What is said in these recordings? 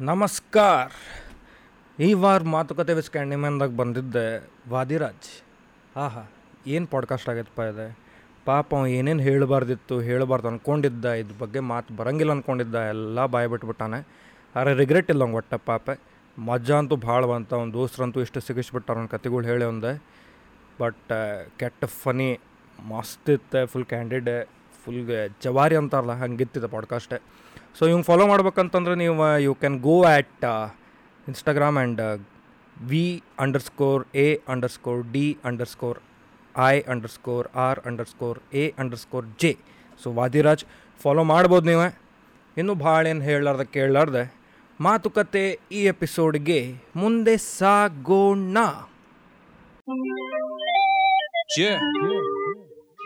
ನಮಸ್ಕಾರ. ಈ ವಾರ ಮಾತುಕತೆ ವಿಸ್ ಕ್ಯಾಂಡಿಮ್ಯಾನ್ದಾಗ ಬಂದಿದ್ದೆ ವಾದಿರಾಜ್. ಆಹಾ, ಏನು ಪಾಡ್ಕಾಸ್ಟ್ ಆಗೈತಪ್ಪ ಇದೆ? ಪಾಪ ಅವ ಏನೇನು ಹೇಳಬಾರ್ದಿತ್ತು, ಹೇಳಬಾರ್ದು ಅಂದ್ಕೊಂಡಿದ್ದ ಇದ್ರ ಬಗ್ಗೆ ಮಾತು ಬರಂಗಿಲ್ಲ ಅಂದ್ಕೊಂಡಿದ್ದ ಎಲ್ಲ ಬಾಯ್ ಬಿಟ್ಬಿಟ್ಟಾನೆ. ಅರೆ ರಿಗ್ರೆಟ್ ಇಲ್ಲ ಅವ್ನು ಒಟ್ಟ ಪಾಪ. ಮಜಾ ಅಂತೂ ಭಾಳ ಬಂತ, ಅವ್ನ ದೋಸ್ತರಂತೂ ಇಷ್ಟು ಸಿಗಿಸ್ಬಿಟ್ಟಾರ ಅವ್ನ ಕತೆಗಳು ಹೇಳಿ ಒಂದೆ ಬಟ್ ಕೆಟ್ಟ ಫನಿ, ಮಸ್ತ್ ಇತ್ತೆ ಫುಲ್ ಕ್ಯಾಂಡಿಡ್ ಫುಲ್ ಜವಾರಿ ಅಂತಾರಲ್ಲ, ಹಂಗಿತ್ತಿದೆ ಪಾಡ್ಕಾಸ್ಟೆ ಸೊ ಇವ್ನು ಫಾಲೋ ಮಾಡ್ಬೇಕಂತಂದ್ರೆ ನೀವು you can go at Instagram and V underscore A underscore D underscore I underscore R underscore A underscore J so Vadiraj follow ಮಾಡ್ಬೋದು ನೀವು. ಇನ್ನೂ ಭಾಳ ಏನು ಹೇಳಲಾರ್ದೆ ಕೇಳಲಾರ್ದೆ, ಮಾತುಕತೆ ಈ ಎಪಿಸೋಡ್ಗೆ ಮುಂದೆ ಸಾಗೋಣ.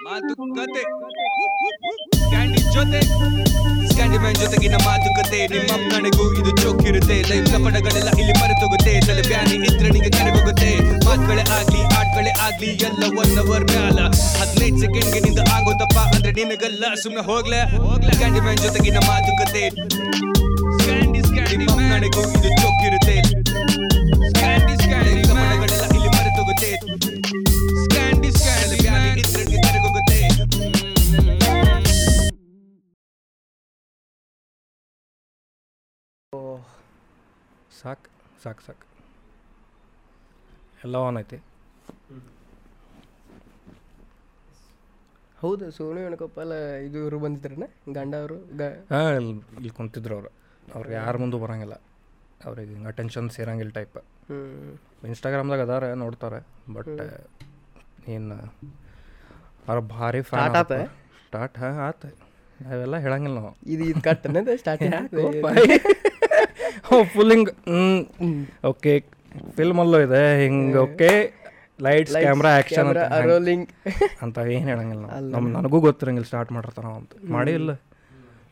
ಮಾತುಕತೆ. ಕ್ಯಾಂಡಿ ಜೊತೆ ಕ್ಯಾಂಡಿ ಮ್ಯಾನ್ ಜೊತೆಗಿನ ಮಾತುಕತೆ ನಿಮ್ಮ ನನಗೂ ಇದು ಚೋಕಿರುತ್ತೆ ಲೈಫ್ ಕಪಡಗಳೆಲ್ಲ ಇಲ್ಲಿ ಮರೆತೋಗುತ್ತೆ ತಲೆ ಬ್ಯಾನಿ ಇದ್ರೆ ಕರೆ ಹೋಗುತ್ತೆ ಮಾತುಗಳೇ ಆಗ್ಲಿ ಆಟ್ಗಳೇ ಆಗ್ಲಿ ಎಲ್ಲ ಒನ್ ಅವರ್ ಮ್ಯಾಲ ಹದಿನೈದು ಸೆಕೆಂಡ್ಗೆ ನಿಂದ ಆಗೋದಪ್ಪ ಅಂದ್ರೆ ನಿನಗಲ್ಲ ಸುಮ್ಮನೆ ಹೋಗ್ಲೆ ಹೋಗ್ಲೆ ಕ್ಯಾಂಡಿ ಮ್ಯಾನ್ ಜೊತೆಗಿನ ಮಾತುಕತೆ ಸ್ಕ್ಯಾಂಡಿ ಕ್ಯಾಂಡಿ ನಿಮ್ಮ ನನಗೂ ಇದು ಚೋಕಿರುತ್ತೆ ಸಾಕು ಸಾಕು ಸಾಕು. ಎಲ್ಲ ಆನ್ ಐತಿ. ಹೌದು ಸೋನು ವೇಣುಗೋಪಾಲ ಇದು ಇವರು ಬಂದಿದ್ರನ ಗಂಡ ಅವರು ಗ ಹಾಂ ಇಲ್ಲಿ ಇಲ್ಲಿ ಕುಂತಿದ್ರು ಅವರು. ಅವ್ರಿಗೆ ಯಾರ ಮುಂದೆ ಬರೋಂಗಿಲ್ಲ. ಅವ್ರಿಗೆ ಹಿಂಗೆ ಅಟೆನ್ಷನ್ ಸೇರಂಗಿಲ್ಲ ಟೈಪ್. ಇನ್ಸ್ಟಾಗ್ರಾಮ್ದಾಗ ಅದಾರ ನೋಡ್ತಾರೆ. ಬಟ್ ಏನು ಅವ್ರ ಭಾರಿ ಫ್ಯಾಟ್ ಆತ? ಸ್ಟಾರ್ಟ್ ಹಾಂ ಆತ. ಅವೆಲ್ಲ ಹೇಳಂಗಿಲ್ಲ ನಾವು. ಇದು ಇದು ಕಟ್ಟನೆ ಸ್ಟಾರ್ಟಿಂಗ್ ಫುಲ್ ಹಿಂಗೆ ಓಕೆ ಫಿಲ್ಮಲ್ಲೂ ಇದೆ. ಹಿಂಗೆ okay lights camera action rolling ಅಂತ. ಏನು ಹೇಳಂಗಿಲ್ಲ ನಮ್ಮ ನನಗೂ ಗೊತ್ತಿರಂಗಿಲ್ಲ ಸ್ಟಾರ್ಟ್ ಮಾಡಿರ್ತಾರ ಅಂತ. ಮಾಡಿ ಇಲ್ಲ.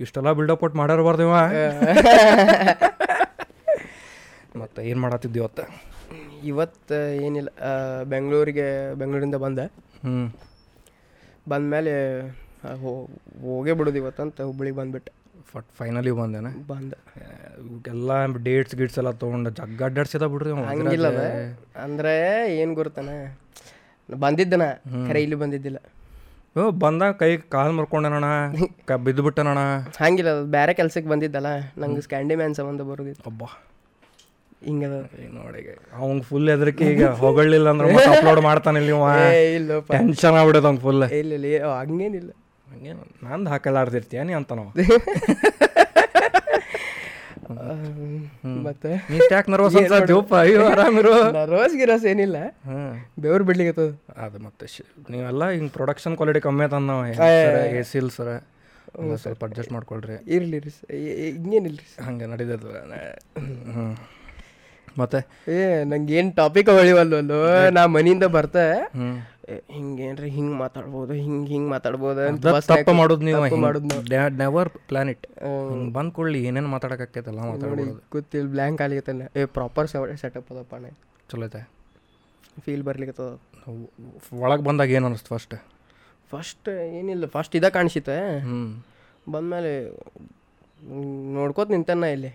ಇಷ್ಟೆಲ್ಲ ಬಿಲ್ಡಪ್ ಕೊಟ್ಟು ಮಾಡಿರ್ಬಾರ್ದು ಇವ. ಮತ್ತೆ ಏನು ಮಾಡತ್ತಿದ್ದಿ ಇವತ್ತು? ಇವತ್ತು ಏನಿಲ್ಲ ಬೆಂಗಳೂರಿಗೆ ಬೆಂಗಳೂರಿಂದ ಬಂದೆ. ಹ್ಞೂ ಬಂದಮೇಲೆ ಹೋಗೇ ಬಿಡೋದು ಇವತ್ತಂತ ಹುಬ್ಬಳ್ಳಿಗೆ ಬಂದ್ಬಿಟ್ಟೆ. ಫಟ್ ಫೈನಲಿ ಬಂದೇನೆ. ಬಂದೆ. ಎಲ್ಲ ಡೇಟ್ಸ್ ಗಿಟ್ಸ್ ಎಲ್ಲ ತೊಗೊಂಡು ಜಗ್ಗ ಅಡ್ಡಾಡ್ಸಿದ ಬಿಡ್ರಿ ಹಂಗಿಲ್ಲ ಅಂದರೆ ಏನು ಗುರುತಾನೆ? ಬಂದಿದ್ದನ? ಖರೆ ಇಲ್ಲಿ ಬಂದಿದ್ದಿಲ್ಲ. ಓ ಬಂದಾಗ ಕೈ ಕಾಲು ಮುರ್ಕೊಂಡನಣ ಕ ಬಿದ್ದು ಬಿಟ್ಟನಣ ಹಂಗಿಲ್ಲ ಅದು ಬೇರೆ ಕೆಲ್ಸಕ್ಕೆ ಬಂದಿದ್ದಲ್ಲ. ನಂಗೆ ಸ್ಕ್ಯಾಂಡಿ ಮ್ಯಾನ್ ಸಂಬಂಧ ಬರೋದಿತ್ತು. ಒಬ್ಬ ಹಿಂಗದ ಈಗ ನೋಡಿ ಅವ್ಗೆ ಫುಲ್ ಹೆದರಿಕೆ ಈಗ ಹೊಗಳಿಲ್ಲ ಅಂದ್ರೆ ಅಪ್ಲೋಡ್ ಮಾಡ್ತಾನೆ ಇಲ್ಲಿ ಟೆನ್ಷನ್ ಆಗ್ಬಿಡೋದು ಅವ್ನು ಫುಲ್ ಇಲ್ಲ ಇಲ್ಲ ಹಂಗೇನಿಲ್ಲ. ಹಂಗೇನು ನಂದು ಹಾಕಲಾರ್ದಿರ್ತೀಯ ನೀ ಅಂತ ನಾವು ಮತ್ತೆ? ನೀ ಯಾಕೆ ನರ್ವಸ್ ಜೋಪ ಅಯ್ಯೋ ಆರಾಮಿರೋ ರೋಸ್ ಗಿರೋಸ್ ಏನಿಲ್ಲ. ಹ್ಞೂ ಬೆವ್ರು ಬಿಡ್ಲಿಕ್ಕೆ ಅದು ಮತ್ತೆ ನೀವೆಲ್ಲ ಹಿಂಗೆ ಪ್ರೊಡಕ್ಷನ್ ಕ್ವಾಲಿಟಿ ಕಮ್ಮಿ ಆಯ್ತು ನಾವು ಎ ಸಿ ಇಲ್ಲ ಸರ? ಸ್ವಲ್ಪ ಅಡ್ಜಸ್ಟ್ ಮಾಡ್ಕೊಳ್ರಿ. ಇರಲಿ ರೀ ಹಿಂಗೇನಿಲ್ರಿ ಹಂಗೆ ನಡೀತದ ಹ್ಞೂ ಮತ್ತೆ? ಏ ನಂಗೆ ಏನು ಟಾಪಿಕ್ ಹೊಳಿವಲ್ವಲ್ಲೋ? ನಾ ಮನಿಯಿಂದ ಬರ್ತೆ. ಹ್ಞೂ ಹಿಂಗೇನ್ರಿ ಹಿಂಗ್ ಮಾತಾಡ್ಬೋದು ಹಿಂಗ್ ಹಿಂಗ್ ಮಾತಾಡ್ಬೋದು ಅಂತ ತಪ್ಪು ಮಾಡೋದು ನೀವು ಮಾಡೋದು ನಾವು. ನೆವರ್ ಪ್ಲಾನ್ ಇಟ್ ಹಿಂಗೆ ಬಂದು ಕೊಡ್ಲಿ ಏನೇನು ಮಾತಾಡಕ್ ನೋಡಿ ಮಾತಾಡ್ಬೋದು. ಗೊತ್ತಿಲ್ಲ ಬ್ಲ್ಯಾಂಕ್ ಆಗ್ಲಿಕತ್ತಾನ. ಏ ಪ್ರಾಪರ್ ಸೆಟಪ್ ಅದಪ್ಪ ಚಲೋ ಐತೆ. ಫೀಲ್ ಬರ್ಲಿಕತ್ತದ ಒಳಗೆ ಬಂದಾಗ ಏನು ಅನಿಸ್ತು ಫಸ್ಟ್ ಫಸ್ಟ್ ಏನಿಲ್ಲ ಫಸ್ಟ್ ಇದ ಕಾಣಿಸಿತ್ತೆ. ಬಂದಮೇಲೆ ನೋಡ್ಕೋತ ನಿಂತನ್ನ ಇಲ್ಲಿ.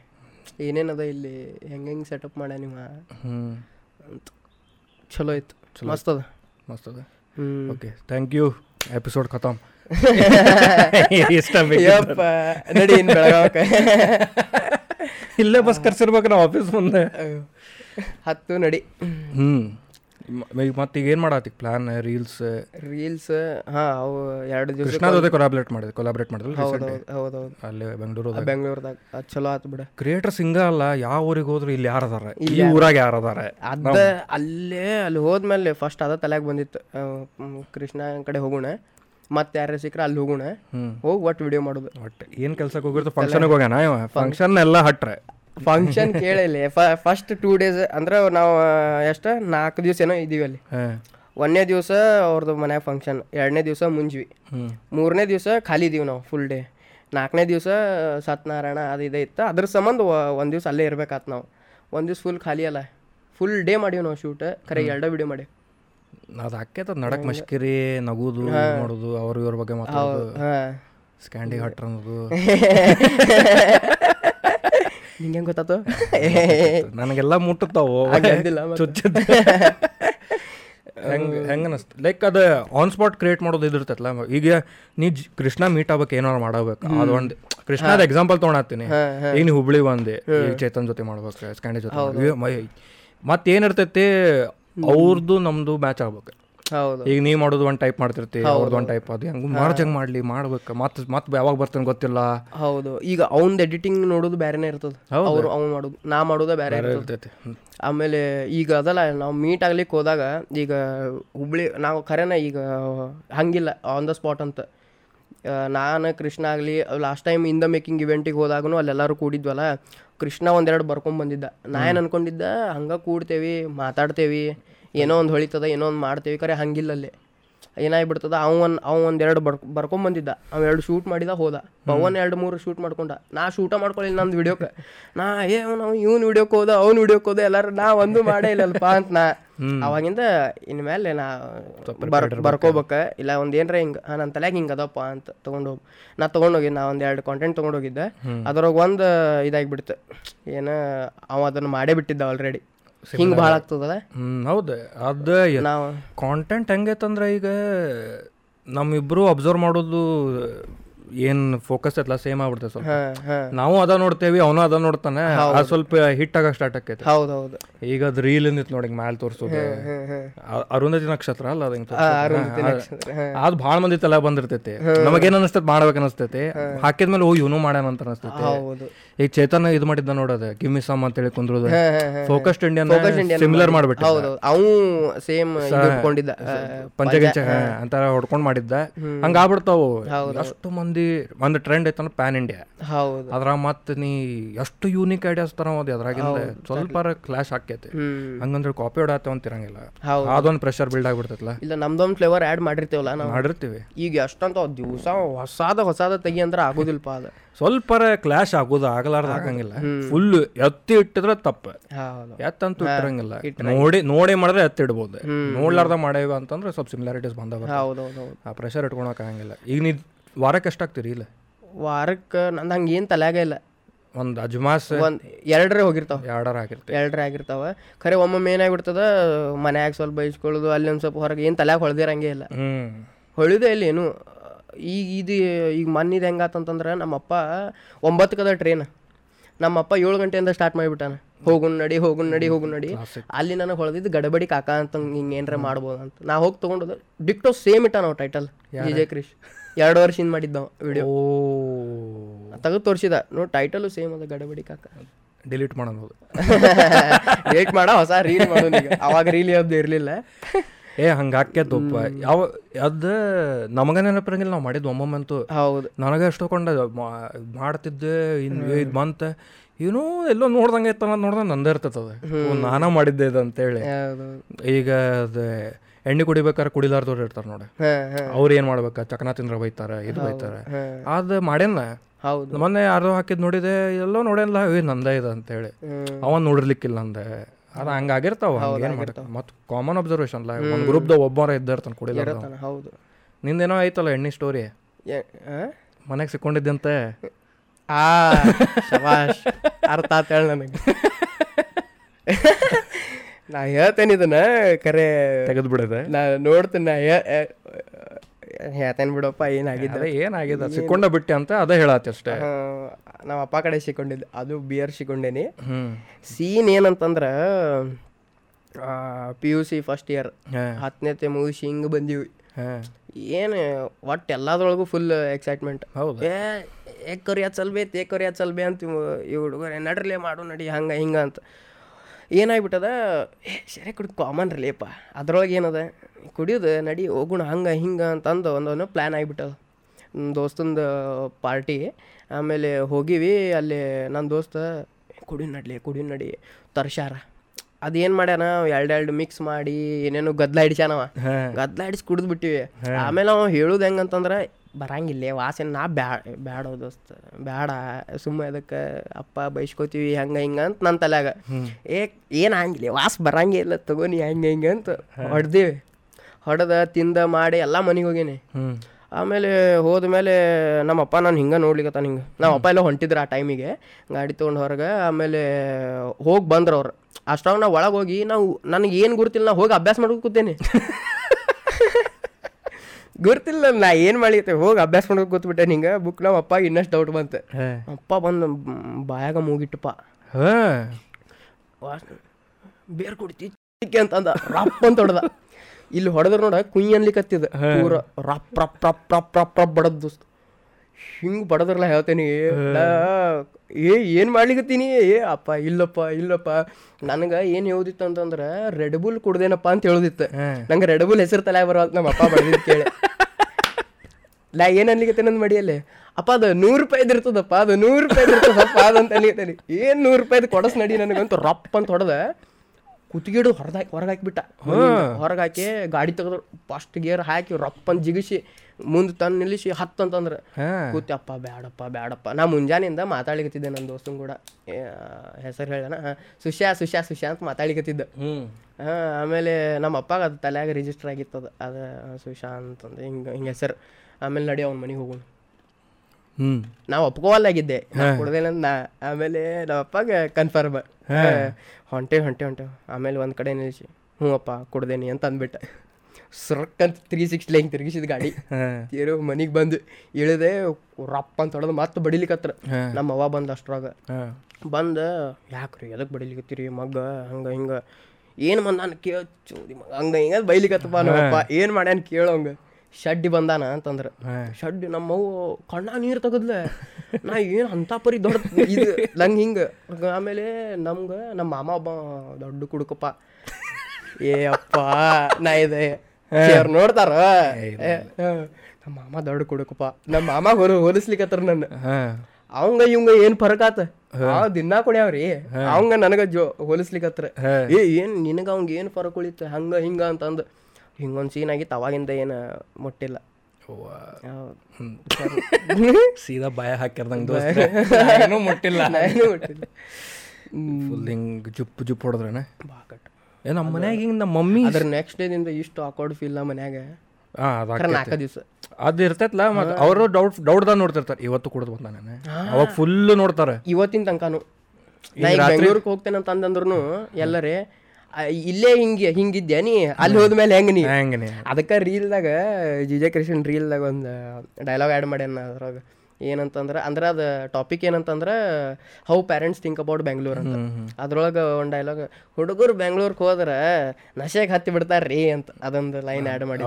ಏನೇನದ ಇಲ್ಲಿ ಹೆಂಗೆ ಹೆಂಗೆ ಸೆಟಪ್ ಮಾಡ್ಯ ನಿಮ್ಮ ಅಂತ. ಚಲೋ ಇತ್ತು ಮಸ್ತ್ ಅದ. ಮಸ್ತ್ ಅದ ಓಕೆ ಥ್ಯಾಂಕ್ ಯು ಎಪಿಸೋಡ್ ಖತಮ್ ಇಷ್ಟ ನಡಿ ಇನ್ನು ಬೆಳಗಾವಕ್ಕೆ ಇಲ್ಲೇ ಬಸ್ ಕರ್ಸಿರ್ಬೇಕು ನಾವು ಆಫೀಸ್ ಮುಂದೆ. ಹತ್ತು ನಡಿ. ಹ್ಞೂ ಮತ್ತೆ ಈಗ ಏನು ಮಾಡತ್ತಿ ಪ್ಲಾನ್ ರೀಲ್ಸ್ ರೀಲ್ಸ್ ಹಾಂ ಅವು ಎರಡು ದಿವಸ ಕೃಷ್ಣ ಜೊತೆ ಕೊಲಾಬ್ರೇಟ್ ಮಾಡಿದೆ ಕೊಲಾಬ್ರೇಟ್ ಮಾಡಿದ್ರೆ ಹೌದೌದು ಹೌದು ಅಲ್ಲಿ ಬೆಂಗಳೂರು ಬೆಂಗಳೂರದಾಗ ಅದು ಚಲೋ ಆತು ಬಿಡ. ಕ್ರಿಯೇಟರ್ ಸಿಂಗ ಅಲ್ಲ ಯಾವ ಊರಿಗೆ ಹೋದ್ರು ಇಲ್ಲಿ ಯಾರು ಅದಾರ? ಈ ಊರಾಗ ಯಾರು ಅದಾರ? ಅದ ಅಲ್ಲೇ ಅಲ್ಲಿ ಹೋದ್ಮೇಲೆ ಫಸ್ಟ್ ಅದ ತಲೆಯಾಗ ಬಂದಿತ್ತು ಕೃಷ್ಣ ಕಡೆ ಹೋಗೋಣ. ಮತ್ತೆ ಯಾರು ಸಿಕ್ಕರೆ ಅಲ್ಲಿ ಹೋಗೋಣ. ಹೋಗಿ ಒಟ್ಟು ವಿಡಿಯೋ ಮಾಡೋದು. ಒಟ್ಟು ಏನು ಕೆಲಸಕ್ಕೆ ಹೋಗಿರ್ತು ಫಂಕ್ಷನ್ಗೆ ಹೋಗ್ಯಾನ ಫಂಕ್ಷನ್ ಎಲ್ಲ ಹಟ್ರೆ. ಫಂಕ್ಷನ್ ಕೇಳಿಲ್ಲ ಫಸ್ಟ್ ಟೂ ಡೇಸ್ ಅಂದ್ರೆ ನಾವು ಎಷ್ಟು? ನಾಲ್ಕು ದಿವಸ ಏನೋ ಇದೀವಿ ಅಲ್ಲಿ. ಒಂದನೇ ದಿವಸ ಅವ್ರದ್ದು ಮನ್ಯಾಗ ಫಂಕ್ಷನ್ ಎರಡನೇ ದಿವಸ ಮುಂಜ್ವಿ. ಮೂರನೇ ದಿವಸ ಖಾಲಿ ಇದೀವಿ ನಾವು ಫುಲ್ ಡೇ ನಾಲ್ಕನೇ ದಿವಸ ಸತ್ಯನಾರಾಯಣ ಅದು ಇದೇ ಇತ್ತು. ಅದ್ರ ಸಂಬಂಧ ಒಂದು ದಿವಸ ಅಲ್ಲೇ ಇರ್ಬೇಕಾತ್ ನಾವು. ಒಂದು ದಿವಸ ಫುಲ್ ಖಾಲಿ ಅಲ್ಲ. ಫುಲ್ ಡೇ ಮಾಡೀವಿ ನಾವು ಶೂಟ್ ಕರೆ ಎರಡೇ ವಿಡಿಯೋ ಮಾಡಿ. ಅದು ಹಾಕೈತದ ನಡಕ್ ಮಶ್ಕಿರಿ ನಗುದು ಮಾಡೋದು ಅವ್ರ ಇವ್ರ ಬಗ್ಗೆ ಮಾತಾಡೋದು. ಸ್ಕ್ಯಾಂಡಿ ಹಟ್ರ ಅನ್ನೋದು ನಿಂಗೆ ಗೊತ್ತಾತು? ನನಗೆಲ್ಲ ಮುಟ್ಟುತ್ತಾವು ಚುಚ್ಚುತ್ತೆ. ಹೆಂಗೆ ಹೆಂಗೆ ಅನಿಸ್ತು? ಲೈಕ್ ಅದು ಆನ್ ಸ್ಪಾಟ್ ಕ್ರಿಯೇಟ್ ಮಾಡೋದು ಇದಿರ್ತೈತಲ್ಲ ಈಗ ನೀ ಕೃಷ್ಣ ಮೀಟ್ ಆಗ್ಬೇಕು ಏನಾರು ಮಾಡಬೇಕು. ಒಂದ್ ಕೃಷ್ಣದ ಎಕ್ಸಾಂಪಲ್ ತೊಗೊಂಡಾತೀನಿ ಈಗ ನೀ ಹುಬ್ಳಿ ಬಂದೆ ಈಗ ಚೇತನ್ ಜೊತೆ ಮಾಡ್ಬೇಕು ಸ್ಕ್ಯಾಂಡಿ ಜೊತೆ ಮತ್ತೇನಿರ್ತೈತಿ ಅವ್ರದ್ದು ನಮ್ದು ಮ್ಯಾಚ್ ಆಗ್ಬೇಕು. ಈಗ ನೀವು ಮಾಡೋದು ಒಂದು ಟೈಪ್ ಮಾಡ್ತಿರ್ತೀವಿ ಅವ್ರದ್ದು ಒಂದು ಟೈಪ್ ಅದು ಹೆಂಗ್ ಮಾರ್ಜಂಗ್ ಮಾಡ್ಲಿ ಮಾಡ್ಬೇಕು. ಮತ್ತೆ ಮತ್ತೆ ಯಾವಾಗ ಬರ್ತಾನೆ ಗೊತ್ತಿಲ್ಲ. ಹೌದು. ಈಗ ಅವ್ನ್ದು ಎಡಿಟಿಂಗ್ ನೋಡೋದು ಬೇರೆನೇ ಇರ್ತದೆ. ಅವ್ರು ಅವ್ನು ಮಾಡೋದು ನಾ ಮಾಡೋದ ಬೇರೆ ಇರ್ತೈತಿ. ಆಮೇಲೆ ಈಗ ಅದಲ್ಲ ನಾವು ಮೀಟ್ ಆಗ್ಲಿಕ್ಕೆ ಹೋದಾಗ ಈಗ ಹುಬ್ಳಿ ನಾವು ಖರೇನ ಈಗ ಹಂಗಿಲ್ಲ ಆನ್ ದ ಸ್ಪಾಟ್ ಅಂತ. ನಾನು ಕೃಷ್ಣ ಆಗಲಿ last time in the making ಇವೆಂಟಿಗೆ ಹೋದಾಗೂ ಅಲ್ಲೆಲ್ಲರೂ ಕೂಡಿದ್ವಲ್ಲ ಕೃಷ್ಣ ಒಂದೆರಡು ಬರ್ಕೊಂಬಂದಿದ್ದ. ನಾ ಏನು ಅನ್ಕೊಂಡಿದ್ದ ಹಂಗೆ ಕೂಡ್ತೇವಿ ಮಾತಾಡ್ತೇವಿ. ಏನೋ ಒಂದು ಹೊಳಿತದ ಏನೋ ಒಂದು ಮಾಡ್ತೇವಿ ಖರೆ ಹಂಗಿಲ್ಲಲ್ಲಿ ಏನಾಗ್ಬಿಡ್ತದ ಅವ ಒಂದು ಅವ ಒಂದೆರಡು ಬರ್ ಬರ್ಕೊಂಬಂದಿದ್ದ. ಅವ ಎರಡು ಶೂಟ್ ಮಾಡಿದ ಹೋದ. ಪವನ್ ಎರಡು ಮೂರು ಶೂಟ್ ಮಾಡ್ಕೊಂಡ. ನಾ ಶೂಟ ಮಾಡ್ಕೊಳ್ಳಿ ನಂದು ವಿಡಿಯೋಕ್ಕೆ ನಾ ಏ ನಾವು ಇವ್ನ ವಿಡಿಯೋಕ್ಕೆ ಹೋದ ಅವ್ನ ವಿಡಿಯೋಕ್ಕೆ ಹೋದ ಎಲ್ಲಾರು ನಾ ಒಂದು ಮಾಡೇ ಇಲ್ಲಲ್ಪ ಅಂತ ನಾ. ಅವಾಗಿಂದ ಇನ್ಮೇಲೆ ನಾ ಬರ್ ಬರ್ಕೋಬೇಕ. ಇಲ್ಲ ಒಂದ್ ಏನ್ರ ಹಿಂಗ ನನ್ನ ತಲೆಯಾಗ ಹಿಂಗ ಅದಪ್ಪ ಅಂತ ತಗೊಂಡು ಹೋಗ್. ನಾ ತಗೊಂಡೋಗಿ ನಾ ಒಂದ್ ಎರಡು ಕಾಂಟೆಂಟ್ ತಗೊಂಡೋಗಿದ್ದೆ ಅದ್ರಾಗ ಒಂದು ಇದಾಗ್ಬಿಡ್ತು. ಏನ ಅವ ಅದನ್ನ ಮಾಡೇ ಬಿಟ್ಟಿದ್ದ ಆಲ್ರೆಡಿ ಹಿಂಗ್ ಭಾಳ ಆಗ್ತದಲ್ಲ? ಹೌದು. ಅದು ನಾವು ಕಾಂಟೆಂಟ್ ಹೆಂಗೈತಂದ್ರೆ ಈಗ ನಮ್ಮಿಬ್ರು ಅಬ್ಸರ್ವ್ ಮಾಡೋದು ಏನ್ ಫೋಕಸ್ ಐತಲ್ಲ ಸೇಮ್ ಆಗ್ಬಿಡ್ತೇವೆ ಸ್ವಲ್ಪ. ನಾವು ಅದ ನೋಡ್ತೇವಿ ಅವನು ಅದ ನೋಡ್ತಾನೆ ಅದು ಸ್ವಲ್ಪ ಹಿಟ್ ಆಗ ಸ್ಟಾರ್ಟ್ ಆಕೈತಿ ಹೌದು ಹೌದು ಈಗ ಅದ್ ರೀಲ್ ಇತ್ತು ನೋಡಿ ಮ್ಯಾಲ್ ತೋರ್ಸೋದು. ಅರುಂಧತಿ ನಕ್ಷತ್ರ ಅಲ್ಲ ಅದ. ಅದ್ ಭಾಳ ಮಂದಿ ತಲೆ ಬಂದಿರ್ತೈತಿ. ನಮಗೇನ್ ಅನಿಸ್ತೈತಿ? ಮಾಡ್ಬೇಕು ಅನಿಸ್ತೈತಿ. ಹಾಕಿದ್ಮೇಲೆ ಓ ಇವನು ಮಾಡ್ಯಾನ ಅಂತ ಅನಿಸ್ತೈತಿ. ಈಗ ಚೇತನ್ ಇದು ಮಾಡಿದ್ದ ನೋಡೋದು ಗಿಮ್ಮಿ ಸಮ್ ಅಂತ ಹೇಳಿ ಕುಂದ್ರ. ಫೋಕಸ್ಡ್ ಇಂಡಿಯನ್ ಸಿಮಿಲರ್ ಮಾಡಿ- ಮಾಡ್ಬಿಟ್ಟು ಹೌದು ಅವು ಸೇಮ್ ಹೊಡ್ಕೊಂಡಿದ್ದ ಪಂಚಗಂಚ ಅಂತಾರ ಹೊಡ್ಕೊಂಡ್ ಮಾಡಿದ್ದ. ಹಂಗ ಆಗ್ಬಿಡ್ತಾವು. ಅಷ್ಟು ಮಂದಿ ಒಂದ್ ಟ್ರೆಂಡ್ ಐತನ ಪ್ಯಾನ್ ಇಂಡಿಯಾ ಹೌದು. ಅದ್ರ ಮತ್ತೆ ನೀ ಎಷ್ಟು ಯೂನಿಕ್ ಐಡಿಯಾಸ್ ತರ ಅದ ಅದ್ರಾಗಿಂದ ಸ್ವಲ್ಪ ಕ್ಲಾಶ್ ಆಕೈತಿ ಹಂಗಂದ್ರೆ ಕಾಪಿ ಹೊಡಾತ ಅಂತಿರಂಗಿಲ್ಲ. ಹೌದು. ಅದೊಂದ್ ಪ್ರೆಷರ್ ಬಿಲ್ಡ್ ಆಗ್ಬಿಡ್ತೈತಲ್ಲ ಇಲ್ಲ ನಮ್ದೊಂದು ಫ್ಲೇವರ್ ಆ್ಯಡ್ ಮಾಡಿರ್ತೇವಲ್ಲ ನಾವು. ಮಾಡಿರ್ತೀವಿ. ಈಗ ಅಷ್ಟಂತ ದಿವಸ ಹೊಸಾದ ಹೊಸಾದ ತೆಗಿ ಅಂದ್ರೆ ಆಗೋದಿಲ್ಪ ಅದು. ಸ್ವಲ್ಪರ ಕ್ಲಾಶ್ ಆಗೋದು ಆಗಲಾರ್ದ ಆಗಂಗಿಲ್ಲ. ಫುಲ್ ಎತ್ತಿ ಇಟ್ಟಿದ್ರೆ ತಪ್ಪು. ಎತ್ತಂತೂ ಇಟ್ಟಿರಂಗಿಲ್ಲ. ನೋಡಿ ನೋಡಿ ಮಾಡಿದ್ರೆ ಎತ್ತಿ ಇಡ್ಬೋದು. ನೋಡ್ಲಾರ್ದ ಮಾಡೇವ ಅಂತಂದ್ರೆ ಸ್ವಲ್ಪ ಸಿಮಿಲಾರಿಟೀಸ್ ಬಂದವ ಆ ಪ್ರೆಷರ್ ಇಟ್ಕೊಳಕ್ ಆಗಂಗಿಲ್ಲ. ಈಗ ನೀ ವಾರಕ್ಕೆ ಎಷ್ಟಾಗ್ತೀರಿ ಇಲ್ಲ? ವಾರಕ್ಕೆ ನಂದು ಹಂಗೆ ಏನು ತಲೆಯಾಗ ಇಲ್ಲ. ಒಂದು ಅಜ್ಮಾಸ್ ಒಂದು ಎರಡರೇ ಹೋಗಿರ್ತಾವ. ಎರಡರ ಆಗಿರ್ತಾವ ಎರಡರೇ ಆಗಿರ್ತಾವ. ಖರೆ ಒಮ್ಮೊಮ್ಮೆ ಏನಾಗ್ಬಿಡ್ತದ ಮನ್ಯಾಗ ಸ್ವಲ್ಪ ಬೈಸ್ಕೊಳ್ಳೋದು ಅಲ್ಲಿ ಒಂದು ಸ್ವಲ್ಪ ಹೊರಗೆ ಏನು ತಲೆಯಾಗ ಹೊಳ್ದಿರಂಗೇ ಇಲ್ಲ. ಹೊಳಿದೆ ಇಲ್ಲಿ ಏನು? ಈಗ ಇದು ಈಗ ಮನ್ನಿದು ಹೆಂಗಾತಂತಂದ್ರೆ ನಮ್ಮಪ್ಪ ಒಂಬತ್ತಕ್ಕದ ಟ್ರೈನ್ ನಮ್ಮಪ್ಪ ಏಳು ಗಂಟೆಯಿಂದ ಸ್ಟಾರ್ಟ್ ಮಾಡಿಬಿಟ್ಟಾನ. ಹೋಗುನ್ ನಡಿ ಹೋಗುನ್ ನಡಿ ಹೋಗುನ್ ನಡಿ. ಅಲ್ಲಿ ನನಗೆ ಹೊಳೆದಿದ್ದು ಗಡಬಡಿ ಕಾಕ ಅಂತ ಹಿಂಗೆ ಏನಾರ ಮಾಡ್ಬೋದು ಅಂತ. ನಾ ಹೋಗಿ ತೊಗೊಂಡು ಡಿಕ್ಟೋ ಸೇಮ್ ಇಟ್ಟ ನಾವು ಟೈಟಲ್ ವಿಜಯ್ ಕ್ರಿಶ್ ಎರಡು ವರ್ಷದಿಂದ ಮಾಡಿದ್ದ ವಿಡಿಯೋ ಓ. ತೆಗೆದು ತೋರಿಸಿದ. ನೋಡಿ ಟೈಟಲು ಸೇಮ್ ಅದ ಗಡಬಡಿ ಕಾಕ. ಡಿಲೀಟ್ ಮಾಡೋದು ವೇಟ್ ಮಾಡ ಹೊಸ ರೀಲ್ ಈಗ. ಅವಾಗ ರೀಲ್ ಯಾವ್ದು ಇರಲಿಲ್ಲ. ಏ ಹಂಗ ಹಾಕ್ಯದಪ್ಪ ಯಾವ ಅದ ನಮಗ ನೆನಪಿರಂಗಿಲ್ಲ ನಾವು ಮಾಡಿದ್ ಒಮ್ಮೊಮ್ಮಂತೂ. ಹೌದು. ನನಗೆ ಕೊಂಡ ಮಾಡ್ತಿದ್ದೆ ಇನ್ ಇದು ಬಂತ. ಏನೋ ಎಲ್ಲೋ ನೋಡ್ದಂಗೆ ಇತ್ತ ನೋಡ್ದಂಗೆ ನಂದೇ ಇರ್ತದೆ ನಾನೇ ಮಾಡಿದ್ದೆ ಇದು ಅಂತೇಳಿ. ಈಗ ಅದ ಎಣ್ಣೆ ಕುಡಿಬೇಕಾರೆ ಕುಡಿಲಾರ್ದವ್ರು ಇರ್ತಾರೆ ನೋಡಿ. ಅವ್ರ ಏನ್ ಮಾಡ್ಬೇಕ? ಚಕನ ತಿಂದ್ರ ಬೈತಾರ ಇದು ಬೈತಾರ. ಅದು ಮಾಡ್ಯಾನ? ಹೌದು. ಮೊನ್ನೆ ಯಾರೋ ಹಾಕಿದ್ ನೋಡಿದೆ ಎಲ್ಲೋ ನೋಡ್ಯಾನಲ್ಲ ಏ ನಂದ ಇದೆ ಅಂತೇಳಿ. ಅವ ಅವನ್ ನೋಡಿರ್ಲಿಕ್ಕಿಲ್ಲ ಅಂದೆ. ಅದು ಹಂಗಾಗಿರ್ತಾವ ಹಂಗೇನ್ ಮಾಡಕ್ ಮತ್ ಕಾಮನ್ ಅಬ್ಸರ್ವೇಷನ್ ಅಲ್ಲ ದ ಗ್ರೂಪ್ದಾಗ ಒಬ್ಬರ ಇದ್ದಿರ್ತಾನ ಇರತ್ತಾನ ಹೌದು. ನಿಂದೇನೋ ಐತಲ್ಲ ಎಣ್ಣೆ ಸ್ಟೋರಿ ಏ- ಆ? ಮನೆಗೆ ಸಿಕ್ಕೊಂಡಿದ್ದಂತೆ? ಆ ಶಬಾಷ್ ಅರ್ಥ ಆತ ಹೇಳ ನನಗೆ. ನಾ ಹೇಳ್ತೇನೆ ಇದನ್ನ ಕರೆ ತೆಗೆದು ಬಿಡದೆ ನಾ ನೋಡ್ತೇನೆ ನಾ ಹೇಳ್ತೇನೆ ಬಿಡಪ್ಪ ಏನಾಗಿದ್ದ ಏನಾಗಿದೆ? ಸಿಕ್ಕೊಂಡ ಬಿಟ್ಟೆ ಅಂತ ಅದೇ ಹೇಳತ್ತೆ ಅಷ್ಟೇ. ನಮ್ಮ ಅಪ್ಪ ಕಡೆ ಸಿಕ್ಕೊಂಡಿದ್ದೆ ಅದು ಬಿಯರ್ ಸಿಕ್ಕೊಂಡೇನಿ. ಸೀನ್ ಏನಂತಂದ್ರೆ P U C first year ಹತ್ತನೇ ಹತ್ತನೇತೆ ಮುಗಿಸಿ ಹಿಂಗೆ ಬಂದೀವಿ. ಏನು ಒಟ್ಟು ಎಲ್ಲದ್ರೊಳಗೂ ಫುಲ್ ಎಕ್ಸೈಟ್ಮೆಂಟ್ ಹೌದು. ಏ ಏ ಕೊರಿಯಾ ಚಲ್ಬೇ ತೇ ಕೊರಿಯಾ ಚಲ್ಬೇ ಅಂತ ಈ ಹುಡುಗರು ನಡ್ರಲೇ ಮಾಡು ನಡಿ ಹಂಗೆ ಹಿಂಗೆ ಅಂತ. ಏನಾಗ್ಬಿಟ್ಟದ ಏ ಸರಿ ಕುಡಿ ಕಾಮನ್ ರಿಲೇಪ ಅದ್ರೊಳಗೆ ಏನದ? ಕುಡಿಯೋದು ನಡಿ ಹೋಗೋಣ ಹಂಗೆ ಹಿಂಗೆ ಅಂತಂದು ಒಂದೊಂದು ಪ್ಲ್ಯಾನ್ ಆಗಿಬಿಟ್ಟದ. ನನ್ನ ದೋಸ್ತಂದು ಪಾರ್ಟಿ ಆಮೇಲೆ ಹೋಗಿವಿ ಅಲ್ಲಿ ನನ್ನ ದೋಸ್ತ ಕುಡಿ ನಡಲಿ ಕುಡಿ ನಡಿ ತರ್ಸ್ಯಾರ. ಅದೇನು ಮಾಡ್ಯಾನ ಎರಡೆರಡು ಮಿಕ್ಸ್ ಮಾಡಿ ಏನೇನೋ ಗದ್ಲ ಹಿಡಿಸ್ಯಾನವ. ಗದ್ಲ ಹಿಡಿಸಿ ಕುಡಿದು ಬಿಟ್ಟಿವಿ. ಆಮೇಲೆ ಅವ ಹೇಳೋದು ಹೆಂಗಂತಂದ್ರೆ ಬರಂಗಿಲ್ಲ ವಾಸನೆ ನಾ ಬ್ಯಾ ಬ್ಯಾಡ ದೋಸ್ತ ಬ್ಯಾಡ ಸುಮ್ಮನೆ ಅದಕ್ಕೆ ಅಪ್ಪ ಬೈಸ್ಕೋತೀವಿ ಹಂಗೆ ಹಿಂಗೆ ಅಂತ ನನ್ನ ತಲೆಯಾಗ. ಏ ಏನು ಹಂಗಿಲ್ಲ ವಾಸ ಬರಂಗಿಲ್ಲ ತಗೋನಿ ಹಂಗೆ ಹಿಂಗೆ ಅಂತ ಹೊಡೆದೀವಿ. ಹೊಡೆದ ತಿಂದ ಮಾಡಿ ಎಲ್ಲ ಮನೆಗೆ ಹೋಗೇನಿ. ಆಮೇಲೆ ಹೋದ್ಮೇಲೆ ಮೇಲೆ ನಮ್ಮಪ್ಪ ನಾನು ಹಿಂಗೆ ನೋಡ್ಲಿಕ್ಕೆ ಹಿಂಗೆ. ನಮ್ಮ ಅಪ್ಪ ಎಲ್ಲ ಹೊಂಟಿದ್ರು ಆ ಟೈಮಿಗೆ ಗಾಡಿ ತೊಗೊಂಡು ಹೊರಗೆ ಆಮೇಲೆ ಹೋಗಿ ಬಂದ್ರು ಅವ್ರು. ಅಷ್ಟಾಗ ನಾವು ಒಳಗೆ ಹೋಗಿ ನಾವು ನನಗೆ ಏನು ಗುರುತಿಲ್ಲ ನಾ ಹೋಗಿ ಅಭ್ಯಾಸ ಮಾಡ್ಕೊ ಕೂತೇನೆ. ಗುರ್ತಿಲ್ಲ ನಾ ಏನು ಮಾಡಿತ್ತೆ ಹೋಗಿ ಅಭ್ಯಾಸ ಮಾಡ್ಕೊ ಕೂತ್ಬಿಟ್ಟೆ ಹಿಂಗೆ. ಬುಕ್ ನಮ್ಮ ಅಪ್ಪ ಇನ್ನಷ್ಟು ಡೌಟ್ ಬಂತು. ಅಪ್ಪ ಬಂದು ಬಾಯಾಗ ಮೂಗಿಟ್ಟಪ್ಪ ಹಾ. ಬೇರ್ ಕುಡಿತಿ ಅಂತಂದ ರಪ್ ಅಂತ ಹೊಡೆದ. ಇಲ್ಲಿ ಹೊಡೆದ್ರ ನೋಡ ಕುಯ್ ಅನ್ಲಿಕತ್ತಿದ. ಪೂರ ರಪ್ ರಪ್ ರಪ್ ರಪ್ ರಪ್ ರಪ್ ಬಡದ್ ದೋಸ್ತ. ಹಿಂಗ್ ಬಡದ್ರಲ್ಲ ಹೇಳ್ತೇನಿ ಏ ಏನ್ ಮಾಡ್ಲಿಕತ್ತೀನಿ? ಏ ಅಪ್ಪ ಇಲ್ಲಪ್ಪ ಇಲ್ಲಪ್ಪ. ನನಗ ಏನ್ ಹೇಳುದಿತ್ತು ಅಂತಂದ್ರ ರೆಡ್ ಬುಲ್ ಕುಡ್ದೇನಪ್ಪ ಅಂತ ಹೇಳುದಿತ್ತು. ನಂಗೆ ರೆಡ್ ಬುಲ್ ಹೆಸರು ತಲೆ ಬರೋ ನಮ್ಮ ಅಪ್ಪ ಬಡದಿದ್ ಕೇಳಿ. ಲೈ ಏನ್ ಅನ್ಲಿಕತ್ತೇನೆ ಅಂದ್ ಮಡಿಯಲ್ಲಿ? ಅಪ್ಪ ಅದು ನೂರು ರೂಪಾಯಿದ್ ಇರ್ತದಪ್ಪ ಅದು ನೂರು ರೂಪಾಯಿ ಇರ್ತದಪ್ಪ ಅದಂತ ಅನ್ಲಿಕತ್ತೇನಿ. ಏನ್ ನೂರು ರೂಪಾಯಿ ಕೊಡಸ್ ನಡಿ ನನಗಂತೂ ರಪ್ ಅಂತ ಹೊಡೆದ. ಕುತ್ತಿಗೆಡು ಹೊರದಾಕಿ ಹೊರಗೆ ಹಾಕಿಬಿಟ್ಟ ಹೊರಗೆ ಹಾಕಿ ಗಾಡಿ ತೆಗೆದ್ರು ಫಸ್ಟ್ ಗೇರ್ ಹಾಕಿ ರಪ್ ಅಂತ ಜಿಗಿಸಿ ಮುಂದೆ ತಂದು ನಿಲ್ಲಿಸಿ ಹತ್ತು ಅಂತಂದ್ರೆ ಕೂತಿ ಅಪ್ಪ ಬ್ಯಾಡಪ್ಪ ಬ್ಯಾಡಪ್ಪ. ನಾ ಮುಂಜಾನೆಯಿಂದ ಮಾತಾಡ್ಲಿಕತ್ತಿದ್ದೆ ನನ್ನ ದೋಸ್ತನ ಕೂಡ. ಹೆಸರು ಹೇಳೋಣ ಸುಶ್ಯಾ ಸುಶ್ಯಾ ಸುಶ್ಯಾ ಅಂತ ಮಾತಾಡ್ಲಿಕತ್ತಿದ್ದ. ಆಮೇಲೆ ನಮ್ಮ ಅಪ್ಪಾಗ ಅದು ತಲೆಯಾಗ ರಿಜಿಸ್ಟರ್ ಆಗಿತ್ತದ. ಅದು ಸುಶಾ ಅಂತಂದು ಹಿಂಗೆ ಹಿಂಗೆ ಹೆಸರು. ಆಮೇಲೆ ನಡಿ ಅವ್ನ ಮನೆಗೆ ಹೋಗೋಣ ನಾವು ಒಪ್ಕೋವಲ್ಲಾಗಿದ್ದೆ. ಕುಡ್ದೇನೆ ನಾ ಆಮೇಲೆ ನಮ್ಮ ಅಪ್ಪಾಗ ಕನ್ಫರ್ಮ್ ಹೊಂಟೆ ಹೊಂಟೆ ಹೊಂಟೆ ಆಮೇಲೆ ಒಂದು ಕಡೆ ನಿಲ್ಲಿಸಿ ಹ್ಞೂ ಅಪ್ಪ ಕುಡ್ದೇನಿ ಅಂತ ಅಂದ್ಬಿಟ್ಟೆ. ಸರಕ್ ಅಂತ ತ್ರೀ ಸಿಕ್ಸ್ಟಿ ಲೈನ್ ತಿರುಗಿಸಿದ ಗಾಡಿ. ತೀರು ಮನೆಗೆ ಬಂದು. ಇಳಿದೆ ರಪ್ಪ ಅಂತ ಹೊಡೆದು ಮತ್ತೆ ಬಡಿಲಿಕತ್ರ ನಮ್ಮ ಅವ್ವ ಬಂದ ಅಷ್ಟ್ರಾಗ ಬಂದು ಯಾಕ್ರಿ ಎದಕ್ಕೆ ಬಡಿಲಿಕತ್ತೀರಿ ಮಗ್ಗ ಹಂಗೆ ಹಿಂಗೆ. ಏನು ಮಂದ ಕೇಳ ಚೂರಿ ಮಗ. ಹಂಗ ಹಿಂಗೆ ಬೈಲಿಕತ್ತಪ್ಪ ನಮ್ಮಪ್ಪ. ಏನು ಮಾಡ್ಯಾನ ಕೇಳೋಂಗ ಶಡ್ಡಿ ಬಂದಾನ ಅಂತಂದ್ರೆ ಶಡ್ಡಿ ನಮ್ಮವ್ವ ಕಣ್ಣ ನೀರು ತಗದ್ಲೆ. ನಾ ಏನು ಅಂತ ಪರಿ ದೊಡ್ಡ ಇದು ನಂಗೆ ಹಿಂಗೆ. ಆಮೇಲೆ ನಮ್ಗೆ ನಮ್ಮ ಮಾಮ ಒಬ್ಬ ದೊಡ್ಡ ಕುಡುಕಪ್ಪ. ಏ ಅಪ್ಪ ನಾ ಇದೆ. ಅವ್ರು ನೋಡ್ತಾರ. ನಮ್ಮ ಮಾಮ ದೊಡ್ಡ ಕುಡುಕಪ್ಪ. ನಮ್ಮ ಮಾಮ ಹೊರ ಹೋಲಿಸ್ಲಿಕ್ಕತ್ತಾರ ನನ್ನ. ಅವಂಗ ಇವಂಗ ಏನ್ ಫರಕ್ ಆತ? ದಿನ ದಿನಾ ಕುಡಿಯಾವ್ರಿ. ಅವಂಗ ನನಗ ಜೋ ಹೋಲಿಸ್ಲಿಕ್ಕತ್ರ ಏ ಏನ್ ನಿನಗ ಅವಂಗ ಏನ್ ಫರಕ್ ಉಳಿತ? ಹಂಗ ಹಿಂಗ ಅಂತಂದ್. ಹಿಂಗೊಂದ್ ಸೀನ್ ಆಗಿತ್ತು ಅವಾಗಿಂದ ಏನು ಮುಟ್ಟಿಲ್ಲ. ಸೀದಾ ಬಾಯ ಹಾಕಿರ್ದಂಗೆ ದೋಸ್ತ ಏನೂ ಮುಟ್ಟಿಲ್ಲ. ಮುಟ್ಟಿಲ್ಲ. ಫುಲ್ ಹಿಂಗೆ ಜುಪ್ ಜುಪ್ ಹೊಡೆದ್ರೇನೆ? ಬಾ ಕಟ್. ಏ ನಮ್ಮ ಮನ್ಯಾಗ ಹಿಂಗೆ ನಮ್ಮ ಮಮ್ಮಿ ಅದ್ರ ನೆಕ್ಸ್ಟ್ ಡೇದಿಂದ ಇಷ್ಟು ಆಕ್ವರ್ಡ್ ಫೀಲ್ ನಮ್ಮ ಮನ್ಯಾಗ. ನಾಲ್ಕು ದಿವಸ. ಅದು ಇರ್ತೈತಲ್ಲ ಮತ್ತೆ ಅವರು ಡೌಟ್ ಡೌಟ್ದಾಗ ನೋಡ್ತಿರ್ತಾರೆ ಇವತ್ತು ಕುಡಿದು ಬಂದ ನಾನು ಅವಾಗ ಫುಲ್ ನೋಡ್ತಾರೆ. ಇವತ್ತಿನ ತನಕನು. ಬೆಂಗಳೂರಿಗೆ ಹೋಗ್ತೇನೆ ಅಂತ ಅಂದಂದ್ರು ಎಲ್ಲರೇ ಇಲ್ಲೇ ಹಿಂಗೆ ಹಿಂಗಿದ್ಯಾ ನೀ? ಅಲ್ಲಿ ಹೋದ್ಮೇಲೆ ಹೆಂಗ ನೀ? ಹೆಂಗನೆ ಅದಕ್ಕೆ ರೀಲ್ದಾಗ ಜಿಜೆ ಕೃಷ್ಣನ್ ರೀಲ್ದಾಗ ಒಂದು ಡೈಲಾಗ್ ಆ್ಯಡ್ ಮಾಡ್ಯಾನ ಅದ್ರಾಗ. ಏನಂತಂದ್ರೆ ಅಂದ್ರೆ ಅದು ಟಾಪಿಕ್ ಏನಂತಂದ್ರೆ how parents think about Bangalore ಅಂತ. ಅದ್ರೊಳಗೆ ಒಂದು ಡೈಲಾಗ್ ಹುಡುಗರು ಬೆಂಗ್ಳೂರ್ಗೆ ಹೋದ್ರೆ ನಶೆಗೆ ಹತ್ತಿ ಬಿಡ್ತಾರ್ರಿ ಅಂತ ಅದೊಂದು ಲೈನ್ ಆ್ಯಡ್ ಮಾಡಿ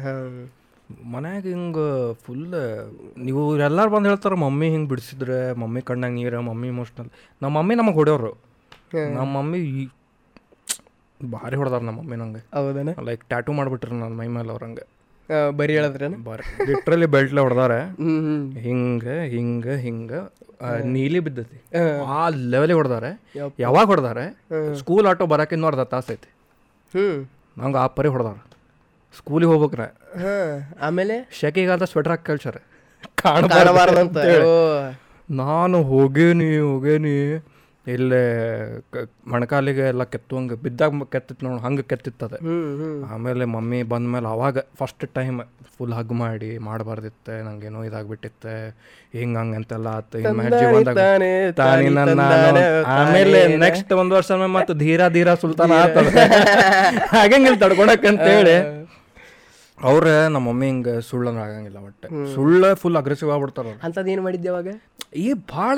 ಹಾಂ ಮನ್ಯಾಗ ಹಿಂಗ ಫುಲ್ ನೀವು ಎಲ್ಲಾರು ಬಂದು ಹೇಳ್ತಾರೆ ಮಮ್ಮಿ ಹಿಂಗೆ ಬಿಡಿಸಿದ್ರೆ ಮಮ್ಮಿ ಕಣ್ಣಾಗ ನೀರು ಮಮ್ಮಿ ಇಮೋಷ್ನಲ್ ನಮ್ಮ ಮಮ್ಮಿ ನಮಗೆ ಹೊಡೆಯವ್ರು ನಮ್ಮ ಮಮ್ಮಿ ಭಾರಿ ಹೊಡೆದಾರ ನಮ್ಮ ಮಮ್ಮಿ ನಂಗೆ. ಹೌದೇನೆ? ಲೈಕ್ ಟ್ಯಾಟೂ ಮಾಡಿಬಿಟ್ರು ನನ್ನ ಮೈ ಮೇಲೆ ಅವ್ರಂಗೆ ಬರೀ ಹೇಳಿದ್ರೆ ಬಾರಿ. ಲಿಟ್ರಲಿ ಬೆಲ್ಟ್ಲೆ ಹೊಡೆದಾರೆ. ಹಿಂಗ ಹಿಂಗೆ ಹಿಂಗೆ ಹಿಂಗೆ ನೀಲಿ ಬಿದ್ದತಿ. ಆ ಲೆವೆಲಿಗೆ ಹೊಡೆದಾರೆ. ಯಾವಾಗ ಹೊಡೆದಾರೆ? ಸ್ಕೂಲ್ ಆಟೋ ಬರಕಿನ್ನೂ ಅರ್ಧ ತಾಸು ಐತಿ. ಹ್ಞೂ ನಂಗೆ ಆ ಪರಿ ಹೊಡೆದಾರ. ಸ್ಕೂಲಿಗೆ ಹೋಗ್ಬೇಕ್ರೆ. ಆಮೇಲೆ? ಶೆಕೆಗಾದ ಸ್ವೆಟರ್ ಹಾಕಿ ಕಳ್ಸಾರೆ ಕಾಣಬಾರ್ದಂತ. ನಾನು ಹೋಗೇನಿ ಹೋಗೇನಿ. ಇಲ್ಲೇ ಮಣಕಾಲಿಗೆ ಎಲ್ಲ ಕೆತ್ತುವಂಗೆ ಬಿದ್ದಾಗ ಕೆತ್ತಿತ್ತು ನೋಡಿ ಹಂಗೆ ಕೆತ್ತಿತ್ತದ. ಆಮೇಲೆ ಮಮ್ಮಿ ಬಂದ್ಮೇಲೆ ಅವಾಗ ಫಸ್ಟ್ ಟೈಮ್ ಫುಲ್ ಹಗ್ ಮಾಡಿ ಮಾಡಬಾರ್ದಿತ್ತೆ ನಂಗೇನೋ ಇದಾಗ್ಬಿಟ್ಟಿತ್ತೆ ಹಿಂಗ ಹಂಗ ಅಂತೆಲ್ಲ ಆತು ಆಮೇಲೆ ನೆಕ್ಸ್ಟ್ ಒಂದು ವರ್ಷ ಮತ್ತೆ ಧೀರಾ ಧೀರಾ ಸುಲ್ತಾನ ಆತದ ಹಾಗಂಗಿಲ್ಲ ತಡ್ಕೊಳಕಂತೇಳಿ ಅವ್ರ ನಮ್ಮ ಮಮ್ಮಿ ಹಿಂಗ ಸುಳ್ಳಂದ್ರೆ ಆಗಂಗಿಲ್ಲ ಒಟ್ಟೆ. ಸುಳ್ಳ ಫುಲ್ ಅಗ್ರೆಸಿವ್ ಆಗ್ಬಿಡ್ತಾರ ಅಂಥದ್ದು ಏನು ಮಾಡಿದ್ದೆ ಅವಾಗ? ಈ ಭಾಳ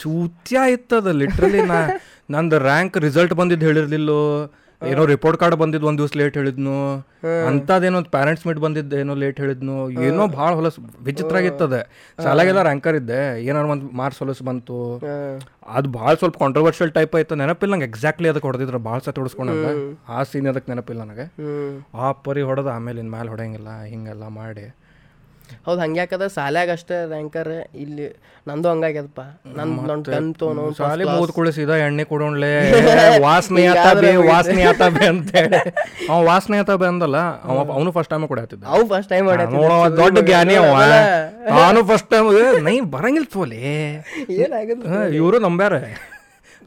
ಚೂತ್ಯ ಇತ್ತದ ಲಿಟ್ರಲಿ ನಾ ನಂದು ರ್ಯಾಂಕ್ ರಿಸಲ್ಟ್ ಬಂದಿದ್ದು ಹೇಳಿರ್ಲಿಲ್ಲೋ ಏನೋ ರಿಪೋರ್ಟ್ ಕಾರ್ಡ್ ಬಂದಿದ್ದು ಒಂದು ದಿವ್ಸ ಲೇಟ್ ಹೇಳಿದ್ನು ಅಂತದೇನೋ ಪ್ಯಾರೆಂಟ್ಸ್ ಮೀಟ್ ಬಂದಿದ್ದು ಏನೋ ಲೇಟ್ ಹೇಳಿದ್ನು ಏನೋ ಭಾಳ ಹೊಲಸು ವಿಚಿತ್ರ ಆಗಿತ್ತದೆ ಶಾಲೆಗೆಲ್ಲ ರ್ಯಾಂಕರ್ ಇದ್ದೆ ಏನಾರು ಒಂದು ಮಾರ್ಕ್ಸ್ ಹೊಲಸು ಬಂತು. ಅದು ಭಾಳ ಸ್ವಲ್ಪ ಕಾಂಟ್ರವರ್ಷಿಯಲ್ ಟೈಪ್ ಆಯ್ತು ನೆನಪಿಲ್ಲ ನಂಗೆ ಎಕ್ಸಾಕ್ಟ್ಲಿ ಅದಕ್ಕೆ ಹೊಡೆದಿದ್ರು ಭಾಳ ಸತ್ ಹೊಡೆಸ್ಕೊಂಡಂಗ ಆ ಸೀನ್ ಅದಕ್ಕೆ ನೆನಪಿಲ್ಲ ನನಗೆ. ಆ ಪರಿ ಹೊಡೆದ ಆಮೇಲೆ ಇನ್ ಮ್ಯಾಲೆ ಹೊಡೆಯಂಗಿಲ್ಲ ಹಿಂಗೆಲ್ಲ ಮಾಡಿ. ಹೌದು ಹಂಗ್ಯಾಕದ ಸಾಲ್ಯಾಗ ಅಷ್ಟೇ ರ್ಯಾಂಕರ್ ಇಲ್ಲಿ ನಂದು ಹಂಗಾಗ್ಯದಪ್ಪ. ನನ್ನ ನನ್ ಟೆಂತ್ ಸಾಲಿ ಮೂದ್ ಕುಳಿಸಿದ ಸೀದಾ ಎಣ್ಣೆ ಕುಡೋಣ್ಲೆ ವಾಸನೆ ಆತಾಬೆ ವಾಸನೆ ಆತಾಬಿ ಅಂತೇಳಿ. ಅವ ವಾಸನೆ ಆತಾಬೆ ಅಂದಲ್ಲ ಅವ ಅವನು ಫಸ್ಟ್ ಟೈಮ್ ಕುಡಿಯತ್ತಿದ್ದ ಅವ ಫಸ್ಟ್ ಟೈಮ್ ನೋಡವ ದೊಡ್ಡ ಜ್ಞಾನಿ ಅವ. ನಾನು ಫಸ್ಟ್ ಟೈಮ್ ನೈ ಬರಂಗಿಲ್ಲ ತೋಲೆ. ಏನಾಗದ ಇವರು ನಂಬ್ಯಾರ.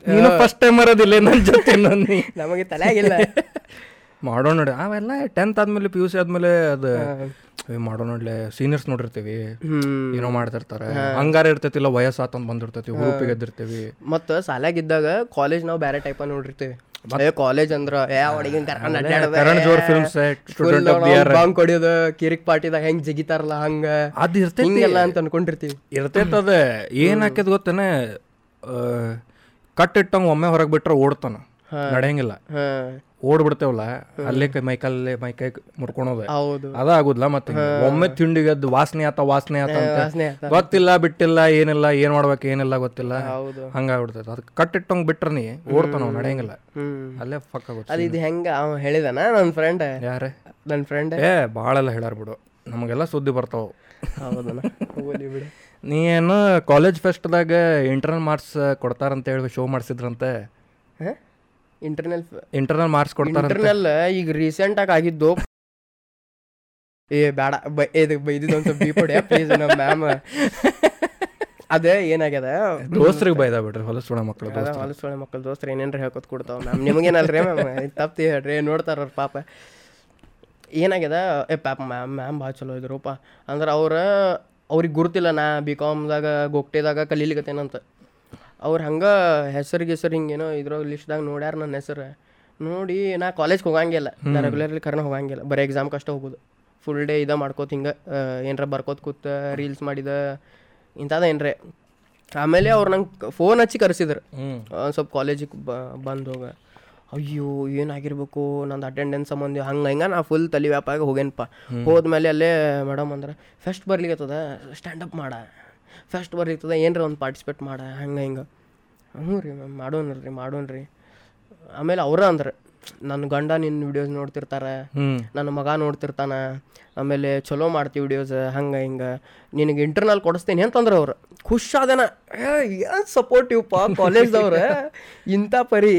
ನೀನು ಫಸ್ಟ್ ಟೈಮ್ ಬರೋದಿಲ್ಲ ನನ್ನ ಜೊತೆ ನೀ. ನಮಗೆ ತಲೆಯಾಗಿಲ್ಲ ಮಾಡೋಣ ನೋಡಿ. ಅವೆಲ್ಲ ಟೆಂತ್ ಆದ್ಮೇಲೆ ಪಿ ಯು ಸಿ ಆದ್ಮೇಲೆ ಅದು ಏ, ಮಾಡೋಣ ನೋಡ್ಲೆ ಸೀನಿಯರ್ಸ್ ನೋಡಿರ್ತೀವಿ. ಏನೋ ಮಾಡ್ತಿರ್ತಾರೆ. ಹಂಗಾರ ಇರ್ತೈತಿಲ್ಲ ವಯಸ್ಸಾತಂದ್ ಬಂದಿರ್ತೈತಿ ಗ್ರೂಪಿಗೆ ಎದ್ದಿರ್ತೀವಿ. ಮತ್ತು ಸಾಲಾಗಿದ್ದಾಗ ಕಾಲೇಜ್ ನಾವು ಬೇರೆ ಟೈಪ್ ನೋಡಿರ್ತೀವಿ. ಕಾಲೇಜ್ ಅಂದ್ರ ಜೋರ್ ಫಿಲ್ಮ್ ಸೆಟ್ ಸ್ಟೂಡೆಂಟ್ ಆಫ್. ಬಾಂಗ್ ಕೊಡಿಯೋದು ಕಿರಿಕ್ ಪಾರ್ಟಿದಾಗ ಹೆಂಗ್ ಜಿಗಿತಾರಲ್ಲ ಹಂಗ. ಅದ್ ಇರ್ತೈತಿ. ಹಿಂಗೆಲ್ಲ ಅಂತ ಅನ್ಕೊಂಡಿರ್ತೀವಿ. ಇರ್ತೈತದ ಏನ್ ಹಾಕ್ಯದ ಗೊತ್ತೇನೆ ಕಟ್ ಇಟ್ಟಂಗ ಒಮ್ಮೆ ಹೊರಗೆ ಬಿಟ್ರೆ ಓಡ್ತಾನ. ನಡೆಯಂಗಿಲ್ಲ. ಓಡ್ಬಿಡ್ತೇವಲ್ಲ ಅಲ್ಲೇ ಕೈ ಮೈಕಲ್ಲೇ ಮೈ ಕೈ ಹೌದು. ಅದ ಆಗುದಿಲ್ಲ ಮತ್ತೆ. ಒಮ್ಮೆ ತಿಂಡಿಗೆ ಎದ್ದು ವಾಸನೆ ಆತ ವಾಸನೆ ಆತ ಅಂತ ಗೊತ್ತಿಲ್ಲ ಬಿಟ್ಟಿಲ್ಲ ಏನಿಲ್ಲ ಏನ್ ಮಾಡ್ಬೇಕು ಏನಿಲ್ಲ ಗೊತ್ತಿಲ್ಲ. ಹೌದು. ಹಂಗಾಗ್ಬಿಡ್ತೈತೆ ಅದಕ್ಕೆ ಕಟ್ ಬಿಟ್ರ ನೀ ಓಡ್ತಾನ ನಡೆಯಂಗಿಲ್ಲ. ಅಲ್ಲೇ ಫಕ್ ಆಗುತ್ತೆ ಅದು ಇದು ಹೆಂಗ ಅವ ಹೇಳಿದಾನ ನನ್ನ ಫ್ರೆಂಡ್ ಯಾರೇ? ನನ್ನ ಫ್ರೆಂಡ್ ಏ ಭಾಳೆಲ್ಲ ಹೇಳ್ಯಾರ ಬಿಡು. ನಮಗೆಲ್ಲ ಸುದ್ದಿ ಬರ್ತಾವ. ಬಿಡು. ನೀ ಏನು ಕಾಲೇಜ್ ಫೆಸ್ಟ್ದಾಗ ಇಂಟರ್ನಲ್ ಮಾರ್ಕ್ಸ್ ಕೊಡ್ತಾರಂತ ಹೇಳಿ ಶೋ ಮಾಡಿಸಿದ್ರಂತೆ. ಇಂಟರ್ನಲ್ ಇಂಟರ್ನಲ್ ಮಾರ್ಕ್ಸ್ ಕೊಡ್ತಾರೆ ಇಂಟರ್ನಲ್ ಈಗ ರೀಸೆಂಟ್ ಆಗಿ ಆಗಿದ್ದು ಏ ಬೇಡ ಬೈ ಇದು ಬೈದಿದ್ದು ಒಂದು ಸ್ವಲ್ಪ ಬೀಪೊಡೆ ಪ್ಲೀಸ್ ನಮ್ಮ ಮ್ಯಾಮ್ ಅದೇ ಏನಾಗ್ಯದ? ದೋಸ್ತ್ರಿಗೆ ಬೈದ ಬಿಡ್ರಿ ಹೊಲಸು ಮಕ್ಕಳು ಅದ ಹೊಲಸೊಳೆ ಮಕ್ಕಳು ದೋಸ್ತ್ರು ಏನೇನ್ರ ಹೇಳ್ಕೊತ ಕೊಡ್ತಾವ ಮ್ಯಾಮ್ ನಿಮಗೇನಲ್ರಿ ಮ್ಯಾಮ್ ತಪ್ತಿ ಹೇಳ್ರಿ ನೋಡ್ತಾರ ಅವ್ರ ಪಾಪ. ಏನಾಗ್ಯದ? ಏ ಪಾಪ ಮ್ಯಾಮ್ ಮ್ಯಾಮ್ ಭಾಳ ಚಲೋ ಇದ್ರಪ್ಪ ಅಂದ್ರೆ ಅವ್ರ ಅವ್ರಿಗೆ ಗುರುತಿಲ್ಲ ನಾ ಬಿ ಕಾಮ್ದಾಗ ಗೊಕ್ಟೆದಾಗ ಕಲೀಲಿಕತ್ತೇನಂತ. ಅವ್ರು ಹಂಗೆ ಹೆಸರು ಗಿಸರು ಹಿಂಗೇನೋ ಇದ್ರಾಗ ಲಿಸ್ಟ್ದಾಗ ನೋಡ್ಯಾರ ನನ್ನ ಹೆಸರು. ನೋಡಿ ನಾ ಕಾಲೇಜ್ಗೆ ಹೋಗಂಗಿಲ್ಲ. ನಾ ರೆಗ್ಯುಲರ್ಲಿ ಕರ್ನ ಹೋಗಂಗಿಲ್ಲ. ಬರೀ ಎಕ್ಸಾಮ್ ಕಷ್ಟ ಹೋಗೋದು. ಫುಲ್ ಡೇ ಇದ ಮಾಡ್ಕೋತ ಹಿಂಗೆ ಏನರ ಬರ್ಕೋತ ಕೂತ ರೀಲ್ಸ್ ಮಾಡಿದ ಇಂಥದ್ದು ಏನ್ರೆ. ಆಮೇಲೆ ಅವ್ರು ನಂಗೆ ಫೋನ್ ಹಚ್ಚಿ ಕರೆಸಿದ್ರು. ಒಂದು ಸ್ವಲ್ಪ ಕಾಲೇಜಿಗೆ ಬ ಬಂದು ಹೋಗ. ಅಯ್ಯೋ ಏನಾಗಿರ್ಬೇಕು ನಂದು ಅಟೆಂಡೆನ್ಸ್ ಸಂಬಂಧ ಹಂಗೆ ಹಿಂಗೆ ನಾ ಫುಲ್ ತಲೆ ವ್ಯಾಪಾಗ ಹೋಗೇನಪ್ಪ. ಹೋದ್ಮೇಲೆ ಅಲ್ಲೇ ಮೇಡಮ್ ಅಂದ್ರೆ ಫಸ್ಟ್ ಬರ್ಲಿಕ್ಕೆ ಸ್ಟ್ಯಾಂಡಪ್ ಮಾಡ. ಫಸ್ಟ್ ಬರೀತದೆ ಏನರ ಒಂದು ಪಾರ್ಟಿಸಿಪೇಟ್ ಮಾಡ ಹಂಗೆ ಹಿಂಗೆ. ಹ್ಞೂ ರೀ ಮ್ಯಾಮ್ ಮಾಡೋಣ ರೀ ಮಾಡೋಣ ರೀ. ಆಮೇಲೆ ಅವ್ರ ಅಂದ್ರೆ ನನ್ನ ಗಂಡ ನಿನ್ನ ವಿಡಿಯೋಸ್ ನೋಡ್ತಿರ್ತಾರೆ ನನ್ನ ಮಗ ನೋಡ್ತಿರ್ತಾನ ಆಮೇಲೆ ಚಲೋ ಮಾಡ್ತೀವಿ ವಿಡಿಯೋಸ್ ಹಂಗೆ ಹಿಂಗೆ. ನಿನಗೆ ಇಂಟರ್ನಲ್ ಕೊಡಿಸ್ತೀನಿ ಅಂತಂದ್ರೆ ಅವ್ರು. ಖುಷಾದನ ಏನು ಸಪೋರ್ಟಿವ್ ಪಾ ಕಾಲೇಜ್ದವ್ರು ಇಂಥ ಪರಿ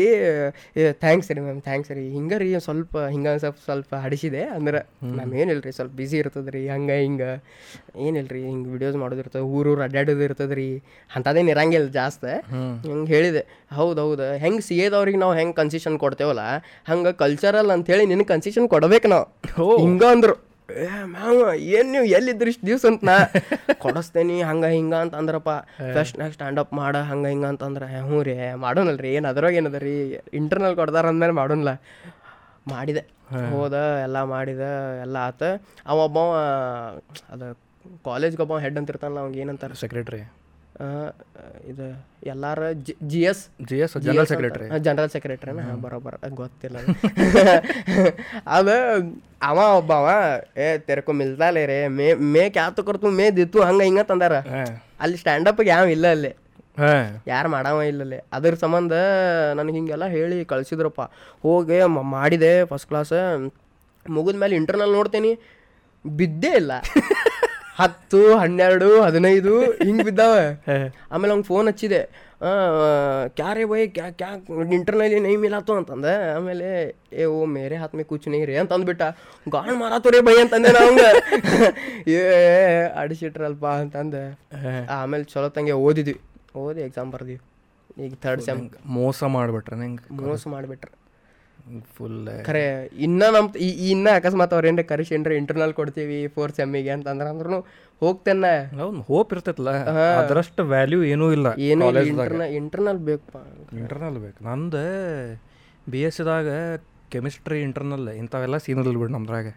ಥ್ಯಾಂಕ್ಸ್ ರೀ ಮ್ಯಾಮ್ ಥ್ಯಾಂಕ್ಸ್ ರೀ. ಹಿಂಗೆ ರೀ ಸ್ವಲ್ಪ ಹಿಂಗೆ ಸ್ವಲ್ಪ ಸ್ವಲ್ಪ ಹಡಿಸಿದೆ. ಅಂದ್ರೆ ಮ್ಯಾಮ್ ಏನಿಲ್ಲ ರೀ ಸ್ವಲ್ಪ ಬಿಸಿ ಇರ್ತದೆ ರೀ ಹಂಗೆ ಹಿಂಗೆ. ಏನಿಲ್ಲ ರೀ ಹಿಂಗೆ ವಿಡಿಯೋಸ್ ಮಾಡೋದಿರ್ತದೆ ಊರೂರು ಅಡ್ಡಾಡೋದು ಇರ್ತದೆ ರೀ ಅಂಥದ್ದೇನು ಇರಂಗಿಲ್ಲ ಜಾಸ್ತಿ. ಹಿಂಗೆ ಹೇಳಿದೆ. ಹೌದು ಹೌದು. ಹೆಂಗೆ ಸಿ ಎದವ್ರಿಗೆ ನಾವು ಹೆಂಗೆ ಕನ್ಸಿಷನ್ ಕೊಡ್ತೇವಲ್ಲ ಹಂಗೆ ಕಲ್ಚರಲ್ ಅಂತೇಳಿ ನಿನಗೆ ಕನ್ಸಿಷನ್ ಕೊಡ್ಬೇಕು ನಾವು. ಹಿಂಗೆ ಅಂದ್ರು. ಏ ಮ್ಯಾಮ್ ಏನ್ ನೀವು ಎಲ್ಲಿದ್ರಿ ಇಷ್ಟು ದಿವ್ಸ ಅಂತ ನಾ ಕೊಡಿಸ್ತೇನಿ ಹಂಗ ಹಿಂಗ ಅಂತ ಅಂದ್ರಪ್ಪ ಫಸ್ಟ್ ನೆಕ್ಸ್ಟ್ ಸ್ಟ್ಯಾಂಡ್ ಅಪ್ ಮಾಡ ಹಂಗ ಹಿಂಗ ಅಂತಂದ್ರೆ "ಏ, ಹ್ಞೂ ರೀ ಮಾಡೋನಲ್ರಿ ಏನು ಅದ್ರಾಗ ಏನದ ರೀ ಇಂಟರ್ನಲ್ ಕೊಡ್ದಾರ ಅಂದ್ಮೇಲೆ ಮಾಡೋನ್ಲ ಮಾಡಿದೆ ಹೋದ ಎಲ್ಲ ಮಾಡಿದ ಎಲ್ಲ ಆತ. ಅವ ಒಬ್ಬ ಅದು ಕಾಲೇಜ್ಗೆ ಒಬ್ಬ ಹೆಡ್ ಅಂತ ಇರ್ತಾನಲ್ಲ ಅವ್ಗೆ ಏನಂತಾರೆ? ಸೆಕ್ರೆಟರಿ ಇದು ಎಲ್ಲಾರ G S G S general secretary general ಸೆಕ್ರೆಟರಿನ ಬರೋಬರ. ಗೊತ್ತಿಲ್ಲ ಅದು. ಅವ ಒಬ್ಬವ ಏ ತೆರ್ಕೊ ಮಿಲ್ತಾಲೆ ರೇ ಮೇ ಮೇ ಕ್ಯಾತು ಕೊಡ್ತು ಮೇ ದಿತ್ತು ಹಂಗ ಹಿಂಗ ತಂದಾರ. ಅಲ್ಲಿ ಸ್ಟ್ಯಾಂಡಪ್ ಯಾವ ಇಲ್ಲ ಅಲ್ಲಿ. ಹಾ. ಯಾರು ಮಾಡವ ಇಲ್ಲಲ್ಲಿ ಅದ್ರ ಸಂಬಂಧ ನನಗೆ ಹಿಂಗೆಲ್ಲ ಹೇಳಿ ಕಳ್ಸಿದ್ರಪ್ಪ. ಹೋಗಿ ಮಾಡಿದೆ ಫಸ್ಟ್ ಕ್ಲಾಸ್ ಮುಗಿದ್ಮೇಲೆ ಇಂಟರ್ನಲ್ ನೋಡ್ತೀನಿ. ಬಿದ್ದೇ ಇಲ್ಲ. ಹತ್ತು ಹನ್ನೆರಡು ಹದಿನೈದು ಹಿಂಗೆ ಬಿದ್ದಾವ. ಆಮೇಲೆ ಅವ್ನು ಫೋನ್ ಹಚ್ಚಿದೆ. ಕ್ಯಾರೇ ಬೈ ಕ್ಯಾ ಕ್ಯಾ ಇಂಟರ್ನಲ್ಲಿ ನೈ ಮಿಲಾತು ಅಂತಂದೆ. ಆಮೇಲೆ ಏ ಓ ಮೇರೆ ಹಾತ್ ಮೇ ಕುಚ್ ನೀರಿ ರೇ ಅಂತ ಅಂದ್ಬಿಟ್ಟ ಗಾಣ್ ಮಾರಾತು ರೀ ಬೈ ಅಂತಂದೆ ನಾವಂಗ ಏ ಅಡಿಸಿಟ್ರಲ್ಪ ಅಂತಂದೆ. ಆಮೇಲೆ ಚಲೋ ತಂಗೆ ಓದಿದ್ವಿ. ಓದಿ ಎಕ್ಸಾಮ್ ಬರ್ದಿವಿ. ಈಗ ಥರ್ಡ್ ಸೆಮ್ ಮೋಸ ಮಾಡ್ಬಿಟ್ರೆ ನಂಗೆ. ಮೋಸ ಮಾಡಿಬಿಟ್ರೆ. ಫುಲ್ ಖರೆ ಇನ್ನ ನಮ್ ಇನ್ನ ಅಕಸ್ಮಾತ್ ಅವ್ರ ಕರಿಸಿನ್ರ ಕರೆಸಿ ಇಂಟರ್ನಲ್ ಕೊಡ್ತೀವಿ ಫೋರ್ ಸೆಮ್ಮಿಗೆ ಅಂತ ಅಂದ್ರ ಅಂದ್ರೂ ಹೋಗ್ತೇನೆ. ಹೌದು ಹೋಪ್ ಇರ್ತೈತಲ್ಲ ಅದರಷ್ಟು ವ್ಯಾಲ್ಯೂ ಏನೂ ಇಲ್ಲ ಏನು ಇಂಟರ್ನಲ್ ಇಂಟರ್ನಲ್ ಬೇಕಪ್ಪ ಇಂಟರ್ನಲ್ ಬೇಕು. ನಂದು ಬಿ ಎಸ್ ಸಿದಾಗ ಕೆಮಿಸ್ಟ್ರಿ ಇಂಟರ್ನಲ್ ಇಂಥವೆಲ್ಲ ಸೀನಲ್ ಬಿಡು ನಮ್ದ್ರಾಗ.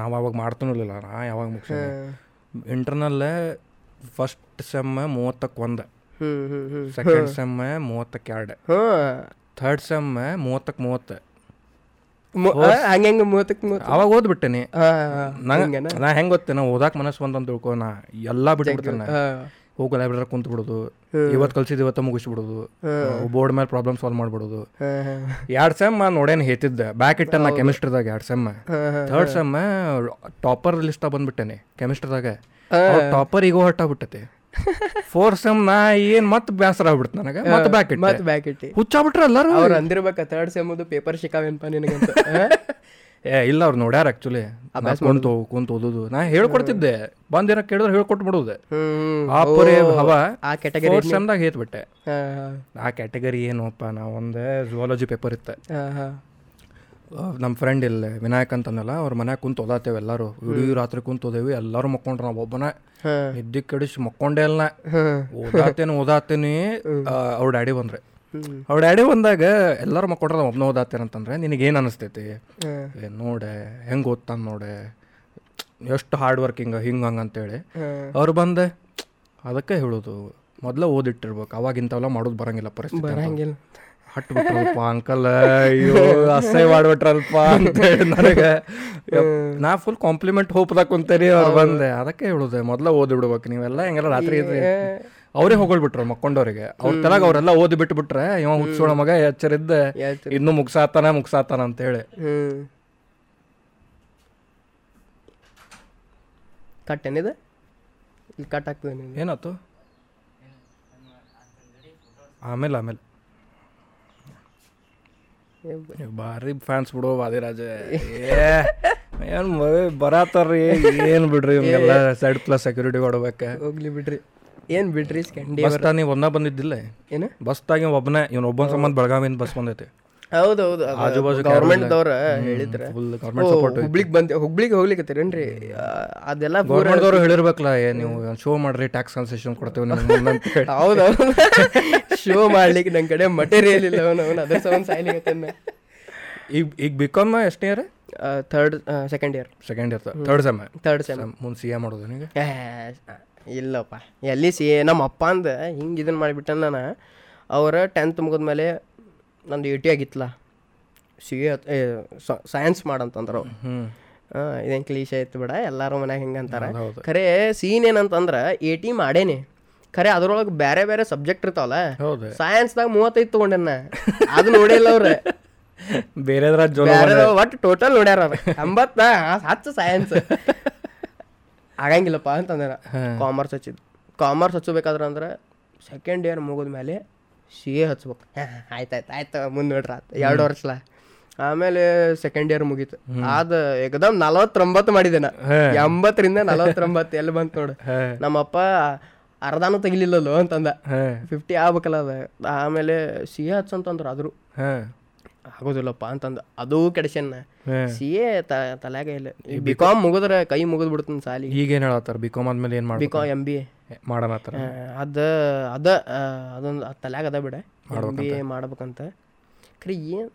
ನಾವು ಅವಾಗ ಮಾಡ್ತಾನಿಲ್ಲ ನಾ ಯಾವಾಗ ಮುಗಿಸ ಇಂಟರ್ನಲ್ ಫಸ್ಟ್ ಸೆಮ್ ಮೂವತ್ತಕ್ಕೆ ಒಂದು ಸೆಕೆಂಡ್ ಸೆಮ್ ಮೂವತ್ತಕ್ಕೆ ಎರಡು ಥರ್ಡ್ ಸೆಮ್ ಮೂವತ್ತಕ್ಕೆ ಮೂವತ್ತು. ಹಂಗೆ ಮೂವತ್ತಕ್ಕೆ ಮೂವತ್ತು. ಅವಾಗ ಓದ್ಬಿಟ್ಟೇನಿ ನಂಗೆ ನಾ? ಹೆಂಗೆ ಗೊತ್ತೇನೆ ಓದಾಕ್ ಮನಸ್ಸು ಬಂತ ತಿಳ್ಕೊ ನಾ ಎಲ್ಲ ಬಿಟ್ಬಿಡ್ತೇನೆ ಹೋಗಿ ಲೈಬ್ರರಿ ಕುಂತ್ ಬಿಡೋದು ಇವತ್ತು ಕಲ್ಸಿದ್ ಇವತ್ತ ಮುಗಿಸ್ಬಿಡೋದು. ಬೋರ್ಡ್ ಮೇಲೆ ಪ್ರಾಬ್ಲಮ್ ಸಾಲ್ವ್ ಮಾಡ್ಬಿಡೋದು. ಎರಡು ಸೆಮ್ ನೋಡೇನ್ ಹೇತಿದ್ದೆ ಬ್ಯಾಕ್ ಇಟ್ಟ ನಾ ಕೆಮಿಸ್ಟ್ರಿದಾಗ ಎರಡ್ sem third sem topper list ಬಂದ್ಬಿಟ್ಟೇನೆ ಕೆಮಿಸ್ಟ್ರಿದಾಗ. ಟಾಪರ್ ಈಗೋ ಹೊಟ್ಟಾಗ್ಬಿಟ್ಟೈತಿ ಫೋರ್ ಸೆಮ್ ನಾ ಏನ್ ಮತ್ ಬ್ಯಾಸರ ಆಗ್ಬಿಡ್ತು ನನಗೆ? ಮತ್ ಬ್ಯಾಕ್ ಇಟ್ ಮತ್ತೆ ಬ್ಯಾಕ್ ಇಟ್ಟಿ. ಹುಚ್ಚಾಬಿಟ್ರ ಎಲ್ಲಾರು ಅವ್ರು ಅಂದಿರ್ಬೇಕ ಥರ್ಡ್ ಸೆಮ್ಮದು ಪೇಪರ್ ಸಿಕ್ಕಾವೇನಪ್ಪ ನಿನಗಂತ? ಏ ಇಲ್ಲ ಅವ್ರು ನೋಡ್ಯಾರ ಆಕ್ಚುಲಿ ಕುಂತು ಕುಂತ ಓದುದು. ನಾ ಹೇಳ್ಕೊಡ್ತಿದ್ದೆ. ಬಂದಿರ ಕೇಳಿದ್ರೆ ಹೇಳ್ಕೊಟ್ ಬಿಡುದು. ಆ ಪರಿ ಹವ. ಆ ಕ್ಯಾಟಗರಿ ಸೆಮ್ದಾಗ ಹೇತ್ಬಿಟ್ಟೆ. ಆ ಕ್ಯಾಟಗರಿ ಏನಪ್ಪ ನಾ ಒಂದೇ ಜುವಾಲಜಿ ಪೇಪರ್ ಇತ್ತ ನಮ್ಮ ಫ್ರೆಂಡ್ ಇಲ್ಲೇ ವಿನಾಯಕ್ ಅಂತನಲ್ಲ ಅವ್ರ ಮನ್ಯಾಗ ಕುಂತು ಓದಾತೇವೆ ಎಲ್ಲರೂ. ಇಡೀ ರಾತ್ರಿ ಕುಂತು ಓದೇವಿ ಎಲ್ಲರೂ ಮಕ್ಕೊಂಡ್ರ ನಾವು ಒಬ್ಬನೇ. ನಿದ್ದೆ ಕೆಡಿಸಿ ಮಕ್ಕೊಂಡೇ ಇಲ್ಲ ಓದಾತೇನೆ ಓದಾತೇನಿ ಅವ್ರ ಡ್ಯಾಡಿ ಬಂದ್ರೆ. ಅವ್ರ ಡ್ಯಾಡಿ ಬಂದಾಗ ಎಲ್ಲರೂ ಮಕ್ಕೊಂಡ್ರ ಒಬ್ಬನ ಓದಾತೇನೆ ಅಂತಂದ್ರೆ ನಿನಗೇನು ಅನಿಸ್ತೈತಿ? ನೋಡೆ ಹೆಂಗೆ ಓದ್ತಾನೆ ನೋಡೆ? ಎಷ್ಟು ಹಾರ್ಡ್ ವರ್ಕಿಂಗ್ ಹಿಂಗ ಹಂಗೆ ಅಂತೇಳಿ. ಅವ್ರು ಬಂದೆ ಅದಕ್ಕೆ ಹೇಳೋದು ಮೊದಲೇ ಓದಿಟ್ಟಿರ್ಬೇಕು ಅವಾಗ ಇಂಥವೆಲ್ಲ ಮಾಡೋದು ಬರಂಗಿಲ್ಲ ಪರಿಸ್ಥಿತಿ ಅಂತ. ಬರಂಗಿಲ್ಲ ಹಟ್ ಅಂಕಲ್ ಅಯ್ಯೋ ಅಸಹ್ಯ ಮಾಡ್ಬಿಟ್ರಲ್ಪ ಅಂತೇಳಿ ನನಗೆ. ನಾ ಫುಲ್ ಕಾಂಪ್ಲಿಮೆಂಟ್ ಹೋಪ್ದಾಗ ಕುಂತೇರಿ ಅವ್ರು ಬಂದೆ. ಅದಕ್ಕೆ ಹೇಳುದೆ ಮೊದ್ಲ ಓದಿ ಬಿಡ್ಬೇಕು ನೀವೆಲ್ಲ ಹೆಂಗೆಲ್ಲ ರಾತ್ರಿ ಇದ್ರಿ ಅವರೇ ಹೋಗ್ಬಿಟ್ರು ಮಕ್ಕೊಂಡವ್ರಿಗೆ. ಅವ್ರ ತಲಾಗ ಅವರೆಲ್ಲ ಓದಿ ಬಿಟ್ಬಿಟ್ರೆ ಇವ ಹುಚ್ಚೋಣ ಮಗ ಎಚ್ಚರಿದ್ದೆ ಇನ್ನು ಮುಗ್ಸಾತಾನ ಮುಗ್ಸಾತಾನ ಅಂತ ಹೇಳಿ. ಕಟ್ ಏನಿದೆ ಇಲ್ಲಿ ಕಟ್ ಆಗ್ತದೆ ಏನಾಯ್ತು ಆಮೇಲೆ ಆಮೇಲೆ. ಭಾರಿ ಫ್ಯಾನ್ಸ್ ಬಿಡು ವಾದಿರಾಜ ಏನ್ ಬರಾತಾರ್ರಿ ಏನ್ ಬಿಡ್ರಿ ಇವ್ನೆಲ್ಲ ಸೈಡ್ ಪ್ಲಸ್ ಸೆಕ್ಯೂರಿಟಿ ಕೊಡ್ಬೇಕ? ಹೋಗ್ಲಿ ಬಿಡ್ರಿ. ಏನು ಬಿಡ್ರಿ ಸ್ಕ್ಯಾಂಡಿ ಬಸ್ ನೀವು ಒಂದ ಬಂದಿದ್ದಿಲ್ಲ. ಏನು? ಬಸ್ತಾಗ ಒಬ್ಬನೇ ಇವ್ನ ಒಬ್ಬನ ಸಂಬಂಧ ಬೆಳಗಾವಿಯಿಂದ ಬಸ್ ಬಂದೈತಿ. ಹೌದು ಹೌದು ಆಜು ಬಾಜು ಗೌರ್ಮೆಂಟ್ದವ್ರ ಹೇಳಿದ್ರ. ಹುಬ್ಳಿಗ್ ಬಂದೆ ಹುಬ್ಳಿಗೆ ಹೋಗ್ಲಿಕತ್ತೀರೇನ್ರಿ ಆ, ಅದೆಲ್ಲ ಗೌರ್ಮೆಂಟ್ದವ್ರು ಹೇಳಿರ್ಬೇಕಲ್ಲ ಏ ನೀವು ಶೋ ಮಾಡ್ರಿ ಟ್ಯಾಕ್ಸ್ ಕನ್ಸೆಷನ್ ಕೊಡ್ತೇವೆ ನಿಮ್ಗೆ ಹೌದೌದು. ಶೋ ಮಾಡ್ಲಿಕ್ಕೆ ನನ್ನ ಕಡೆ ಮಟೀರಿಯಲ್ ಇಲ್ಲ ಅವನು ಅದ್ರ ಸೌಂಡ್ ಸಾಯ್ಲಿಕತ್ತಾನ ಈಗ ಈಗ ಬಿಕಾಮ್ ಎಷ್ಟನೇ year third second year second year third sem third sem ಮುಂದೆ ಸಿ ಎ ಮಾಡೋದು ನಿಮಗೆ ಇಲ್ಲಪ್ಪ. ಎಲ್ಲಿ ಸಿ ನಮ್ಮ ಅಪ್ಪ ಅಂದ ಹಿಂಗೆ ಇದನ್ನು ಮಾಡಿಬಿಟ್ಟ ನಾನು. ಅವರ ಟೆಂತ್ ಮುಗಿದ್ಮೇಲೆ ನಂದು ಎ ಟಿ ಆಗಿತ್ತಲ್ಲ. ಸಿ ಎ ಸೈನ್ಸ್ ಮಾಡಂತಂದ್ರು ಇದೇನು ಕ್ಲೀಶ ಆಯ್ತು ಬಿಡ ಎಲ್ಲರೂ ಮನ್ಯಾಗ ಹಿಂಗೆ ಅಂತಾರೆ. ಖರೆ ಸೀನ್ ಏನಂತಂದ್ರೆ ಎ ಟಿ ಮಾಡೇನಿ. ಖರೆ ಅದ್ರೊಳಗೆ ಬೇರೆ ಬೇರೆ ಸಬ್ಜೆಕ್ಟ್ ಇರ್ತಾವಲ್ಲ. ಸೈನ್ಸ್ದಾಗ ಮೂವತ್ತೈದು ತೊಗೊಂಡೆನ ಅದು ನೋಡಿಲ್ಲ ಅವ್ರೆ. ಬೇರೆ ಒಟ್ಟು ಟೋಟಲ್ ನೋಡ್ಯಾರ ಎಂಬತ್ತ ಹತ್ತು ಸೈನ್ಸ್ ಆಗಂಗಿಲ್ಲಪ್ಪ ಅಂತಂದ್ರೆ ಕಾಮರ್ಸ್ ಹಚ್ಚಿದ್ದು ಕಾಮರ್ಸ್ ಹಚ್ಚಬೇಕಾದ್ರೆ ಅಂದ್ರೆ ಸೆಕೆಂಡ್ ಇಯರ್ ಮುಗಿದ್ಮೇಲೆ ಸಿ ಎ ಹಚ್ಬೇಕು. ಆಯ್ತಾಯ್ತು ಆಯ್ತು ಮುಂದೆ ನೋಡ್ರಿ ಆಯ್ತು ಎರಡು ವರ್ಷಲ. ಆಮೇಲೆ ಸೆಕೆಂಡ್ ಇಯರ್ ಮುಗೀತು. ಆದ ಏಕದಮ್ ನಲವತ್ತೊಂಬತ್ತು ಮಾಡಿದೆ ನಾ. ಎಂಬತ್ತರಿಂದ ನಲವತ್ತೊಂಬತ್ತು ಎಲ್ಲಿ ಬಂತು ನೋಡು. ನಮ್ಮಪ್ಪ ಅರ್ಧಾನು ತೆಗಿಲಿಲ್ಲಲ್ಲೋ ಅಂತಂದ. ಫಿಫ್ಟಿ ಆಗ್ಬೇಕಲ್ಲ ಅದ. ಆಮೇಲೆ ಸಿಹಿ ಹಚ್ಚಂತಂದ್ರು ಆದ್ರು. ಹಾಂ. ಆಗೋದಿಲ್ಲಪ್ಪ ಅಂತಂದು. ಅದು ಕೆಡಸನ್ನ ಹಾಂ ಸಿ ಎ ತಲೆಯಾಗ ಇಲ್ಲ. ಬಿ ಕಾಮ್ ಮುಗಿದ್ರೆ ಕೈ ಮುಗಿದ್ ಬಿಡ್ತೀನಿ ಸಾಲಿ ಈಗೇನು ಹೇಳತ್ತಾರ? ಬಿ ಕಾಮ್ ಆದ್ಮೇಲೆ ಏನು ಬಿ ಮಾಡ್ಬೇಕು ಕಾಮ್ ಎಂ ಬಿ ಎ ಮಾಡಣತ್ತಾರ ಅದ ಅದ ಅದೊಂದು ತಲ್ಯಾಗ ಅದ ಬಿಡ. ಬಿ ಎ ಮಾಡ್ಬೇಕಂತ. ಖರೀ ಏನು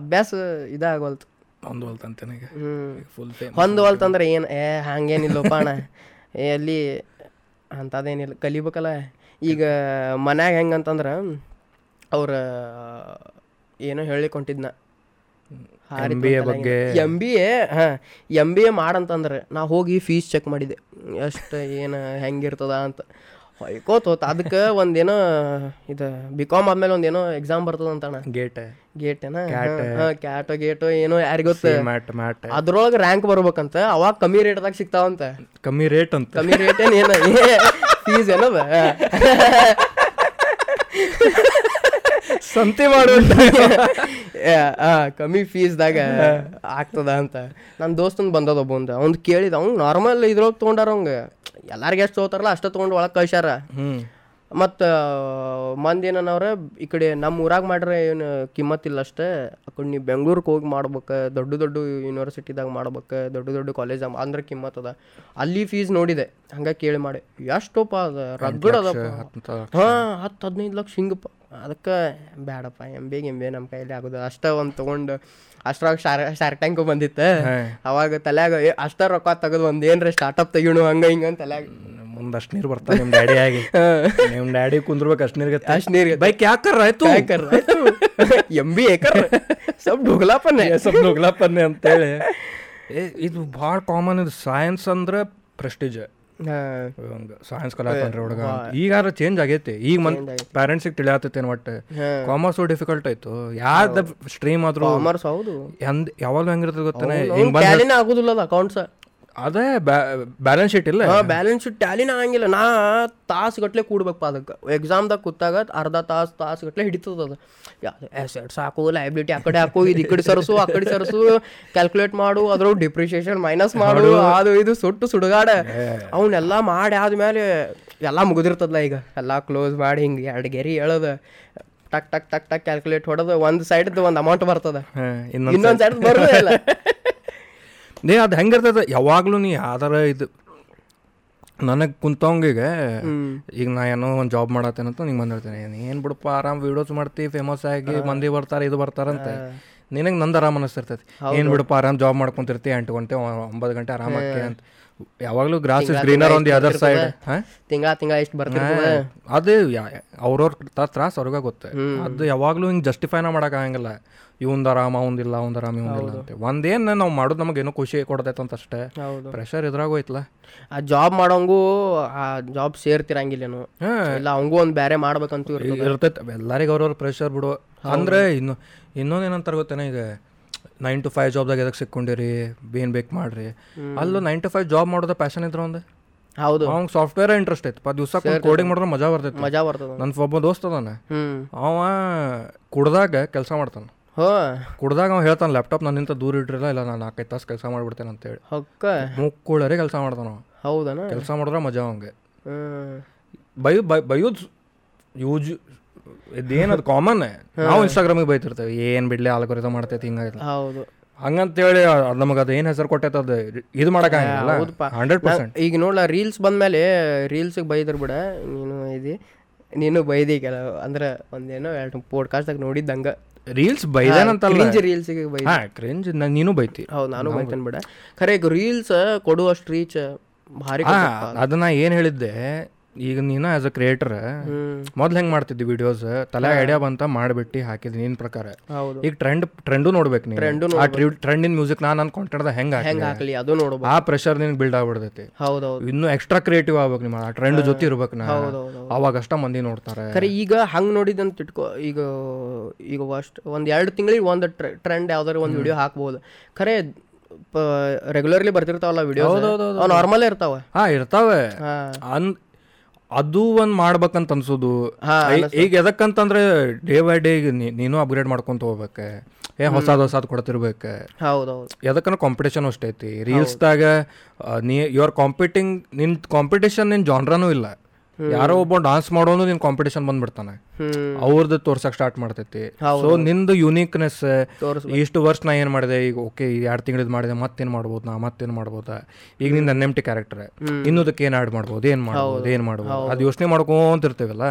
ಅಭ್ಯಾಸ ಇದಾಗವಲ್ತು ಒಂದು ಹೊಲ್ತಂತೆ ನನಗೆ ಫುಲ್ ಫೇಮ್ ಹೊಂದವಲ್ತಂದ್ರೆ ಏನು ಏ ಹಂಗೇನಿಲ್ಲಪ್ಪ ಅಣ್ಣ. ಏ ಅಲ್ಲಿ ಅಂಥದ್ದೇನಿಲ್ಲ ಕಲಿಬೇಕಲ್ಲ. ಈಗ ಮನ್ಯಾಗ ಹೆಂಗಂತಂದ್ರೆ ಅವ್ರ ಏನೋ ಹೇಳಿಕೊಂಡಿದ್ನ. MBA ಬಗ್ಗೆ. ಎಂ ಬಿ ಎ ಹಾಂ ಎಂ ಬಿ ಎ ಮಾಡಂತಂದ್ರೆ ನಾ ಹೋಗಿ ಫೀಸ್ ಚೆಕ್ ಮಾಡಿದೆ. ಎಷ್ಟು ಏನು ಹೆಂಗಿರ್ತದ ಅಂತ. ಹೊಯ್ಕೋತ ಹೋತ. ಅದಕ್ಕೆ ಒಂದೇನೋ ಇದು ಬಿ ಕಾಮ್ ಆದ್ಮೇಲೆ ಒಂದೇನೋ ಎಕ್ಸಾಮ್ ಬರ್ತದ ಅಂತಣ್ಣ. ಗೇಟ್ ಗೇಟ್ ಏನ? ಹಾಂ ಕ್ಯಾಟೋ ಗೇಟೋ ಏನೋ ಯಾರಿಗ್ ಗೊತ್ತ? ಮ್ಯಾಟ್ ಮ್ಯಾಟ್ ಅದ್ರೊಳಗೆ ರ್ಯಾಂಕ್ ಬರ್ಬೇಕಂತ ಅವಾಗ ಕಮ್ಮಿ ರೇಟ್ದಾಗ ಸಿಗ್ತಾವಂತ. ಕಮ್ಮಿ ರೇಟ್ ಅಂತ. ಕಮ್ಮಿ ರೇಟ್ ಏನ್ ಏನ? ಫೀಸ್ ಏನದ? ಸಂತೆ ಮಾಡುವಂತ ಕಮ್ಮಿ ಫೀಸ್ದಾಗ ಆಗ್ತದ ಅಂತ. ನನ್ನ ದೋಸ್ತನ್ ಬಂದದ ಒಬ್ಬ ಒಂದು ಅವ್ನು ಕೇಳಿದ ಅವ್ನು ನಾರ್ಮಲ್ ಇದ್ರೊಳಗೆ ತೊಗೊಂಡಾರ ಅವಂಗೆ ಎಲ್ಲಾರ್ಗೆ ಎಷ್ಟು ತೊಗೋತಾರಲ್ಲ ಅಷ್ಟ ತೊಗೊಂಡು ಒಳಗೆ ಕಳ್ಸ್ಯಾರ. ಮತ್ತು ಮಂದಿ ಏನನ್ನವ್ರೆ ಈ ಕಡೆ ನಮ್ಮ ಊರಾಗ ಮಾಡ್ರೆ ಏನು ಕಿಮ್ಮತ್ತಿಲ್ಲ ಅಷ್ಟೇ. ಆ ಕಡೆ ನೀವು ಬೆಂಗ್ಳೂರಿಗೆ ಹೋಗಿ ಮಾಡ್ಬೇಕು ದೊಡ್ಡ ದೊಡ್ಡ ಯೂನಿವರ್ಸಿಟಿದಾಗ ಮಾಡ್ಬೇಕು ದೊಡ್ಡ ದೊಡ್ಡ ಕಾಲೇಜಾಗ ಅಂದ್ರೆ ಕಿಮ್ಮತ್ ಅದ. ಅಲ್ಲಿ ಫೀಸ್ ನೋಡಿದೆ. ಹಂಗೆ ಕೇಳಿ ಮಾಡಿ. ಎಷ್ಟೋಪ್ಪ ಅದ ರಗಡ್ ಅದಪ್ಪ ಅಂತ ಹಾಂ ಹತ್ತು ಹದಿನೈದು ಲಕ್ಷ ಹಿಂಗಪ್ಪ. ಅದಕ್ಕೆ ಬೇಡಪ್ಪ ಎಂ ಬಿ ಎಂ ಬಿ ನಮ್ಮ ಕೈಯಲ್ಲಿ ಆಗೋದು. ಅಷ್ಟ ಒಂದು ತೊಗೊಂಡು ಅಷ್ಟ್ರಾಗ ಶಾರ್ ಶಾರ್ಕ್ ಟ್ಯಾಂಕು ಬಂದಿತ್ತು. ಅವಾಗ ತಲೆಯಾಗ ಅಷ್ಟ ರೊಕ್ಕ ತೆಗೆದು ಒಂದು ಏನ್ರ ಸ್ಟಾರ್ಟಪ್ ತೆಗಿಯೋಣ ಹಂಗೆ ಹಿಂಗ ಅಂತ ತಲ್ಯಾಗ. ಮುಂದೆ ಅಷ್ಟು ನೀರು ಬರ್ತಾವೆ ನಿಮ್ಮ ಡ್ಯಾಡಿ ಆಗಿ. ನಿಮ್ಮ ಡ್ಯಾಡಿ ಕುಂದ್ರಬೇಕು ಅಷ್ಟು ನೀರಿಗೆ ಅಷ್ಟು ನೀರು ಬೈಕ್ ಯಾಕರ ಆಯ್ತು? ಎಂ ಬಿ ಏಕರ್ ಸಬ್ ಡುಗ್ಲಾಪನ್ನೆ ಸ್ವಲ್ಪ ಡುಗ್ಲಾಪನ್ನೆ ಅಂತೇಳಿ. ಇದು ಭಾಳ ಕಾಮನ್ ಇದು ಸೈನ್ಸ್ ಅಂದ್ರೆ ಪ್ರೆಸ್ಟೀಜ್ ಸೈನ್ಸ್ ಕಲಾಕಂದ್ರೆ ಹುಡುಗ. ಈಗಾರ ಚೇಂಜ್ ಆಗೈತಿ. ಈಗ ಮನ್ ಪ್ಯಾರೆಂಟ್ಸಿಗೆ ತಿಳಿಯತ್ತೇನು ಒಟ್ಟು ಕಾಮರ್ಸ್ ಡಿಫಿಕಲ್ಟ್ ಆಯ್ತು. ಯಾವ್ದು ಸ್ಟ್ರೀಮ್ ಆದ್ರೂ ಕಾಮರ್ಸ್ ಹೌದು. ಎಂದ್ ಯಾವಾಗ ಹೆಂಗಿರ್ತದೆ ಗೊತ್ತಾನೆ? ಆಗುದಿಲ್ಲ ಅಕೌಂಟ್ಸ್ ಅದೇ ಬ್ಯಾಲೆನ್ಸ್ ಶೀಟ್ ಇಲ್ಲ? ಬ್ಯಾಲೆನ್ಸ್ ಶೀಟ್ ಟ್ಯಾಲಿನ ಆಗಂಗಿಲ್ಲ. ನಾ ತಾಸು ಗಟ್ಲೆ ಕೂಡ್ಬೇಕು ಅದಕ್ಕೆ ಎಕ್ಸಾಮ್ದಾಗ ಕೂತಾಗ ಅರ್ಧ ತಾಸು ತಾಸು ಗಟ್ಲೆ ಹಿಡಿತದ ಅದು. ಎಸೆಟ್ಸ್ ಹಾಕು ಲೈಬಿಲಿಟಿ ಆ ಕಡೆ ಹಾಕು ಇದು ಈ ಕಡೆ ಸರಸು ಆ ಕಡೆ ಸರಸು ಕ್ಯಾಲ್ಕುಲೇಟ್ ಮಾಡು ಅದ್ರ ಡಿಪ್ರಿಷಿಯೇಷನ್ ಮೈನಸ್ ಮಾಡು ಅದು ಇದು ಸುಟ್ಟು ಸುಡುಗಾಡ. ಅವನ್ನೆಲ್ಲ ಮಾಡಿ ಆದ್ಮೇಲೆ ಎಲ್ಲ ಮುಗಿದಿರ್ತದಲ್ಲ ಈಗ. ಎಲ್ಲ ಕ್ಲೋಸ್ ಮಾಡಿ ಹಿಂಗೆ ಎರಡು ಗೆರಿ ಹೇಳೋದು ಟಕ್ ಟಕ್ ಟಕ್ ಟಕ್ ಕ್ಯಾಲ್ಕುಲೇಟ್ ಹೊಡೆದು. ಒಂದು ಸೈಡ್ದು ಒಂದು ಅಮೌಂಟ್ ಬರ್ತದ. ಇನ್ನೊಂದು ಸೈಡ್ ಬರೋದೇ ಇಲ್ಲ. ನೀ ಅದು ಹೆಂಗಿರ್ತದ ಯಾವಾಗಲೂ ನೀ ಯಾವ್ದಾರ ಇದು ನನಗೆ ಕುಂತವಂಗಿಗೆ ಈಗ ನಾ ಏನೋ ಒಂದು ಜಾಬ್ ಮಾಡತ್ತೇನಂತ ನಿಂಗೆ ಬಂದಿರ್ತೇನೆ. ಏನು ಬಿಡಪ್ಪ ಆರಾಮ್ ವಿಡಿಯೋಸ್ ಮಾಡ್ತಿ ಫೇಮಸ್ ಆಗಿ ಮಂದಿ ಬರ್ತಾರೆ ಇದು ಬರ್ತಾರಂತೆ ನಿನಗೆ ನಂದು ಆರಾಮ್ ಅನಿಸ್ತಿರ್ತೈತಿ. ಏನು ಬಿಡಪ್ಪ ಆರಾಮ್ ಜಾಬ್ ಮಾಡ್ಕೊಂತಿರ್ತಿ ಎಂಟು ಗಂಟೆ ಒಂಬತ್ತು ಗಂಟೆ ಆರಾಮಾಗಿ ಅಂತ. ಯಾವಾಗಲೂ grass is greener on the other side ಹಾಂ? ತಿಂಗಳ ತಿಂಗಳ ಎಷ್ಟು ಬರ್ತಾರೆ ಅದು ಅವ್ರವ್ರ ತ್ರಾಸ್ ಅವ್ರಿಗೆ ಗೊತ್ತೆ. ಅದು ಯಾವಾಗಲೂ ಹಿಂಗೆ ಜಸ್ಟಿಫೈನ ಮಾಡೋಕ್ಕಾಗಂಗಿಲ್ಲ ಇವಂದ ಆರಾಮ ಅವಂದಿಲ್ಲ ಅವಂದ ಆರಾಮ ಇವಂದಿಲ್ಲ ಅಂತ. ಒಂದೇನು ನಾವು ಮಾಡೋದು ನಮಗೇನೋ ಖುಷಿ ಕೊಡ್ತೈತೆ ಅಂತ ಅಷ್ಟೇ. ಪ್ರೆಷರ್ ಇದ್ರಾಗ ಹೋಯ್ತಲ್ಲ ಆ ಜಾಬ್ ಮಾಡೋಂಗೂ ಆ ಜಾಬ್ ಸೇರ್ತಿರಂಗಿಲ್ಲೇನು? ಏನು ಇಲ್ಲ ಅವಂಗೂ ಒಂದು ಬೇರೆ ಮಾಡ್ಬೇಕಂತೂ ಇರ್ತೈತೆ. ಎಲ್ಲರಿಗೆ ಅವ್ರವ್ರ ಪ್ರೆಷರ್ ಬಿಡು. ಅಂದ್ರೆ ಇನ್ನು ಇನ್ನೊಂದು ಏನಂತಾರೆ ಗೊತ್ತೇನ ಈಗ? ನೈನ್ ಟು ಫೈವ್ ಜಾಬ್ದಾಗ ಎದಕ್ಕೆ ಸಿಕ್ಕೊಂಡಿರಿ? ಏನು ಬೇಕು ಮಾಡಿರಿ? ಅಲ್ಲೂ ನೈನ್ ಟು ಫೈವ್ ಜಾಬ್ ಮಾಡೋದ ಪ್ಯಾಷನ್ ಇದ್ರ ಒಂದು ಹೌದು. ಅವ್ನ ಸಾಫ್ಟ್ವೇರ್ ಇಂಟ್ರೆಸ್ಟ್ ಐತಿ. ಪ ದಿವಸ ಕೋಡಿಂಗ್ ಮಾಡಿದ್ರೆ ಮಜಾ ಬರ್ತೈತಿ. ಮಜಾ ಬರ್ತದ ನನ್ನ ಒಬ್ಬ ದೋಸ್ತ ಅದಾನೆ. ಅವ ಕುಡ್ದಾಗ ಕೆಲಸ ಮಾಡ್ತಾನೆ. ಹೋ. ಕುಡ್ದಾಗ ಅವ ಹೇಳ್ತಾನೆ ಲ್ಯಾಪ್ಟಾಪ್ ನನ್ನಿಂದ ದೂರ ಇಟ್ಟಿರಲ್ಲ ಇಲ್ಲ ನಾನು ನಾಲ್ಕೈದು ತಾಸು ಕೆಲಸ ಮಾಡ್ಬಿಡ್ತೇನೆ ಅಂತೇಳಿ. ಹೊಕ್ಕ ಮುಕ್ಕುಳರೆ ಕೆಲಸ ಮಾಡ್ತಾನ ಹೌದನ? ಕೆಲಸ ಮಾಡಿದ್ರೆ ಮಜಾ ಅವಂಗೆ. ಬೈ ಬೈ ಬೈಯೋದು ಯೂಜ್ ಇದೇನದು ಕಾಮನ್ ನಾವು ಇನ್ಸ್ಟಾಗ್ರಾಮಿಗೆ ಬೈತಿರ್ತೇವೆ ಏನು ಬಿಡ್ಲಿ ಆಲ್ಗೊರಿದ ಮಾಡ್ತೈತಿ ಹಿಂಗಾಗಿಲ್ಲ ಹೌದು. ಹಂಗಂತೇಳಿ ಅದು ನಮಗೆ ಅದು ಏನು ಹೆಸರು ಕೊಟ್ಟೈತೆ ಅದು ಇದು ಮಾಡೋಕ್ಕಾಗಲ್ಲ ಹಂಡ್ರೆಡ್ ಪರ್ಸೆಂಟ್. ಈಗ ನೋಡ್ಲ ರೀಲ್ಸ್ ಬಂದ್ಮೇಲೆ ರೀಲ್ಸಿಗೆ ಬೈದ್ರ ಬಿಡ ನೀನು ಇದು ನೀನು ಬೈದಿ ಕೆಲವು ಅಂದ್ರೆ ಒಂದೇನೋ ಎರಡು ಪಾಡ್ಕಾಸ್ಟ್ದಾಗ ನೋಡಿದ್ದಂಗ. ರೀಲ್ಸ್ ಬೈದೇನಂತಲ್ಲ. ಕ್ರಿಂಜ್ ರೀಲ್ಸಿಗೆ ಬೈ ಹಾ ಕ್ರಿಂಜ್ ನೀನು ಬೈತಿ. ಹೌದು ನಾನು ಬೈತೇನೆ ಬಿಡ. ಖರೆ ಈಗ ರೀಲ್ಸ್ ಕೊಡುವಷ್ಟು ರೀಚ್ ಭಾರಿ ಅದನ್ನ ಏನು ಹೇಳಿದ್ದೆ ಈಗ ನೀನು ಆಸ್ ಅ ಕ್ರಿಯೇಟರ್ ಮೊದ್ಲು ಹೆಂಗೆ ಮಾಡ್ತಿದ್ದಿ ವಿಡಿಯೋಸ್ ತಲೆ ಐಡಿಯಾ ಬಂತ ಮಾಡಿಬಿಟ್ಟು ಹಾಕಿದ್ನಿ ನಿನ್ನ ಪ್ರಕಾರ. ಈಗ ಟ್ರೆಂಡ್ ಟ್ರೆಂಡು ನೋಡ್ಬೇಕು ನೀನು. ಆ ಟ್ರೆಂಡಿನ ಮ್ಯೂಸಿಕ್ ನಾನು ನನ್ನ ಕಾಂಟೆಂಟ್ದಾಗ ಹೆಂಗೆ ಹೆಂಗ್ ಹಾಕ್ಲಿ? ಅದು ನೋಡ್ಬೋದು ಆ ಪ್ರೆಷರ್ ನಿನ್ ಬಿಲ್ಡ್ ಆಗ್ಬಿಡ್ತೈತಿ. ಹೌದು ಇನ್ನೂ ಎಕ್ಸ್ಟ್ರಾ ಕ್ರಿಯೇಟಿವ್ ಆಗ್ಬೇಕು ನಿಮ್ಮ ಆ ಟ್ರೆಂಡ್ ಜೊತೆ ಇರ್ಬೇಕು ನಾ ಅವಾಗ ಅಷ್ಟ ಮಂದಿ ನೋಡ್ತಾರೆ. ಖರೆ ಈಗ ಹಂಗ್ ನೋಡಿದಂತ ಇಟ್ಕೋ ಈಗ ಈಗ ಅಷ್ಟು ಒಂದ್ ಎರಡು ತಿಂಗಳಿಗೆ ಒಂದು ಟ್ರೆಂಡ್ ಯಾವ್ದಾರು ಒಂದು ವಿಡಿಯೋ ಹಾಕ್ಬೋದು. ಖರೆ ರೆಗ್ಯುಲರ್ಲಿ ಬರ್ತಿರ್ತಾವಲ್ಲ ವಿಡಿಯೋ ನಾರ್ಮಲ್ ಇರ್ತಾವ. ಹಾ ಇರ್ತಾವೆ. ಅದು ಒಂದ್ ಮಾಡ್ಬೇಕಂತ ಅನ್ಸೋದು. ಈಗ ಎದಕ್ಕಂತಂದ್ರೆ ಡೇ ಬೈ ಡೇ ನೀನು ಅಪ್ಗ್ರೇಡ್ ಮಾಡ್ಕೊಂತ ಹೋಗ್ಬೇಕು. ಏ ಹೊಸಾದ್ ಹೊಸಾದ್ ಕೊಡ್ತಿರ್ಬೇಕು. ಎದಕ್ಕನ ಕಾಂಪಿಟೇಷನ್ ಅಷ್ಟೈತಿ ರೀಲ್ಸ್ ರೀಲ್ಸ್ದಾಗ ನೀ ಯುವರ್ ಕಾಂಪಿಟಿಂಗ್ ನಿನ್ ಕಾಂಪಿಟೇಷನ್ ನಿನ್ ಜಾನ್ರನೂ ಇಲ್ಲ. ಯಾರೋ ಒಬ್ಬ ಡಾನ್ಸ್ ಮಾಡೋನು ನಿನ್ ಕಾಂಪಿಟೇಷನ್ ಬಂದ್ಬಿಡ್ತಾನೆ. ಅವ್ರದ್ದು ತೋರ್ಸಕ್ ಸ್ಟಾರ್ಟ್ ಮಾಡ್ತೈತಿ. ಸೊ ನಿಂದು ಯುನೀಕ್ನೆಸ್ ಇಷ್ಟು ವರ್ಷ ನಾ ಏನು ಮಾಡಿದೆ? ಈಗ ಓಕೆ ಎರಡು ತಿಂಗಳಿದ್ ಮಾಡಿದೆ ಮತ್ತೇನು ಮಾಡ್ಬೋದು ನಾ ಮತ್ತೇನ್ ಮಾಡ್ಬೋದ? ಈಗ ನಿಂದ ಎನ್ ಎಂ ಟಿ ಕ್ಯಾರೆಕ್ಟರ್ ಇನ್ನೊದಕ್ಕೆ ಏನು ಆ್ಯಡ್ ಮಾಡ್ಬೋದು ಏನು ಮಾಡ್ಬೋದು ಏನು ಮಾಡ್ಬೋದು? ಅದು ಯೋಚನೆ ಮಾಡ್ಕೊಂತಿರ್ತೇವಲ್ಲ?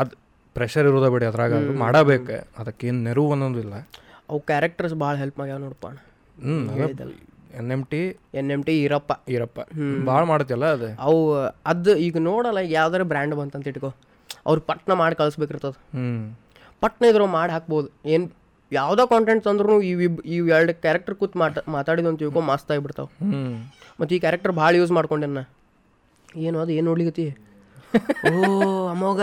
ಅದು ಪ್ರೆಷರ್ ಇರೋದ ಬಿಡಿ ಅದ್ರಾಗ ಅದು ಮಾಡಬೇಕು. ಅದಕ್ಕೇನು ನೆರವು ಅನ್ನೋದಿಲ್ಲ. ಅವು ಕ್ಯಾರೆಕ್ಟರ್ಸ್ ಭಾಳ ಹೆಲ್ಪ್ ಮಾಡ್ಯಾವ ನೋಡಪ್ಪ ಹ್ಞೂ N M T N M T Irappa ಈರಪ್ಪ ಭಾಳ ಮಾಡ್ತಿಲ್ಲ ಅದು? ಅವು ಅದು ಈಗ ನೋಡಲ್ಲ ಯಾವ್ದಾರ ಬ್ರ್ಯಾಂಡ್ ಬಂತಂತ ಇಟ್ಕೋ. ಅವ್ರು ಪಟ್ನ ಮಾಡಿ ಕಳಿಸ್ಬೇಕಿರ್ತದ. ಹ್ಞೂ ಪಟ್ನ ಇದ್ರ ಮಾಡಿ ಹಾಕ್ಬೋದು. ಏನು ಯಾವುದೋ ಕಾಂಟೆಂಟ್ ತಂದ್ರೂ ಈ ಇಬ್- ಇವ್ ಎರಡು ಕ್ಯಾರೆಕ್ಟರ್ ಕೂತ್ ಮಾಟ ಮಾತಾಡಿದ ಅಂತ ತಿಳ್ಕೊ ಮಸ್ತ್ ಆಗಿಬಿಡ್ತಾವ. ಹ್ಞೂ ಮತ್ತು ಈ ಕ್ಯಾರೆಕ್ಟರ್ ಭಾಳ ಯೂಸ್ ಮಾಡ್ಕೊಂಡೆನ ಏನು ಅದು ಏನು ನೋಡ್ಲಿಗತಿ ಓ ಅಮೋಘ.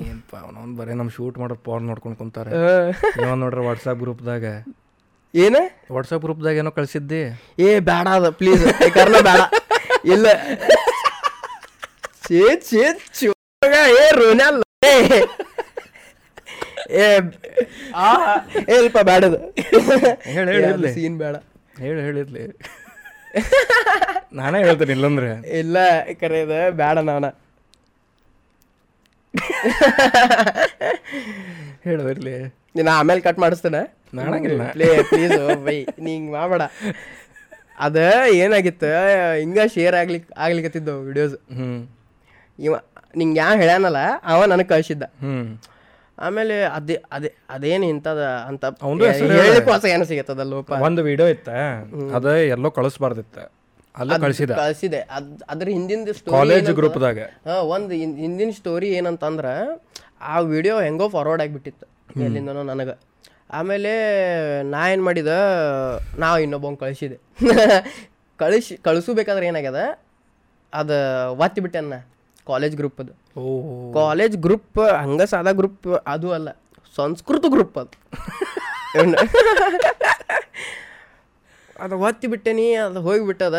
ಏನಪ್ಪ ಅವನೊಂದು ಬರೀ ನಮ್ಮ ಶೂಟ್ ಮಾಡೋ ಪವರ್ ನೋಡ್ಕೊಂಡು ಕುಂತಾರೆ. ಇವ ನೋಡ್ರಿ ವಾಟ್ಸಪ್ ಗ್ರೂಪ್ದಾಗ ಏನ? ವಾಟ್ಸಪ್ ಗ್ರೂಪ್ದಾಗ ಏನೋ ಕಳ್ಸಿದ್ದಿ. ಏ ಬೇಡ ಅದ ಪ್ಲೀಸ್ ಕರ್ನ ಬೇಡ ಇಲ್ಲ. ಚೇ ಚೇ ಚುಗ ಏ ರೋನಲ್ ಏ. ಆ ಏ ಬೇಡದು ಹೇಳಿ ಹೇಳಿ ಇರ್ಲಿ. ಸೀನ್ ಬೇಡ ಹೇಳಿ ಹೇಳಿರ್ಲಿ ನಾನೇ ಹೇಳ್ತೇನೆ ಇಲ್ಲಂದ್ರೆ. ಇಲ್ಲ ಕರೆಯದ ಬೇಡ ನಾನ. ಹೇಳು ಇರ್ಲಿ. ನೀನು ಆಮೇಲೆ ಕಟ್ ಮಾಡಿಸ್ತೇನೆ. ಮಾಡಂಗಿಲ್ಲ ಪ್ಲೇ ಪ್ಲೀಸ್ ಬೈ ನೀ ಹಿಂಗೆ ಮಾಡಬೇಡ ಅದ ಏನಾಗಿತ್ತು ಹಿಂಗ ಶೇರ್ ಆಗ್ಲಿಕ್ ಆಗ್ಲಿಕ್ಕತ್ತಿದ್ದವು ವಿಡಿಯೋಸ್ ಹ್ಞೂ ಇವ ನಿಂಗೆ ಯಾ ಹೇಳ್ಯಾನಲ್ಲ ಅವ ನನಗೆ ಕಳ್ಸಿದ್ದ. ಹ್ಞೂ ಆಮೇಲೆ ಅದೇ ಅದೇ ಅದೇನು ಇಂಥದ ಅಂತ ಅವ್ನ್ದು ಹೆಸ್ರು ಹೇಳಿಕ್ ಹೊಸ ಏನು ಸಿಗತ್ತದ ಲೋಪ? ಒಂದು ವಿಡಿಯೋ ಇತ್ತ ಅದ ಎಲ್ಲೋ ಕಳಿಸ್ಬಾರ್ದಿತ್ತ. ಅಲ್ಲ ಕಳಿಸಿದೆ. ಕಳ್ಸಿದೆ. ಅದ್ ಅದ್ರ ಹಿಂದಿನ ಸ್ಟೋರಿ ಕಾಲೇಜ್ ಗ್ರೂಪ್ದಾಗ ಹಾಂ ಒಂದು ಹಿಂದಿನ ಸ್ಟೋರಿ ಏನಂತಂದ್ರ ಆ ವಿಡಿಯೋ ಹೆಂಗೋ ಫಾರ್ವರ್ಡ್ ಆಗಿಬಿಟ್ಟಿತ್ತು ಎಲ್ಲಿಂದನೋ ನನಗೆ. ಆಮೇಲೆ ನಾ ಏನು ಮಾಡಿದ ನಾ ಇನ್ನೊಬ್ಬಂಗೆ ಕಳಿಸಿದೆ. ಕಳಿಸಿ ಕಳಿಸಬೇಕಾದ್ರೆ ಏನಾಗ್ಯದ ಅದು ಒತ್ತಿ ಬಿಟ್ಟೆನ್ನ ಕಾಲೇಜ್ ಗ್ರೂಪ್ ಅದು. ಓ ಕಾಲೇಜ್ ಗ್ರೂಪ್ ಹಂಗ ಸಾದ ಗ್ರೂಪ್ ಅದು ಅಲ್ಲ ಸಂಸ್ಕೃತ ಗ್ರೂಪ್ ಅದು. ಅದು ಒತ್ತಿ ಬಿಟ್ಟೇನಿ ಅದು ಹೋಗಿಬಿಟ್ಟದ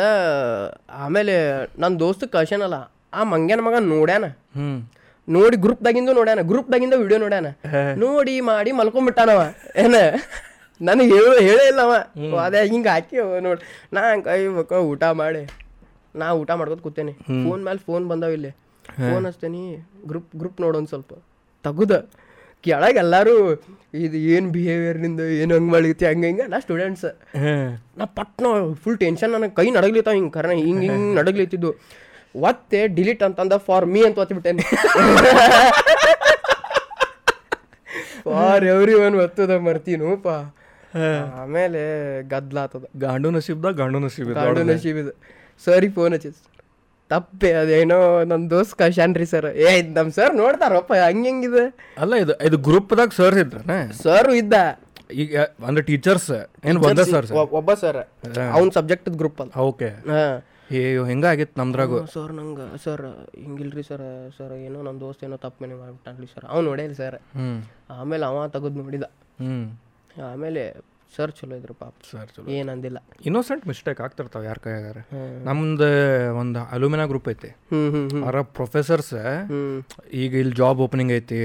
ಆಮೇಲೆ ನನ್ನ ದೋಸ್ತ ಕಳ್ಸ್ಯಾನಲ್ಲ ಆ ಮಂಗ್ಯನ ಮಗ ನೋಡ್ಯಾನ. ಹ್ಞೂ ನೋಡಿ ಗ್ರೂಪ್ದಾಗಿಂದು ನೋಡ್ಯಾನ ಗ್ರೂಪ್ದಾಗಿಂದ ವಿಡಿಯೋ ನೋಡ್ಯಾನ. ನೋಡಿ ಮಾಡಿ ಮಲ್ಕೊಂಡ್ಬಿಟ್ಟಾನವ ಏನ? ನನಗೆ ಹೇಳು ಹೇಳೇ ಇಲ್ಲ ಅವ. ಅದೇ ಹಿಂಗೆ ಹಾಕಿ ನೋಡಿ. ನಾ ಕೈ ಊಟ ಮಾಡಿ. ನಾ ಊಟ ಮಾಡ್ಕೊತ ಕೂತೇನೆ. ಫೋನ್ ಮೇಲೆ ಫೋನ್ ಬಂದಾವ ಇಲ್ಲಿ. ಫೋನ್ ಹಚ್ತೇನಿ ಗ್ರೂಪ್ ಗ್ರೂಪ್ ನೋಡೋನ್ ಸ್ವಲ್ಪ. ತಗುದ. ಕೆಳಗೆ ಎಲ್ಲರೂ ಇದು ಏನು ಬಿಹೇವಿಯರ್ನಿಂದ ಏನು ಹಂಗೆ ಮಾಡಿತಿ ಹಂಗೆ ಹಿಂಗೆ? ನಾ ಸ್ಟೂಡೆಂಟ್ಸ್ ನಾ ಪಟ್ನ ಫುಲ್ ಟೆನ್ಷನ್ ನನಗೆ ಕೈ ನಡಗ್ಲಿತ್ತಾವ ಹಿಂಗೆ. ಕರ್ನ ಹಿಂಗೆ ಹಿಂಗೆ ನಡಗ್ಲಿತ್ತಿದ್ದು. ಒತ್ತೆ ಡಿಲೀಟ್ ಅಂತಂದ ಫಾರ್ ಮೀ ಅಂತ ಒತ್ತಿಬಿಟ್ಟೇನೆ ಫಾರ್ ಎವ್ರಿ ಒನ್ ಒತ್ತದ ಮರ್ತೀನೂಪ ಆಮೇಲೆ ಗದ್ಲ ಆತದ ಗಾಂಡು ನಸೀಬ್ದ ಗಾಂಡು ನಸೀಬ್ ಗಾಂಡು ನಸೀಬ್ ಇದು ಸರಿ ಫೋನ್ ಹಚ್ಚಿ ತಪ್ಪೆ ಅದೇನೋ ನನ್ನ ದೋಸ್ತ್ ರೀ ಸರ್ ಏ ನಮ್ಮ ಸರ್ ನೋಡ್ತಾರಪ್ಪ ಹಂಗೆ ಹೆಂಗಿದೆ? ಅಲ್ಲ ಇದು ಇದು ಗ್ರೂಪ್ದಾಗ ಸರ್ ಇದ್ರನ? ಸರ್ ಇದ್ದ. ಈಗ ಅಂದ್ರೆ ಟೀಚರ್ಸ್ ಏನು ಒಂದೇ ಸರ್ ಒಬ್ಬ ಸರ್ ಅವ್ನ ಸಬ್ಜೆಕ್ಟ್ ಗ್ರೂಪ್ ಅಲ್ಲ. ಓಕೆ. ಹಾಂ. ಏ ಹೆಂಗಾಗಿತ್ತು ನಮ್ದ್ರಾಗು? ಸರ್ ನಂಗೆ ಸರ್ ಹಿಂಗಿಲ್ರಿ ಸರ್ ಸರ್ ಏನೋ ನಮ್ಮ ದೋಸ್ತ ಏನೋ ತಪ್ಪು ಮನೆ ಮಾಡ್ಬಿಟ್ಟಾನ್ರಿ ಸರ್. ಅವ್ನು ನೋಡೇಲಿ ಸರ್. ಆಮೇಲೆ ಅವ ತೆಗೆದು ನೋಡಿದ. ಹ್ಮ್. ಆಮೇಲೆ ಸರ್ ಚಲೋ ಇದ್ರು ಪಾಪ. ಸರ್ ಚಲೋ ಏನಂದಿಲ್ಲ. ಇನ್ನೋಸೆಂಟ್ ಮಿಸ್ಟೇಕ್ ಆಗ್ತಿರ್ತಾವ ಯಾರ ಕೈಯಾಗಾರ. ನಮ್ದು ಒಂದು ಅಲುಮಿನಾ ಗ್ರೂಪ್ ಐತಿ. ಅವರ ಪ್ರೊಫೆಸರ್ಸ್ ಈಗ ಇಲ್ಲಿ ಜಾಬ್ ಓಪನಿಂಗ್ ಐತಿ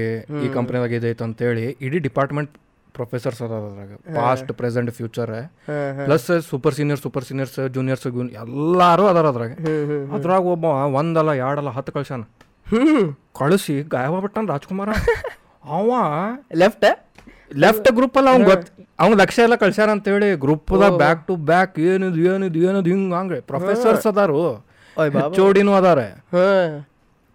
ಈ ಕಂಪ್ನಿದಾಗ ಇದೈತೆ ಅಂತೇಳಿ ಇಡೀ ಡಿಪಾರ್ಟ್ಮೆಂಟ್ ಪ್ರೊಫೆಸರ್ಸ್ ಅದಾರ ಅದ್ರಾಗ past present future plus super senior super seniors juniors ಎಲ್ಲಾರು ಅದಾರ ಅದ್ರಾಗ. ಅದ್ರಾಗ ಒಬ್ಬ ಒಂದಲ್ಲ ಎರಡಲ್ಲ ಹತ್ತು ಕಳ್ಸ್ಯಾನ. ಹ್ಮ್. ಕಳಿಸಿ ಗಾಯಬಿಟ್ಟಾನ ರಾಜ್ಕುಮಾರ. ಅವ ಲೆಫ್ಟ್ ಲೆಫ್ಟ್ ಗ್ರೂಪ್ ಅಲ್ಲ ಅವ್ನ್ ಗೊತ್ತ ಅವ್ನ ಲಕ್ಷ ಎಲ್ಲ ಕಳ್ಸ್ಯಾರ ಗ್ರೂಪ್ ಗ್ರೂಪ್ದಾಗ ಬ್ಯಾಕ್ ಟು ಬ್ಯಾಕ್ ಏನಿದು ಏನಿದು ಏನಿದು ಹಿಂಗ ಹಂಗೆ. ಪ್ರೊಫೆಸರ್ಸ್ ಅದಾರು. ಓಡಿನೂ ಅದಾರ.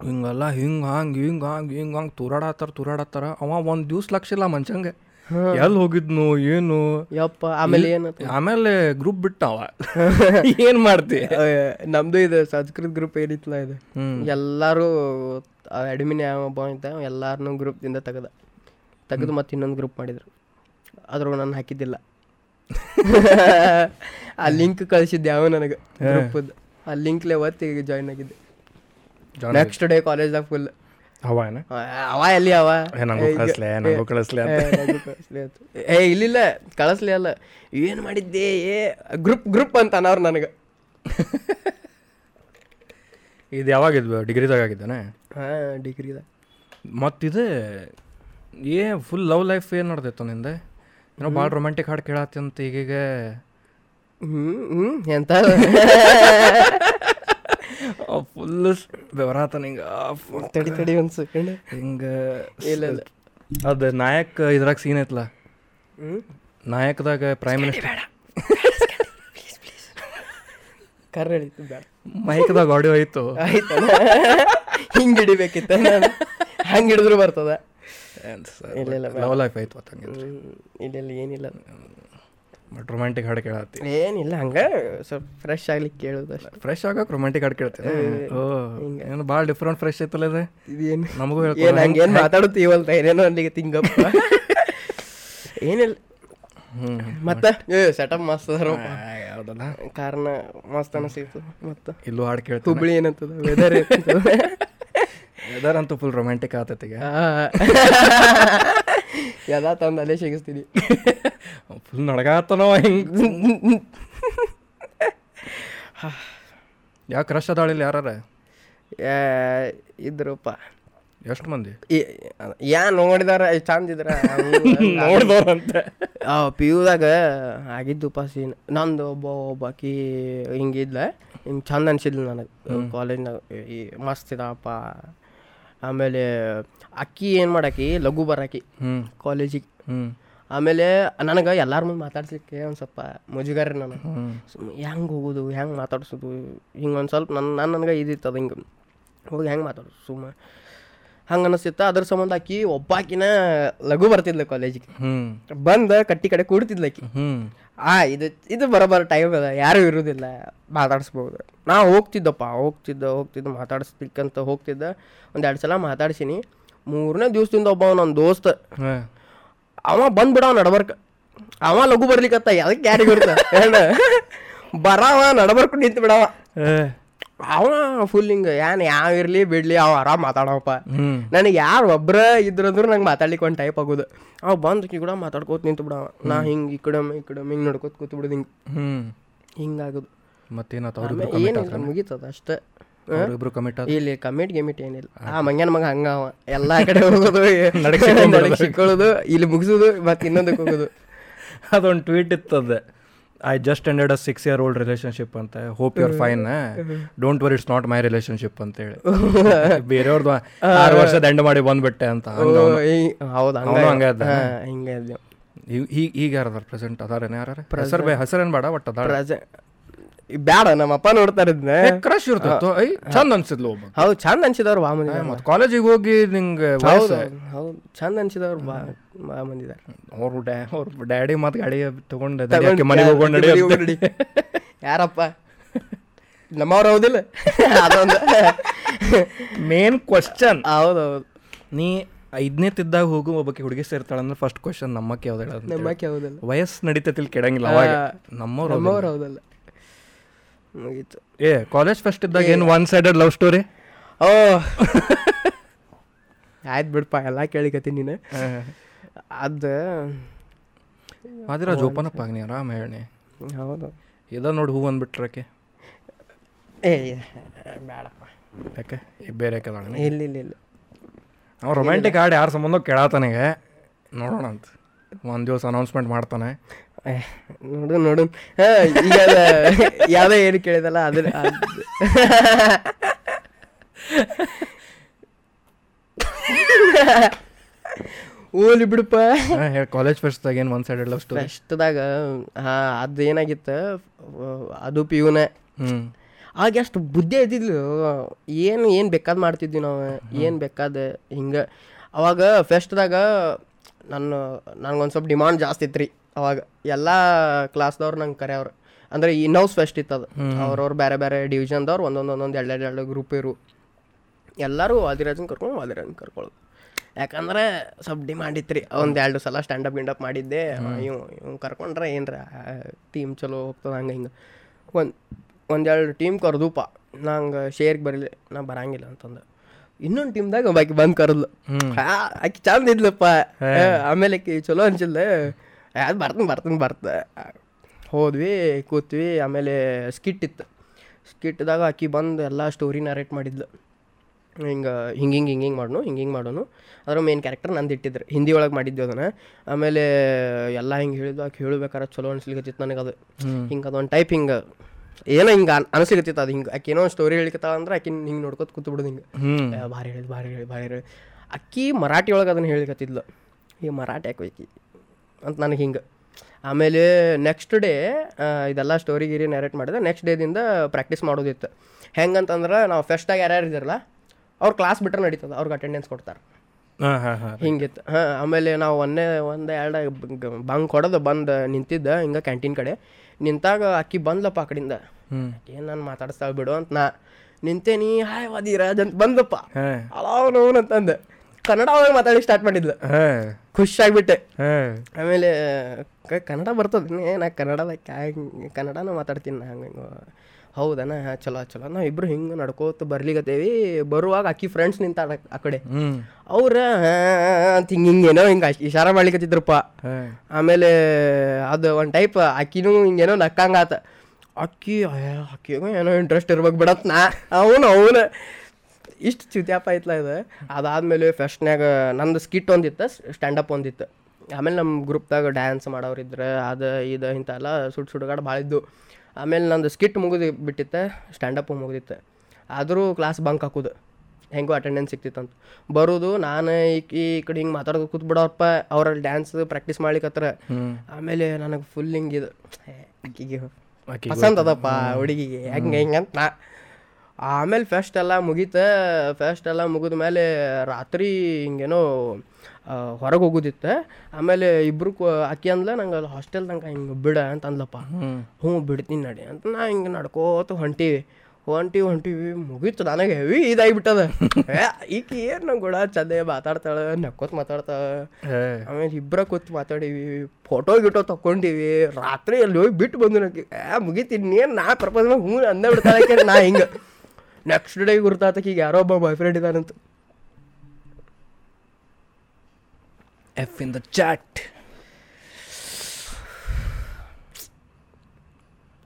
ಹಿಂಗಲ್ಲ ಹಿಂಗ ಹಂಗ ಹಿಂಗೆ ಹಂಗ ಹಿಂಗೆ ಹಂಗ ತೂರಾಡತ್ತಾರ ತೂರಾಡತ್ತಾರ. ಅವ ಒಂದ್ ದಿವ್ಸ ಲಕ್ಷ ಇಲ್ಲ ಮನ್ಸಂಗೆ ಎಲ್ಲಿ ಹೋಗಿದ್ನು ಏನು. ಯಪ್ಪ ಆಮೇಲೆ ಏನಂತ? ಆಮೇಲೆ ಗ್ರೂಪ್ ಬಿಟ್ಟವ. ಏನ್ ಮಾಡ್ತಿ? ನಮ್ದು ಇದು ಸಂಸ್ಕೃತ ಗ್ರೂಪ್ ಏನಿತ್ತಲ್ಲ ಇದು. ಎಲ್ಲರೂ ಅಡ್ಮಿನ್ ಯಾವ ಇದ್ದ ಎಲ್ಲಾರನ್ನೂ ಗ್ರೂಪ್ದಿಂದ ತೆಗೆದ. ತೆಗೆದು ಮತ್ತೆ ಇನ್ನೊಂದು ಗ್ರೂಪ್ ಮಾಡಿದ್ರು. ಅದ್ರೊಳಗೆ ನಾನು ಹಾಕಿದ್ದಿಲ್ಲ. ಆ ಲಿಂಕ್ ಕಳಿಸಿದ್ದೆ ಯಾವ ನನಗೆ ಗ್ರೂಪದ್ದು ಆ ಲಿಂಕ್ಲೆ ಒತ್ತಿ ಜಾಯ್ನ್ ಆಗಿದ್ದೆ. ನೆಕ್ಸ್ಟ್ ಡೇ ಕಾಲೇಜ್ದಾಗ ಫುಲ್ ಅವ ಏನ ಅವ ಎಲ್ಲಿ ಅವ ಏ ನಂಗೂ ಕಳಿಸ್ಲೆ ನಂಗೂ ಕಳಿಸ್ಲೆ ಏ, ನಂಗೂ ಕಳಿಸ್ಲಿ ಇಲ್ಲಿಲ್ಲ ಕಳಿಸ್ಲಿ ಅಲ್ಲ. ಏನು ಮಾಡಿದ್ದೆ ಏ ಗ್ರೂಪ್ ಗ್ರೂಪ್ ಅಂತ ಅನ್ನೋರು ನನಗೆ. ಇದು ಯಾವಾಗಿದ್ವು? ಡಿಗ್ರಿದಾಗ ಆಗಿದ್ದಾನೆ? ಹಾಂ ಡಿಗ್ರಿದ ಮತ್ತಿದೆ ಏ ಫುಲ್ ಲವ್ ಲೈಫ್ ಏನು ನಡೆದೈತು ನಿಂದೆ? ಏನೋ ಭಾಳ ರೊಮ್ಯಾಂಟಿಕ್ ಹಾಡು ಕೇಳತ್ತಿ ಅಂತ ಈಗೀಗ. ಹ್ಞೂ ಹ್ಞೂ ಎಂತ? ಫುಲ್ ಬೆವರಾತನ ಹಿಂಗೆ. ತಡಿ ತಡಿ ಒಂದು ಸೆಕೆಂಡ್ ಹಿಂಗೆ ಇಲ್ಲ ಇಲ್ಲ. ಅದು ನಾಯಕ್ ಇದ್ರಾಗ ಸೀನ್ ಐತ್ಲ? ನಾಯಕದಾಗ ಪ್ರೈಮ್ ಮಿನಿಸ್ಟರ್ ಕರ್ರ ಹಿಡಿತು ಬೇಡ. ಮೈಕ್ದಾಗ ಆಡಿಯೋ ಆಯ್ತು ಆಯ್ತಲ್ಲ. ಹಿಂಗೆ ಹಿಡಿಬೇಕಿತ್ತ ನಾನು. ಹಂಗೆ ಹಿಡಿದ್ರು ಬರ್ತದ. ಇಲ್ಲ, ಇಲ್ಲ, ಲವ್ ಲೈಫ್ ಆಯ್ತು ಹಂಗೆ ಇಲ್ಲ ಇಲ್ಲ ಏನಿಲ್ಲ. ಬಟ್ ರೊಮ್ಯಾಂಟಿಕ್ ಹಾಡು ಕೇಳತ್ತಿ ಏನಿಲ್ಲ ಹಂಗೆ ಸ್ವಲ್ಪ ಫ್ರೆಶ್ ಆಗ್ಲಿಕ್ಕೆ ಕೇಳೋದು ಅಷ್ಟೇ. ಫ್ರೆಶ್ ಆಗಕ್ಕೆ ರೊಮ್ಯಾಂಟಿಕ್ ಹಾಡು ಕೇಳ್ತೀನಿ? ಓ ಏನು ಭಾಳ ಡಿಫ್ರೆಂಟ್ ಫ್ರೆಶ್ ಐತಲ್ಲ ಇದೆ? ಇದೇನು? ನಮಗೂ ಹೇಳ್ತೀನಿ ಹಂಗೆ ಏನು ಮಾತಾಡುತ್ತೀವಿ ಮಾತಾಡುತ್ತೀವಲ್ತ ಏನೇನೋ ಅಲ್ಲಿಗೆ ತಿಂಗಪ್ಪ ಏನಿಲ್ಲ. ಹ್ಞೂ ಮತ್ತೆ? ಏ ಸೆಟಪ್ ಮಸ್ತ್ ಅದಾರಪ್ಪ ಯಾವುದಲ್ಲ ಕಾರಣ ಮಸ್ತ್ ಅನಿಸ್ತಿತ್ತು ಮತ್ತೆ? ಇಲ್ಲೂ ಹಾಡು ಕೇಳ್ತು ಹುಬ್ಳಿ ಏನಂತದ? ವೆದರ್ ವೆದರ್ ಅಂತೂ ಫುಲ್ ರೊಮ್ಯಾಂಟಿಕ್ ಆತೈತಿಗೆ ಯದಾ ತಂದು ಅಲ್ಲೇ ಸಿಗಿಸ್ತೀನಿ. ಫುಲ್ ನಡಗಾತನೋ ಹಿಂಗೆ? ಯಾವ ಕ್ರಶ್ ಅದಾಳಿಲ್ಲ ಯಾರ ಇದ್ರಪ್ಪ ಎಷ್ಟು ಮಂದಿ? ಯಾ ನೋಡಿದಾರ ಚಂದ ಇದ್ರ? ನೋಡ್ದವ್ರಂತೆ. ಆ ಪಿ ಯುದಾಗ ಆಗಿದ್ದು ಸೀನ್ ನಂದು ಒಬ್ಬ ಒಬ್ಬಾಕಿ ಹಿಂಗಿದ್ಲ. ಹಿಂಗೆ ಚಂದ ಅನ್ಸಿದ್ಲು ನನಗೆ. ಕಾಲೇಜ್ನಾಗ ಈ ಮಸ್ತ್ ಇದಪ್ಪ ಆಮೇಲೆ ಅಕ್ಕಿ ಏನು ಮಾಡಾಕಿ ಲಘು ಬರಾಕಿ. ಕಾಲೇಜಿಗೆ ಹ್ಞೂ ಆಮೇಲೆ ನನಗೆ ಎಲ್ಲಾರ ಮುಂದೆ ಮಾತಾಡ್ಸಲಿಕ್ಕೆ ಒಂದು ಸ್ವಲ್ಪ ಮುಜುಗಾರ ನಾನು. ಹೆಂಗೆ ಹೋಗೋದು ಹೆಂಗೆ ಮಾತಾಡ್ಸೋದು ಹಿಂಗೆ ಒಂದು ಸ್ವಲ್ಪ ನನ್ನ ನನ್ನ ನನಗೆ ಇದಿತ್ತು ಅದು ಹಿಂಗೆ. ಹೋಗಿ ಹೆಂಗೆ ಮಾತಾಡೋದು ಸುಮ್ಮ ಹಂಗೆ ಅನಿಸ್ತಿತ್ತು. ಅದ್ರ ಸಂಬಂಧ ಆಕಿ ಒಬ್ಬಾಕಿನ ಲಘು ಬರ್ತಿದ್ಲು ಕಾಲೇಜಿಗೆ ಬಂದ ಕಟ್ಟಿ ಕಡೆ ಕೂಡ್ತಿದ್ಲ ಆಕಿ. ಹ್ಞೂ ಆ ಇದು ಇದು ಬರೋಬರ ಟೈಮ್ ಅದ. ಯಾರು ಇರೋದಿಲ್ಲ. ಮಾತಾಡಿಸ್ಬೋದು. ನಾ ಹೋಗ್ತಿದ್ದಪ್ಪ ಹೋಗ್ತಿದ್ದ ಹೋಗ್ತಿದ್ದ ಮಾತಾಡಿಸ್ಲಿಕ್ಕಂತ ಹೋಗ್ತಿದ್ದ. ಒಂದು ಎರಡು ಸಲ ಮಾತಾಡ್ಸೀನಿ. ಮೂರನೇ ದಿವಸದಿಂದ ಒಬ್ಬ ನನ್ನ ದೋಸ್ತ. ಅವ ಬಂದ್ಬಿಡವ ನಡಬರ್ಕ. ಅವ ಲಘು ಬರ್ಲಿಕ್ಕತ್ತ ಅದಕ್ಕೆ ಯಾರಿಗೆ ಬರ್ತ ಹೇಳ. ಬರವ ನಡಬರ್ಕು ನಿಂತು ಬಿಡವ. ಅವ ಫುಲ್ ಹಿಂಗೆ ಏನ್ ಯಾವ ಇರ್ಲಿ ಬಿಡ್ಲಿ ಅವ ಆರಾಮ್ ಮಾತಾಡವಪ್ಪ. ನನಗೆ ಯಾರು ಒಬ್ರ ಇದ್ರಂದ್ರು ನಂಗೆ ಮಾತಾಡ್ಲಿಕ್ಕೆ ಒಂದು ಟೈಪ್ ಆಗೋದು. ಅವ ಬಂದ್ರೆ ಈ ಕೂಡ ಮಾತಾಡ್ಕೋತ ನಿಂತು ಬಿಡವ. ನಾ ಹಿಂಗೆ ಈ ಕಡೆ ಈ ಕಡೆ ಹಿಂಗೆ ನೋಡ್ಕೋತ ಕೂತು ಬಿಡುದು ಹಿಂಗೆ. ಹಿಂಗಾಗೋದು ಮತ್ತೇನಾತ ಮುಗೀತದ ಅಷ್ಟೇ. ಕಮಿಟ್ ಇಲ್ಲಿ ಕಮಿಟ್ ಗಿಮಿಟ್ ಏನಿಲ್ಲ. ಆ ಮಂಗ್ಯನ ಮಗ ಹಂಗ ಅವ. ಎಲ್ಲಾ ಕಡೆ ಹೋಗೋದು ನಡಕ್ ಸಿಕ್ಕೊಳ್ಳೋದು ಇಲ್ಲಿ ಮುಗಿಸೋದು ಮತ್ತೆ ಇನ್ನೊಂದಕ್ಕೆ ಹೋಗೋದು. ಅದೊಂದು tweet ಇತ್ತದ I just ended a six year old relationship ಅಂತ hope your fine don't worry it's not my relationship ಅಂತ ಹೇಳಿ. ಬೇರೆಯವ್ರದ್ದು ಆರು ವರ್ಷದ ಎಂಡ್ ಮಾಡಿ ಬಂದ್ಬಿಟ್ಟೆ ಅಂತ. ಹೌದು ಹಂಗೆ? ಹಿಂಗೆ ಈಗ ಯಾರದಾರ ಪ್ರೆಸೆಂಟ್ ಅದಾರೇನು ಯಾರು ಹೆಸರು ಬೇ ಹೆಸರೇನು ಬೇಡ ಬಟ್ ಅದಾರ ಬ್ಯಾಡ ನಮ್ಮ ಅಪ್ಪ ನೋಡ್ತಾ ಇದ್ನೆ ಕ್ರಶ್ ಇರ್ತಿತ್ತು. ಐ ಚಂದ ಅನ್ಸಿದ್ಲು ಒಬ್ಬ. ಹೌದು ಚಂದ ಅನ್ಸಿದವ್ರು ಬಾ ಮಂದಿ ಮತ್ತೆ ಕಾಲೇಜಿಗೆ ಹೋಗಿ ನಿಂಗೆ ಹೌದು ಹೌದು ಚಂದ ಅನ್ಸಿದವ್ರು ಬಾ ಬಾ ಮಂದಿದಾರೆ ಅವ್ರು ಡ್ಯಾ ಅವ್ರ ಡ್ಯಾಡಿ ಮತ್ತು ಗಾಡಿ ತಗೊಂಡು ಮನೆಗೆ ಹೋಗೊಂಡು ನಡಿ. ಯಾರಪ್ಪ? ನಮ್ಮವ್ರು ಹೌದಿಲ್ಲ? ಅದೊಂದು. ಮೇನ್ ಕ್ವಶನ್ ಹೌದೌದು. ನೀ ಐದನೇ ತಿದ್ದಾಗ ಹೋಗು ಒಬ್ಬಕ್ಕೆ ಹುಡುಗಿ ಸೇರ್ತಾಳ ಅಂದ್ರೆ ಫಸ್ಟ್ ಕ್ವಶನ್ ನಮ್ಮಕ್ಕೆ ಯಾವ್ದು ಹೇಳೋದು ನಮ್ಮಕ್ಕೆ ಹೌದಲ್ಲ ವಯಸ್ಸು ನಡೀತೈತಿಲ್ ಕೆಡಂಗಿಲ್ಲ ಅವಾಗ. ನಮ್ಮವ್ರು. ನಮ್ಮವ್ರು ಹೌದಲ್ಲ. ಮುಗೀತು. ಏ ಕಾಲೇಜ್ ಫಸ್ಟ್ ಇದ್ದಾಗ ಏನು ಒನ್ ಸೈಡೆಡ್ ಲವ್ ಸ್ಟೋರಿ ಓ. ಆಯ್ತು ಬಿಡಪ್ಪ ಎಲ್ಲ ಕೇಳಿಕತ್ತೀನಿ ನೀನು. ಅದು ಆದ್ರೆ ಜೋಪಾನಪ್ಪ ನೀ ಆರಾಮ ಹೇಳಿ. ಹೌದು. ಇದ ನೋಡಿ ಹೂ ಅಂದ್ಬಿಟ್ರಕ್ಕೆ ಏ ಬೇಡಪ್ಪ ಯಾಕೆ? ಬೇರೆ ಕೆಲ ಇಲ್ಲ ಇಲ್ಲ ಇಲ್ಲ. ಅವ್ನು ರೊಮ್ಯಾಂಟಿಕ್ ಹಾಡು ಯಾರ ಸಂಬಂಧ ಕೇಳತ್ತನಿಗೆ ನೋಡೋಣ ಅಂತ ಒಂದು ದಿವಸ ಅನೌನ್ಸ್ಮೆಂಟ್ ಮಾಡ್ತಾನೆ. ನೋಡು ನೋಡು. ಹಾ ಈಗ ಯಾವುದೋ ಏನು ಕೇಳಿದಲ್ಲ ಅದ್ರ ಓಲಿ ಬಿಡಪ್ಪ. ಕಾಲೇಜ್ ಫೆಸ್ಟ್ದಾಗ ಏನು ಒನ್ ಸೈಡ್ ಲವ್ ಸ್ಟೋರಿ ಫಸ್ಟ್ದಾಗ ಹಾ ಅದು ಏನಾಗಿತ್ತು ಅದು ಪಿ ಯುನೇ ಹ್ಞೂ ಆಗ ಅಷ್ಟು ಬುದ್ಧಿ ಇದ್ದಿದ್ಲು. ಏನು ಏನು ಬೇಕಾದ್ ಮಾಡ್ತಿದ್ವಿ ನಾವು ಏನು ಬೇಕಾದ ಹಿಂಗೆ. ಅವಾಗ ಫೆಸ್ಟ್ದಾಗ ನನ್ನ ನನಗೊಂದು ಸ್ವಲ್ಪ ಡಿಮಾಂಡ್ ಜಾಸ್ತಿ ಇತ್ತು ರೀ ಅವಾಗ ಎಲ್ಲ ಕ್ಲಾಸ್ದವ್ರು ನಂಗೆ ಕರೆಯವ್ರು. ಅಂದರೆ ಇನ್ನೌಸ್ ಫೆಸ್ಟ್ ಇತ್ತು ಅದು. ಅವ್ರವ್ರು ಬೇರೆ ಬೇರೆ ಡಿವಿಷನ್ದವ್ರು ಒಂದೊಂದು ಒಂದೊಂದು ಎರಡು ಎರಡು ಎರಡು ಗ್ರೂಪ್ ಇರು. ಎಲ್ಲರೂ ವಾದಿರಾಜನ್ ಕರ್ಕೊಂಡು ವಾದಿರಾಜನ್ ಕರ್ಕೊಳ್ಳೋದು ಯಾಕಂದ್ರೆ ಸ್ವಲ್ಪ ಡಿಮ್ಯಾಂಡ್ ಇತ್ತು ರೀ ಒಂದು ಎರಡು ಸಲ ಸ್ಟ್ಯಾಂಡಪ್ ಗಿಂಡಪ್ ಮಾಡಿದ್ದೆ. ಇವ್ ಇವ್ ಕರ್ಕೊಂಡ್ರೆ ಏನ್ರ ಟೀಮ್ ಚಲೋ ಹೋಗ್ತದೆ ಹಂಗೆ ಹಿಂಗೆ. ಒಂದು ಒಂದೆರಡು ಟೀಮ್ ಕರೆದುಪ್ಪ ನಂಗೆ ಶೇರ್ಗೆ ಬರಲಿ ನಾ ಬರಂಗಿಲ್ಲ ಅಂತಂದು. ಇನ್ನೊಂದು ಟೀಮ್ದಾಗ ಬಾಕಿ ಬಂದು ಕರೆದ್ಲು. ಆಕಿ ಚಂದ ಇದ್ಲಪ್ಪ. ಆಮೇಲೆ ಆಕಿ ಚಲೋ ಅನ್ಸಿಲ್ಲ ಅದು ಬರ್ತೀನಿ ಬರ್ತೀನಿ ಬರ್ತ. ಹೋದ್ವಿ ಕೂತ್ವಿ ಆಮೇಲೆ ಸ್ಕಿಟ್ ಇತ್ತು. ಸ್ಕಿಟ್ದಾಗ ಆಕಿ ಬಂದು ಎಲ್ಲ ಸ್ಟೋರಿ ನರೇಟ್ ಮಾಡಿದ್ಲು. ಹಿಂಗೆ ಹಿಂಗೆ ಹಿಂಗೆ ಹಿಂಗೆ ಹಿಂಗೆ ಮಾಡೋನು ಹಿಂಗೆ ಹಿಂಗೆ ಮಾಡೋನು. ಅದ್ರ ಮೇನ್ ಕ್ಯಾರೆಕ್ಟರ್ ನಂದು ಇಟ್ಟಿದ್ರು. ಹಿಂದಿ ಒಳಗೆ ಮಾಡಿದ್ವಿ ಅದನ್ನು. ಆಮೇಲೆ ಎಲ್ಲ ಹಿಂಗೆ ಹೇಳಿದ್ದು ಆಕೆ ಹೇಳ್ಬೇಕಾರೆ ಚಲೋ ಅನ್ಸ್ಲಿಕತ್ತಿತ್ತು ನನಗೆ ಅದು. ಹಿಂಗೆ ಅದೊಂದು ಟೈಪ್ ಹಿಂಗೆ. ಏನೋ ಹಿಂಗೆ ಅನಿಸ್ಲಿಕತ್ತಿತ್ತು ಅದು ಹಿಂಗೆ. ಆಕೆ ಏನೋ ಒಂದು ಸ್ಟೋರಿ ಹೇಳಿಕತ್ತಾಳ ಅಂದ್ರೆ ಆಕಿನ ಹಿಂಗೆ ನೋಡ್ಕೊತ ಕೂತು ಬಿಡೋದು ಹಿಂಗೆ. ಭಾರಿ ಹೇಳಿದ್ ಭಾರಿ ಹೇಳಿ ಭಾರಿ ಹೇಳಿ ಅಕ್ಕಿ ಮರಾಠಿ ಒಳಗೆ ಅದನ್ನು ಹೇಳಿಕತ್ತಿದ್ಲು. ಈ ಮರಾಠಿ ಯಾಕೆ ಹೋಯ್ಕಿ? ಅಂತ ನನಗೆ ಹಿಂಗೆ. ಆಮೇಲೆ ನೆಕ್ಸ್ಟ್ ಡೇ ಇದೆಲ್ಲ ಸ್ಟೋರಿ ಗಿರಿ ನರೇಟ್ ಮಾಡಿದೆ. ನೆಕ್ಸ್ಟ್ ಡೇದಿಂದ ಪ್ರಾಕ್ಟೀಸ್ ಮಾಡೋದಿತ್ತು. ಹೆಂಗಂತಂದ್ರೆ ನಾವು ಫೆಸ್ಟಾಗಿ ಯಾರ್ಯಾರು ಇದಿರಲ್ಲ ಅವ್ರು ಕ್ಲಾಸ್ ಬಿಟ್ಟರೆ ನಡೀತದೆ. ಅವ್ರಿಗೆ ಅಟೆಂಡೆನ್ಸ್ ಕೊಡ್ತಾರೆ. ಹಾಂ ಹಾಂ ಹಾಂ ಹಿಂಗಿತ್ತು. ಹಾಂ ಆಮೇಲೆ ನಾವು ಒಂದೇ ಒಂದು ಎರಡು ಬಂಗ್ ಹೊಡೆದು ಬಂದು ನಿಂತಿದ್ದ ಹಿಂಗೆ ಕ್ಯಾಂಟೀನ್ ಕಡೆ. ನಿಂತಾಗ ಅಕ್ಕಿ ಬಂದ್ಲಪ್ಪ ಆ ಕಡೆಯಿಂದ ಏನು ನಾನು ಮಾತಾಡಿಸ್ತಾಳೆ ಬಿಡು ಅಂತ ನಾ ನಿಂತೇನಿ ಹಾಯ್ ವಾದಿರಾಜ್ ಅಂತ ಬಂದಪ್ಪ ಅಲ್ಲ ಅಂತಂದೆ. ಕನ್ನಡ ಒಳಗೆ ಮಾತಾಡಿ ಸ್ಟಾರ್ಟ್ ಮಾಡಿದ್ಲು. ಹಾಂ. ಖುಷಿಯಾಗ್ಬಿಟ್ಟೆ. ಹಾಂ. ಆಮೇಲೆ ಕನ್ನಡ ಬರ್ತದೆ. ನಾ ಕನ್ನಡದ ಕನ್ನಡನೂ ಮಾತಾಡ್ತೀನಿ ನಾ ಹಂಗೆ ಹೌದನ ಚಲೋ ಚಲೋ. ನಾವು ಇಬ್ರು ಹಿಂಗೆ ನಡ್ಕೋತ ಬರ್ಲಿಕತ್ತೇವಿ. ಬರುವಾಗ ಅಕ್ಕಿ ಫ್ರೆಂಡ್ಸ್ ನಿಂತಾಡ ಆ ಕಡೆ. ಅವ್ರ ಅಂತ ಹಿಂಗೆ ಹಿಂಗೇನೋ ಹಿಂಗೆ ಇಶಾರ ಮಾಡ್ಲಿಕತ್ತಿದ್ರಪ್ಪ ಆಮೇಲೆ ಅದು ಒಂದು ಟೈಪ್ ಅಕ್ಕಿನೂ ಹಿಂಗೇನೋ ನಕ್ಕಂಗಾತ ಅಕ್ಕಿ ಅಯ್ಯ, ಅಕ್ಕಿಗೂ ಏನೋ ಇಂಟ್ರೆಸ್ಟ್ ಇರ್ಬೇಕು ಬಿಡತ್ ನಾ. ಅವನು ಅವನು. ಇಷ್ಟು ಚ್ಯುತ್ಯಾಪ ಐತ್ಲ ಇದು. ಅದಾದಮೇಲೆ ಫೆಸ್ಟ್ನ್ಯಾಗ ನಂದು ಸ್ಕಿಟ್ ಒಂದಿತ್ತು ಸ್ಟ್ಯಾಂಡಪ್ ಒಂದಿತ್ತು. ಆಮೇಲೆ ನಮ್ಮ ಗ್ರೂಪ್ದಾಗ ಡ್ಯಾನ್ಸ್ ಮಾಡೋರಿದ್ರೆ ಅದು ಇದು ಇಂಥೆಲ್ಲ ಸುಟ್ಟು ಸುಡುಗಾಡು ಭಾಳ ಇದ್ದು ಆಮೇಲೆ ನಂದು ಸ್ಕಿಟ್ ಮುಗಿದು ಬಿಟ್ಟಿತ್ತು ಸ್ಟ್ಯಾಂಡಪ್ ಮುಗಿದಿತ್ತು. ಆದರೂ ಕ್ಲಾಸ್ ಬಂಕ್ ಹಾಕೋದು. ಹೆಂಗೋ ಅಟೆಂಡೆನ್ಸ್ ಸಿಕ್ತಿತ್ತಂತ ಬರೋದು ನಾನು ಈ ಈ ಕಡೆ ಹಿಂಗೆ ಮಾತಾಡೋದು ಕೂತ್ ಬಿಡೋರಪ್ಪ ಅವ್ರಲ್ಲಿ ಡ್ಯಾನ್ಸ್ ಪ್ರಾಕ್ಟೀಸ್ ಮಾಡ್ಲಿಕ್ಕತ್ರ ಆಮೇಲೆ ನನಗೆ ಫುಲ್ ಹಿಂಗಿದು. ಆಕಿಗೆ ಪಸಂದ್ ಅದಪ್ಪ ಹುಡುಗಿಗೆ. ಹೆಂಗೆ ಹಿಂಗೆ ಅಂತ ನಾ ಆಮೇಲೆ ಫೆಸ್ಟ್ ಎಲ್ಲ ಮುಗೀತ. ಫೆಸ್ಟ್ ಎಲ್ಲ ಮುಗಿದ ಮೇಲೆ ರಾತ್ರಿ ಹಿಂಗೇನೋ ಹೊರಗೆ ಹೋಗೋದಿತ್ತು. ಆಮೇಲೆ ಇಬ್ರು ಕೊ- ಆಕಿ ಅಂದ್ಲ ನಂಗೆ ಅಲ್ಲಿ ತನಕ ಹಿಂಗೆ ಬಿಡ ಅಂತ ಅಂದ್ಲಪ್ಪ. ಹ್ಞೂ ಬಿಡ್ತೀನಿ ನಡಿ ಅಂತ ನಾ ಹಿಂಗೆ ನಡ್ಕೋತ ಹೊಂಟೀವಿ. ಹೊಂಟಿವಿ ಹೊಂಟೀವಿ ಮುಗೀತು. ನನಗೆ ಹೆವಿ ಇದಾಗಿಬಿಟ್ಟದ. ಏ, ಈಕಿ ಏನು ನಂಗೆ ಕೂಡ ಚಂದ ಮಾತಾಡ್ತಾಳೆ ನಕ್ಕೋತ ಮಾತಾಡ್ತಾಳೆ. ಆಮೇಲೆ ಇಬ್ಬರ ಕೂತ್ ಮಾತಾಡೀವಿ ಫೋಟೋ ಗಿಟೋ ತಕ್ಕೊಂಡೀವಿ. ರಾತ್ರಿ ಅಲ್ಲಿ ಹೋಗಿ ಬಿಟ್ಟು ಬಂದು ನನಗೆ ಏ ಮುಗೀತೀನಿ ನೀನು ನಾ ಪ್ರಪೋಸ್ ಹ್ಞೂ ಅಂದೇ ಬಿಡ್ತಾಳೆ ನಾ ಹಿಂಗೆ. ನೆಕ್ಸ್ಟ್ ಡೇ ಗುರ್ತಾತಕ್ಕೆ ಈಗ ಯಾರೋ ಒಬ್ಬ ಬಾಯ್ ಫ್ರೆಂಡ್ ಇದ್ದಾನಂತ. ಎಫ್ ಇನ್ ದ ಚಾಟ್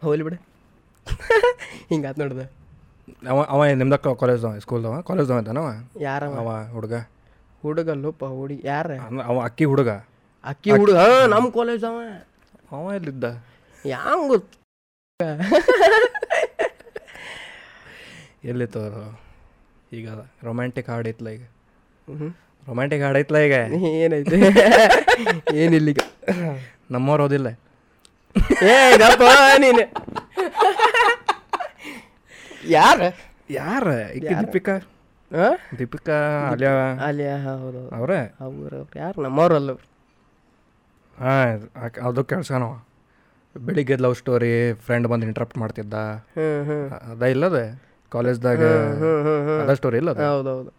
ಹೋಗ್ಲಿ ಬಿಡ. ಹಿಂಗಾತ್ ನೋಡ್ದ. ಅವ ಅವ ನಿಮ್ದ ಕಾಲೇಜ್ದವ ಸ್ಕೂಲ್ದವ ಕಾಲೇಜ್ದವ ಇದ್ದಾನವ? ಯಾರ ಅವ ಹುಡುಗ? ಹುಡುಗ. ಹುಡುಗಲ್ಲಪ್ಪ ಹುಡುಗಿ ಯಾರ ಅವ ಅಕ್ಕಿ ಹುಡುಗ? ಅಕ್ಕಿ ಹುಡುಗ. ನಮ್ಮ ಕಾಲೇಜ್ ಅವ. ಅವ ಎಲ್ಲಿದ್ದ? ಯಾಂಗ್ ಗೊತ್ತು ಎಲ್ಲಿತ್ತು ಈಗ ರೊಮ್ಯಾಂಟಿಕ್ ಹಾಡೈತ್ಲ ಈಗ? ರೊಮ್ಯಾಂಟಿಕ್ ಹಾಡೈತ್ಲ ಈಗ? ಏನೈತೆ ಏನಿಲ್ಲ ಈಗ ನಮ್ಮವ್ರು ಓದಿಲ್ಲ. ನೀನು. ಯಾರ? ಯಾರ? ಈಗ ದೀಪಿಕಾ? ದೀಪಿಕಾ ಅಲಿಯಾ. ಅಲಿಯಾ ಹೌದು ಅವ್ರೆ? ಅವ್ರು ಯಾರು? ನಮ್ಮವ್ರಲ್ಲ. ಹಾಂ ಅದು ಕೆಲ್ಸನವ. ಬೆಳಿಗ್ಗೆ ಲವ್ ಸ್ಟೋರಿ ಫ್ರೆಂಡ್ ಬಂದು ಇಂಟ್ರಪ್ಟ್ ಮಾಡ್ತಿದ್ದ. ಅದ ಇಲ್ಲದೆ? ಕಾಲೇಜ್ದಾಗ ಹ್ಮ್ ಹ್ಮ್ ಹ್ಮ್ ಅದ ಸ್ಟೋರಿ ಇಲ್ಲ ಹೌದೌದು.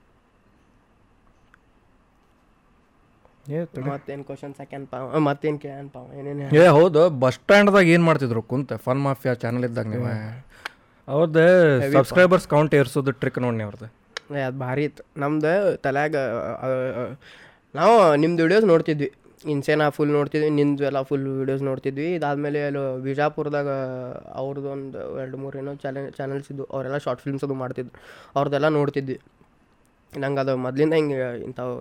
ಮತ್ತೇನು ಕ್ವಶನ್ ಸೆಕೆಂಡ್ ಪಾವ? ಮತ್ತೇನು ಕೇಳನ್ ಪಾವ? ಏನೇನು ಏ ಹೌದು ಬಸ್ ಸ್ಟ್ಯಾಂಡ್ದಾಗ ಏನು ಮಾಡ್ತಿದ್ರು? ಕುಂತ ಫನ್ ಮಾಫಿಯಾ ಚಾನಲ್ ಇದ್ದಾಗ ನೀವು. ಅವ್ರದ್ದು ಸಬ್ಸ್ಕ್ರೈಬರ್ಸ್ ಕೌಂಟ್ ಏರ್ಸೋದು ಟ್ರಿಕ್ ನೋಡಿ ಅವ್ರದ್ದು ಅದು ಭಾರಿ ಇತ್ತು. ನಮ್ದು ತಲ್ಯಾಗ ನಾವು ನಿಮ್ದು ವಿಡಿಯೋಸ್ ನೋಡ್ತಿದ್ವಿ. ಇನ್ಸೇನಾ ಫುಲ್ ನೋಡ್ತಿದ್ವಿ ನಿಂದು ಎಲ್ಲ ಫುಲ್ ವೀಡಿಯೋಸ್ ನೋಡ್ತಿದ್ವಿ. ಇದಾದಮೇಲೆ ಅಲ್ಲಿ ಬಿಜಾಪುರದಾಗ ಅವ್ರದ್ದು ಒಂದು ಎರಡು ಮೂರು ಏನೋ ಚಾನೆ ಚಾನಲ್ಸ್ ಇದ್ದು ಅವರೆಲ್ಲ ಶಾರ್ಟ್ ಫಿಲ್ಮ್ಸ್ ಅದು ಮಾಡ್ತಿದ್ರು. ಅವ್ರದ್ದೆಲ್ಲ ನೋಡ್ತಿದ್ವಿ. ನಂಗೆ ಅದು ಮೊದಲಿಂದ ಹಿಂಗೆ ಇಂಥವು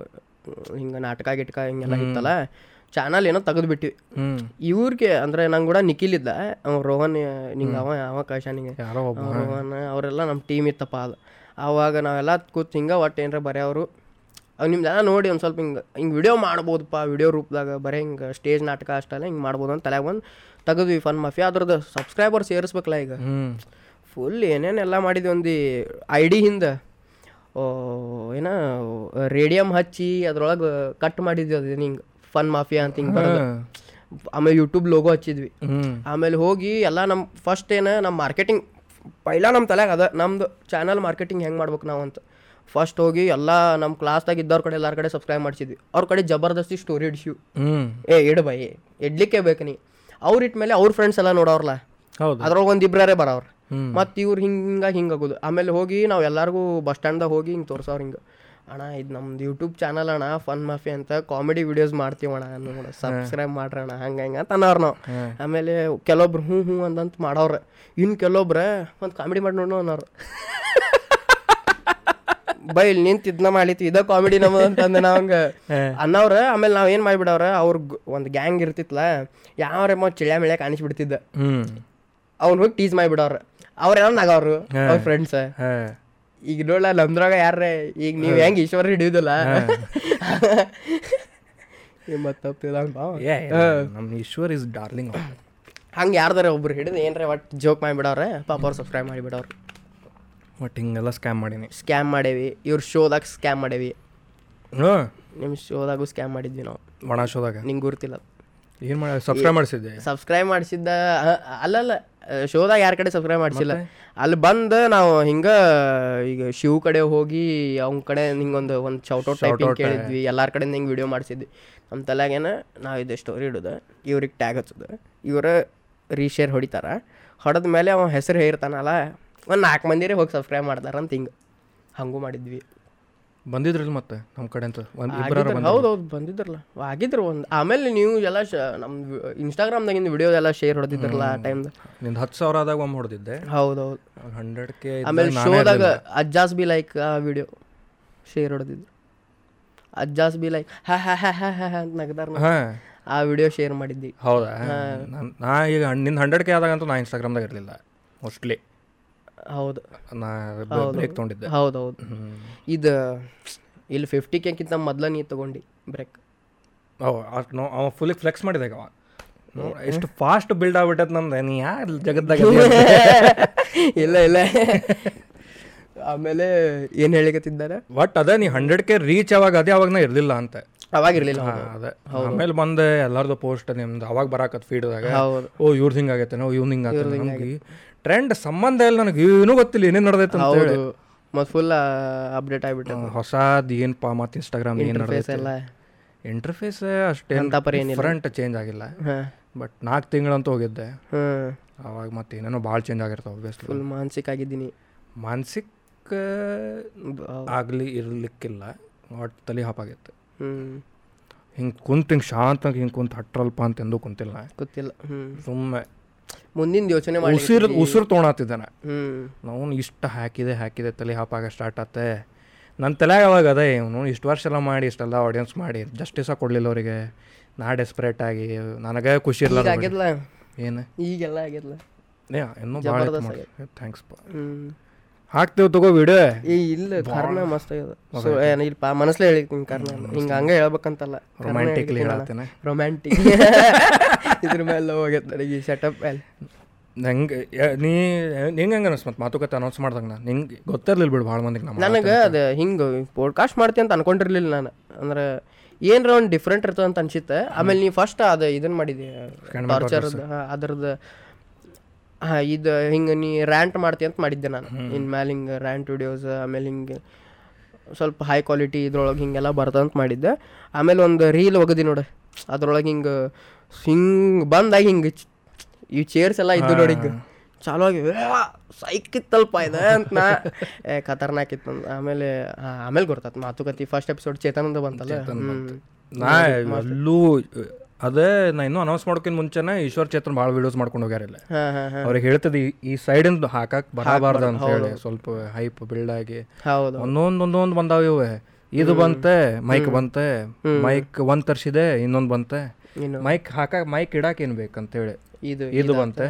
ಹಿಂಗೆ ನಾಟಕ ಗಿಟಕ ಹಿಂಗೆಲ್ಲ ಇತ್ತಲ್ಲ ಚಾನಲ್ ಏನೋ ತೆಗೆದ್ಬಿಟ್ವಿ ಇವ್ರಿಗೆ ಅಂದರೆ ನಂಗೆ ಕೂಡ ನಿಖಿಲ್ ಇದ್ದ. ಅವ ರೋಹನ್ ನಿಂಗೆ ಅವ ಅವ ಕಾಶ ನಿಂಗೆ. ರೋಹನ್ ಅವರೆಲ್ಲ ನಮ್ಮ ಟೀಮ್ ಇತ್ತಪ್ಪ ಅದು. ಆವಾಗ ನಾವೆಲ್ಲ ಕೂತ್ ಹಿಂಗೆ ಒಟ್ಟು ಏನರ ಬರೆಯವರು. ಅವ್ ನಿಮ್ದೆಲ್ಲ ನೋಡಿ ಒಂದು ಸ್ವಲ್ಪ ಹಿಂಗೆ ಹಿಂಗೆ ವಿಡಿಯೋ ಮಾಡ್ಬೋದಪ್ಪ ವಿಡಿಯೋ ರೂಪದಾಗ ಬರೀ ಹಿಂಗೆ ಸ್ಟೇಜ್ ನಾಟಕ ಅಷ್ಟಲ್ಲ ಹಿಂಗೆ ಮಾಡ್ಬೋದು ಅಂತ ತಲೆಗೆ ಒಂದು ತೆಗೆದ್ವಿ ಫನ್ ಮಾಫಿಯಾ ಅದ್ರದ್ದು ಸಬ್ಸ್ಕ್ರೈಬರ್ ಸೇರಿಸ್ಬೇಕಲ್ಲ ಈಗ. ಫುಲ್ ಏನೇನೆಲ್ಲ ಮಾಡಿದ್ವಿ ಒಂದು ಐ ಡಿ ಹಿಂದೆ. ಓ ಏನ ರೇಡಿಯಮ್ ಹಚ್ಚಿ ಅದ್ರೊಳಗೆ ಕಟ್ ಮಾಡಿದ್ವಿ ಅದು ಹಿಂಗೆ ಫನ್ ಮಾಫಿಯಾ ಅಂತ ಹಿಂಗೆ ಆಮೇಲೆ ಯೂಟ್ಯೂಬ್ ಲೋಗೋ ಹಚ್ಚಿದ್ವಿ. ಆಮೇಲೆ ಹೋಗಿ ಎಲ್ಲ ನಮ್ಮ ಫಸ್ಟ್ ಏನು ನಮ್ಮ ಮಾರ್ಕೆಟಿಂಗ್ ಪೈಲ ನಮ್ಮ ತಲೆಗೆ ಅದ ನಮ್ದು ಚಾನಲ್ ಮಾರ್ಕೆಟಿಂಗ್ ಹೆಂಗೆ ಮಾಡ್ಬೇಕು ನಾವು ಅಂತ. ಫಸ್ಟ್ ಹೋಗಿ ಎಲ್ಲ ನಮ್ಮ ಕ್ಲಾಸ್ದಾಗ ಇದ್ದವ್ರ ಕಡೆ ಎಲ್ಲಾರ ಕಡೆ ಸಬ್ಸ್ಕ್ರೈಬ್ ಮಾಡಿಸಿದ್ವಿ. ಅವ್ರ ಕಡೆ ಜಬರ್ದಸ್ತಿ ಸ್ಟೋರಿ ಇಡ್ಸಿವ್ ಏ ಇಡು ಬೈ ಇಡ್ಲಿಕ್ಕೆ ಬೇಕು ನೀ. ಅವ್ರು ಇಟ್ಮೇಲೆ ಅವ್ರ ಫ್ರೆಂಡ್ಸ್ ಎಲ್ಲ ನೋಡೋರ್ಲ? ಹೌದು. ಅದ್ರೊಳಗೆ ಒಂದು ಇಬ್ಬರೇ ಬರೋರು. ಮತ್ತು ಇವ್ರು ಹಿಂಗೆ ಹಿಂಗೆ ಆಗೋದು. ಆಮೇಲೆ ಹೋಗಿ ನಾವು ಎಲ್ಲರಿಗೂ ಬಸ್ ಸ್ಟ್ಯಾಂಡ್ದಾಗ ಹೋಗಿ ಹಿಂಗೆ ತೋರ್ಸೋರು ಹಿಂಗೆ. ಅಣ್ಣ ಇದು ನಮ್ದು ಯೂಟ್ಯೂಬ್ ಚಾನಲ್ ಅಣ್ಣ ಫನ್ ಮಾಫಿ ಅಂತ ಕಾಮಿಡಿ ವಿಡಿಯೋಸ್ ಮಾಡ್ತೀವಣ ನೋಡ ಸಬ್ಸ್ಕ್ರೈಬ್ ಮಾಡ್ರಣ್ಣ ಹಂಗೆ ಹಿಂಗೆ ಅಂತ ಅನ್ನೋರು ನಾವು. ಆಮೇಲೆ ಕೆಲವೊಬ್ರು ಹ್ಞೂ ಹ್ಞೂ ಅಂದಂತ ಮಾಡೋರು ಇನ್ನು ಕೆಲವೊಬ್ರೆ ಒಂದು ಕಾಮಿಡಿ ಮಾಡಿ ನೋಡೋಣ ಅನ್ನೋರು. ಬೈ ಇಲ್ಲಿ ನಿಂತ ಇದನ್ನ ಮಾಡಿತ್ತು ಇದ ಕಾಮಿಡಿ ನಮ್ಮದು ಅಂತಂದ ನಾವು ಹಂಗೆ. ಅನ್ನೋರು ಆಮೇಲೆ ನಾವು ಏನು ಮಾಡಿಬಿಡವ್ರ ಅವ್ರ ಒಂದು ಗ್ಯಾಂಗ್ ಇರ್ತಿತ್ತಲ್ಲ ಯಾವ್ರ ಮೊ ಚಿಳ್ಯ ಮಿಳ್ಯ ಕಾಣಿಸ್ಬಿಡ್ತಿದ್ದ. ಅವ್ನು ಹೋಗಿ ಟೀಸ್ ಮಾಡಿಬಿಡವ್ರ. ಅವ್ರೆಲ್ಲ ನಗವ್ರು ಅವ್ರ ಫ್ರೆಂಡ್ಸ್ ಈಗ ನೋಡ್ಲ ನಮ್ದ್ರಾಗ ಯಾರ್ರೆ ಈಗ ನೀವು ಹೆಂಗ್ ಈಶ್ವರ ಹಿಡಿಯುದಿಲ್ಲ. ನಮ್ಮ ಈಶ್ವರ್ ಇಸ್ ಡಾರ್ಲಿಂಗ್ ಹಂಗೆ ಯಾರ್ದಾರ ಒಬ್ರು ಹಿಡಿದು ಏನ್ರ ಒಟ್ಟು ಜೋಕ್ ಮಾಡಿಬಿಡವ್ರೆ ಪಾಪ ಅವ್ರು ಸಬ್ಸ್ಕ್ರೈಬ್ ಮಾಡಿಬಿಡವ್ರು. ಒಟ್ಟು ಹಿಂಗೆಲ್ಲ ಸ್ಕ್ಯಾಮ್ ಮಾಡೀನಿ. ಸ್ಕ್ಯಾಮ್ ಮಾಡೇವಿ. ಇವ್ರ ಶೋದಾಗ ಸ್ಕ್ಯಾಮ್ ಮಾಡೇವಿ. ಹ್ಞೂ ನಿಮ್ಮ ಶೋದಾಗು ಸ್ಕ್ಯಾಮ್ ಮಾಡಿದ್ವಿ ನಾವು. ಒಣ ಶೋದಾಗ ನಿಂಗೆ ಗುರ್ತಿಲ್ಲ. ಏನು ಮಾಡಿ ಸಬ್ಸ್ಕ್ರೈಬ್ ಮಾಡಿಸಿದ್ದೆ? ಸಬ್ಸ್ಕ್ರೈಬ್ ಮಾಡಿಸಿದ್ದ ಅಲ್ಲಲ್ಲ ಶೋದಾಗ ಯಾರ ಕಡೆ ಸಬ್ಸ್ಕ್ರೈಬ್ ಮಾಡಿಸಿಲ್ಲ. ಅಲ್ಲಿ ಬಂದು ನಾವು ಹಿಂಗೆ ಈಗ ಶಿವ್ ಕಡೆ ಹೋಗಿ ಅವ್ನ ಕಡೆ ಹಿಂಗೊಂದು ಒಂದು ಶೌಟೌಟ್ ಟೈಪಿಂಗ್ ಕೇಳಿದ್ವಿ. ಎಲ್ಲಾರ ಕಡೆಯಿಂದ ಹಿಂಗೆ ವಿಡಿಯೋ ಮಾಡಿಸಿದ್ವಿ. ನಮ್ಮ ತಲೆಗೇನ ನಾವು ಇದು ಸ್ಟೋರಿ ಇಡೋದು ಇವ್ರಿಗೆ ಟ್ಯಾಗ್ ಹಚ್ಚೋದು. ಇವರು ರೀಶೇರ್ ಹೊಡಿತಾರೆ. ಹೊಡೆದ ಮೇಲೆ ಅವ ಹೆಸರು ಹೇರ್ತಾನಲ್ಲ ಒಂದು ನಾಲ್ಕು ಮಂದಿರೇ ಹೋಗಿ ಸಬ್ಸ್ಕ್ರೈಬ್ ಮಾಡ್ತಾರ ಅಂತ ಹಿಂಗೆ ಹಂಗೂ ಮಾಡಿದ್ವಿ. ಬಂದಿದ್ರಲ್ಲ ಮತ್ತೆ ನಮ್ಮ ಕಡೆ ಅಂತ? ಹೌದು ಹೌದು ಬಂದಿದ್ರಲ್ಲ. ಆಗಿದ್ರು ಒಂದು ಆಮೇಲೆ ನೀವು ಎಲ್ಲ ಶ ನಮ್ಮ ಇನ್ಸ್ಟಾಗ್ರಾಮ್ದಾಗಿಂದ ವಿಡಿಯೋ ಎಲ್ಲ ಶೇರ್ ಹೊಡೆದಿದ್ರಲ್ಲ ಆ ಟೈಮ್ದ ನಿಂದು ಹತ್ತು ಸಾವಿರ ಆದಾಗ ಒಮ್ಮೆ ಹೊಡೆದಿದ್ದೆ. ಹೌದು ಹಂಡ್ರೆಡ್ ಕೆ ಆಮೇಲೆ ಶೋದಾಗ ಅಜ್ಜಾಸ್ ಬಿ ಲೈಕ್ ಆ ವಿಡಿಯೋ ಶೇರ್ ಹೊಡೆದಿದ್ರು ಅಜ್ಜಾಸ್ ಬಿ ಲೈಕ್ ಹಾ ಹಾ ಹಾ ಹಾ ಹಾ ಅಂತ ನಗದಾರ ಹಾಂ. ಆ ವಿಡಿಯೋ ಶೇರ್ ಮಾಡಿದ್ದಿ ಹೌದಾ? ನಾನ್- ನಾ ಈಗ ನಿಂದು ಹಂಡ್ರೆಡ್ ಕೆ ಆದಾಗಂತೂ ನಾ ಇನ್ಸ್ಟಾಗ್ರಾಮ್ದಾಗ ಇರಲಿಲ್ಲ ಮೋಸ್ಟ್ಲಿ ಹೌದು. ನಾ ಬ್ರೇಕ್ ತೊಗೊಂಡಿದ್ದೆ. ಹೌದೌದು. ಇದು ಇಲ್ಲಿ ಫಿಫ್ಟಿ ಕೆಕ್ಕಿಂತ ಮೊದ್ಲ ನೀ ತಗೊಂಡಿ ಬ್ರೇಕ್ ನೋ ಅವ ಫುಲ್ ಫ್ಲೆಕ್ಸ್ ಮಾಡಿದಾಗ ಅವ. ಎಷ್ಟು ಫಾಸ್ಟ್ ಬಿಲ್ಡ್ ಆಗ್ಬಿಟ್ಟದ ನಮ್ದು ನೀ ಯಾ ಜಗದ್ದಾಗ ಇಲ್ಲ ಇಲ್ಲ. ಆಮೇಲೆ ಏನು ಹೇಳಿಕತ್ತಿದ್ದಾರೆ? ಬಟ್ ಅದೇ ನೀ ಹಂಡ್ರೆಡ್ ಕೆ ರೀಚ್ ಅವಾಗ ಅದೇ ಅವಾಗ ನಾ ಇರಲಿಲ್ಲ ಅಂತ. ಅವಾಗ ಇರಲಿಲ್ಲ ಅದೇ. ಆಮೇಲೆ ಬಂದೆ ಎಲ್ಲಾರ್ದು ಪೋಸ್ಟ್ ನಿಮ್ದು ಅವಾಗ ಬರಾಕತ್ ಫೀಡ್ದಾಗ ಹೌದು. ಓ ಇವ್ರದ್ದು ಹಿಂಗ್ ಆಗೈತೆ ಓ ಇವ್ನ ಹಿಂಗೆ ಆಗೈತೆ ನಮ್ಗೆ ಟ್ರೆಂಡ್ ಸಂಬಂಧ ಇಲ್ಲ ನನಗೆ ಏನೂ ಗೊತ್ತಿಲ್ಲ ಏನೇನು ನಡೆದೈತೆ ಅಂತ ಹೇಳಿ. ಮತ್ತು ಫುಲ್ ಅಪ್ಡೇಟ್ ಆಗಿಬಿಟ್ಟು ಹೊಸದು ಏನಪ್ಪ ಮತ್ತು ಇನ್ಸ್ಟಾಗ್ರಾಮ್ ಏನು ನಡೆದೈತೆ? ಎಲ್ಲ. ಇಂಟರ್ಫೇಸ್ ಅಷ್ಟೇ. ಡಿಫ್ರೆಂಟ್ ಚೇಂಜ್ ಆಗಿಲ್ಲ. ಬಟ್ ನಾಲ್ಕು ತಿಂಗಳಂತೂ ಹೋಗಿದ್ದೆ. ಹ್ಞೂ ಅವಾಗ ಮತ್ತೆ ಏನೇನೋ ಭಾಳ ಚೇಂಜ್ ಆಗಿರ್ತಾವೆ ಒಬ್ವಿಯಸ್ಲಿ ಫುಲ್ ಮಾನಸಿಕ ಆಗಿದ್ದೀನಿ. ಮಾನಸಿಕ ಆಗಲಿ ಇರಲಿಕ್ಕಿಲ್ಲ. ಒಟ್ಟು ತಲೆ ಹಾಪಾಗಿತ್ತು ಹ್ಞೂ ಹಿಂಗೆ ಕುಂತು ಹಿಂಗೆ ಶಾಂತವಾಗಿ ಹಿಂಗೆ ಕುಂತು ಹಟ್ರಲ್ಪ ಅಂತ ಎಂದೂ ಕುಂತಿಲ್ಲ. ಗೊತ್ತಿಲ್ಲ ಸುಮ್ಮನೆ ಮುಂದಿನ ಯೋಚನೆ ಮಾಡಿ ಉಸಿರು ಉಸಿರು ತೊಗೊಳತ್ತಿದ್ದಾನೆ ನಾ ಹ್ಞೂ ನಾವು ಇಷ್ಟು ಹಾಕಿದೆ ಹಾಕಿದೆ ತಲೆ ಹಾಪಾಗ ಸ್ಟಾರ್ಟ್ ಆತೆ ನನ್ನ ತಲೆಯಾಗ ಅವಾಗ ಅದೇ ಇವನು ಇಷ್ಟು ವರ್ಷ ಎಲ್ಲ ಮಾಡಿ ಇಷ್ಟೆಲ್ಲ ಆಡಿಯನ್ಸ್ ಮಾಡಿ ಜಸ್ಟಿಸ ಕೊಡಲಿಲ್ಲ ಅವರಿಗೆ. ನಾ ಡೆಸ್ಪ್ರೇಟ್ ಆಗಿ ನನಗೆ ಖುಷಿ ಇರಲ್ಲ ಏನು? ಈಗೆಲ್ಲ ಆಗ್ಯದಲ್ಲ ಏ ಇನ್ನೂ ಭಾಳ ಥ್ಯಾಂಕ್ಸ್ ಹಾಕ್ತೇವೆ ತಗೋ ಬಿಡು. ಏ ಇಲ್ಲ ಕರ್ನ ಮಸ್ತ್ ಆಗ್ಯದ. ಸೊ ಏನ್ ಪಾ ಮನಸ್ಲೇ ಕರ್ನ ಹಿಂಗ ಹಂಗ ಹೇಳ್ಬೇಕಂತಲ್ಲ. ರೊಮ್ಯಾಂಟಿಕ್ಲಿ ಹೇಳ್ತೇನೆ ರೊಮ್ಯಾಂಟಿಕ್ ಇದ್ರ ಮೇಲೆ ಹೋಗ್ಯದ ನನಗೆ ಸೆಟಪ್ ಮೇಲೆ. ನಂಗೆ ನೀ ನಿಂಗೆ ಹಂಗೆ ಅನಿಸ್ ಮತ್ತೆ ಮಾತುಕತೆ ಅನೌನ್ಸ್ ಮಾಡ್ದಂಗೆ ನಾನು? ನಿಂಗೆ ಗೊತ್ತಿರಲಿಲ್ಲ ಬಿಡು ಭಾಳ ಮಂದಿಗೆ ನಮ್ಮ ನನಗೆ ಅದು ಹಿಂಗೆ ಪಾಡ್ಕಾಸ್ಟ್ ಮಾಡ್ತೀನಿ ಅಂತ ಅನ್ಕೊಂಡಿರ್ಲಿಲ್ಲ ನಾನು. ಅಂದ್ರೆ ಏನರ ಒಂದು ಡಿಫ್ರೆಂಟ್ ಇರ್ತದೆ ಅಂತ ಅನ್ಸಿತ್ತೆ. ಆಮೇಲೆ ನೀ ಫಸ್ಟ್ ಅದು ಇದನ್ನು ಮಾಡಿದೆ ಟಾರ್ಚರ್ ಅದ್ರದ್ದು ಹಾಂ ಇದು ಹಿಂಗೆ ನೀ ರ್ಯಾಂಟ್ ಮಾಡ್ತಿ ಅಂತ ಮಾಡಿದ್ದೆ ನಾನು. ಇನ್ ಮ್ಯಾಲೆ ಹಿಂಗೆ ರ್ಯಾಂಟ್ ವಿಡಿಯೋಸ್ ಆಮೇಲೆ ಹಿಂಗೆ ಸ್ವಲ್ಪ ಹೈ ಕ್ವಾಲಿಟಿ ಇದ್ರೊಳಗೆ ಹಿಂಗೆಲ್ಲ ಬರ್ತಂತ ಮಾಡಿದ್ದೆ. ಆಮೇಲೆ ಒಂದು ರೀಲ್ ಒಗದಿ ನೋಡು. ಅದ್ರೊಳಗೆ ಹಿಂಗೆ ಹಿಂಗೆ ಬಂದಾಗಿ ಹಿಂಗೆ ಈ ಚೇರ್ಸ್ ಎಲ್ಲ ಇದ್ದು ನೋಡಿ ಹಿಂಗೆ. ಚಾಲು ಆಗಿ ಸೈಕಿತ್ತಲ್ಪ ಇದೆ ಅಂತ ನಾ ಏ ಖತರ್ನಾಕ್ ಇತ್ತು ಆಮೇಲೆ ಆಮೇಲೆ ಗೊತ್ತಾಯ್ತು ಮಾತುಕತೆ. ಫಸ್ಟ್ ಎಪಿಸೋಡ್ ಚೇತನಂದ ಬಂತಲ್ಲ. ನಾ ಎಲ್ಲೂ ಅದೇ ನಾ ಇನ್ನೂ ಅನೌನ್ಸ್ ಮಾಡೋಕ್ಕಿಂತ ಮುಂಚೆನೇ ಈಶ್ವರ್ ಚೇತನ್ ಭಾಳ ವಿಡಿಯೋಸ್ ಮಾಡ್ಕೊಂಡು ಹೋಗ್ಯಾರ ಇಲ್ಲ. ಹಾ ಹಾ ಹಾ. ಅವ್ರಿಗೆ ಹೇಳ್ತದೆ ಈ- ಸೈಡ್ ಸೈಡಿಂದ ಹಾಕಕ್ ಬರಬಾರ್ದು ಅಂತ ಹೇಳಿ ಸ್ವಲ್ಪ ಹೈಪ್ ಬಿಲ್ಡ್ ಆಗಿ. ಒಂದೊಂದ್ ಒಂದೊಂದ್ ಬಂದಾವ ಇವೆ. ಇದು ಬಂತೆ ಮೈಕ್ ಬಂತೆ ಮೈಕ್ ಒಂದ್ ತರ್ಸಿದೆ ಇನ್ನೊಂದು ಬಂತೆ. ಮೈಕ್ ಹಾಕಕ್ ಮೈಕ್ ಇಡಾಕ್ ಏನ್ ಬೇಕಂತೇಳಿ ಇದು ಇದು ಬಂತೆ.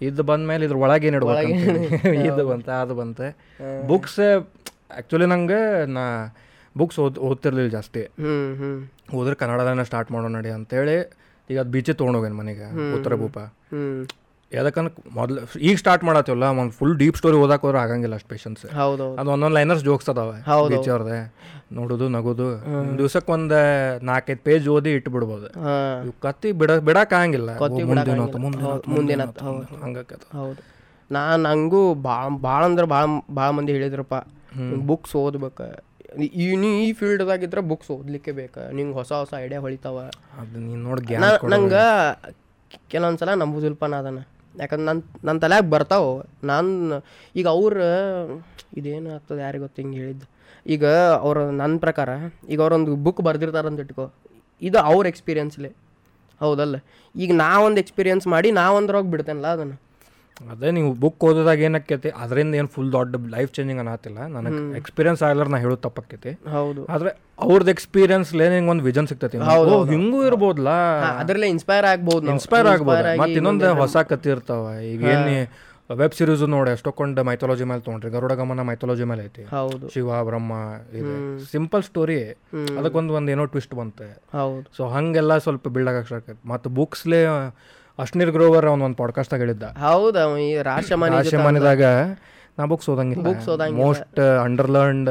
ಇದು ಬಂದ್ಮೇಲೆ ಇದ್ರ ಒಳಗೆ ಏನು ಇಡ್ಬೇಕು. ಇದು ಬಂತೆ ಅದು ಬಂತೆ. ಬುಕ್ಸ್ ಆಕ್ಚುಲಿ ನಂಗೆ ನಾ ಬುಕ್ಸ್ ಓದ್ ಓದ್ತಿರ್ಲಿಲ್ಲ ಜಾಸ್ತಿ. ಹೋದ್ರೆ ಕನ್ನಡದನ್ನ ಸ್ಟಾರ್ಟ್ ಮಾಡೋಣ ನಡಿ ಅಂತೇಳಿ ಈಗ ಅದು ಬೀಚೆ ತೊಗೊಂಡೋಗೇನು ಮನೆಗೆ ಉತ್ತರ ಭೂಪ. ಯಾಕಂದ್ರೆ ಮೊದ್ಲು ಈಗ ಸ್ಟಾರ್ಟ್ ಮಾಡತ್ತೀವಲ್ಲ ಒಂದು ಫುಲ್ ಡೀಪ್ ಸ್ಟೋರಿ ಓದಕ್ಕೆ ಹೋದ್ರೆ ಆಗಂಗಿಲ್ಲ ಅಷ್ಟು ಪೇಷನ್ಸ್ ಅದು ಒಂದೊಂದು ಲೈನರ್ಸ್ ಜೋಕ್ಸ್ ಅದಾವೆ ಬೀಚ್ ಅವ್ರದ್ದೆ ನೋಡೋದು ನಗೋದು ದಿವ್ಸಕ್ಕೆ ಒಂದು ನಾಲ್ಕೈದು ಪೇಜ್ ಓದಿ ಇಟ್ಟು ಬಿಡ್ಬೋದು ಕತ್ತಿ ಬಿಡ ಬಿಡಕ್ ಆಗಂಗಿಲ್ಲ ಮುಂದಿನ ಮುಂದಿನ ಹಂಗಕ್ಕೆ ಹೌದು ನಾನು ಹಂಗೂ ಭಾಳ ಭಾಳ ಅಂದ್ರೆ ಭಾಳ ಭಾಳ ಮಂದಿ ಹೇಳಿದ್ರಪ್ಪ. ಬುಕ್ಸ್ ಓದ್ಬೇಕು. ಈ ನೀ ಈ ಫೀಲ್ಡ್ದಾಗಿದ್ರೆ ಬುಕ್ಸ್ ಓದ್ಲಿಕ್ಕೆ ಬೇಕು. ನಿಂಗೆ ಹೊಸ ಹೊಸ ಐಡಿಯಾ ಹೊಳಿತಾವ. ಅದು ನೀನು ನೋಡಿ ನಂಗೆ ಕೆಲವೊಂದು ಸಲ ನಂಬು ನಾ ಅದನ್ನು. ಯಾಕಂದ್ರೆ ನನ್ನ ನನ್ನ ತಲೆಯಾಗ ಬರ್ತಾವೆ. ನಾನು ಈಗ ಅವ್ರು ಇದೇನು ಆಗ್ತದೆ ಯಾರಿಗೆ ಗೊತ್ತು ಹಿಂಗೆ ಹೇಳಿದ್ದು. ಈಗ ಅವ್ರ ನನ್ನ ಪ್ರಕಾರ ಈಗ ಅವರೊಂದು ಬುಕ್ ಬರ್ದಿರ್ತಾರೆ ಅಂತ ಇಟ್ಕೋ. ಇದು ಅವ್ರ ಎಕ್ಸ್ಪೀರಿಯನ್ಸ್ಲೇ ಹೌದಲ್ಲ? ಈಗ ನಾ ಒಂದು ಎಕ್ಸ್ಪೀರಿಯನ್ಸ್ ಮಾಡಿ ನಾ ಒಂದ್ರಾಗ ಬಿಡ್ತೇನಲ್ಲ ಅದನ್ನು. ಅದೇ ನೀವು ಬುಕ್ ಓದೋದಾಗ ಏನಕ್ಕೈತಿ? ಅದರಿಂದ ಏನು ಫುಲ್ ದೊಡ್ಡ ಲೈಫ್ ಚೇಂಜಿಂಗ್ ಅನ್ನತ್ತಿಲ್ಲ ನನಗೆ ಎಕ್ಸ್ಪೀರಿಯನ್ಸ್ ಆಗ್ಲಾರ ನಾ ಹೇಳೋದು ತಪ್ಪಕ್ಕೈತಿ. ಹೌದು. ಆದ್ರೆ ಅವ್ರದ್ದು ಎಕ್ಸ್ಪೀರಿಯನ್ಸ್ ನಿಂಗೆ ಒಂದು ವಿಜನ್ ಸಿಗ್ತೈತಿ. ಹಿಂಗೂ ಇರ್ಬೋದಲ್ಲ ಅದರಲ್ಲೇ ಇನ್ಸ್ಪೈರ್ ಆಗ್ಬೋದು ಇನ್ಸ್ಪೈರ್ ಆಗ್ಬೋದು. ಮತ್ತೆ ಇನ್ನೊಂದು ಹೊಸ ಕಥೆ ಇರ್ತಾವ. ಈಗ ಏನು ವೆಬ್ ಸೀರೀಸ್ ನೋಡಿ ಎಷ್ಟೊಂದು ಮೈಥಾಲಜಿ ಮೇಲೆ ತೊಗೊಂಡ್ರಿ. ಗರುಡ ಗಮನ ಮೈಥಾಲಜಿ ಮೇಲೆ ಐತಿ. ಹೌದು. ಶಿವ ಬ್ರಹ್ಮ ಇದೆ. ಸಿಂಪಲ್ ಸ್ಟೋರಿ ಅದಕ್ಕೊಂದು ಒಂದು ಏನೋ ಟ್ವಿಸ್ಟ್ ಬಂತೆ. ಹೌದು. ಸೊ ಹಂಗೆಲ್ಲ ಸ್ವಲ್ಪ ಬಿಲ್ಡ್ ಆಗಕ್ಕೆ ಸ್ಟಾರ್ಟ್ ಮತ್ತೆ ಮತ್ತು ಬುಕ್ಸ್ಲೇ ಅಶ್ನೀರ್ ಗ್ರೋವರ್ ಅವ್ನ ಒಂದು ಪಾಡ್ಕಾಸ್ಟ್ ಹೇಳಿದ್ದ ಹೌದು ಅವ ಈ ರಾಶಮಾನಿ ರಾಶಮಾನಿದಾಗ ನಾ ಬುಕ್ಸ್ ಓದಂಗಿಲ್ಲ. ಬುಕ್ಸ್ ಓದಂಗಿಲ್ಲ. ಮೋಸ್ಟ್ ಅಂಡರ್ಲರ್ನ್ಡ್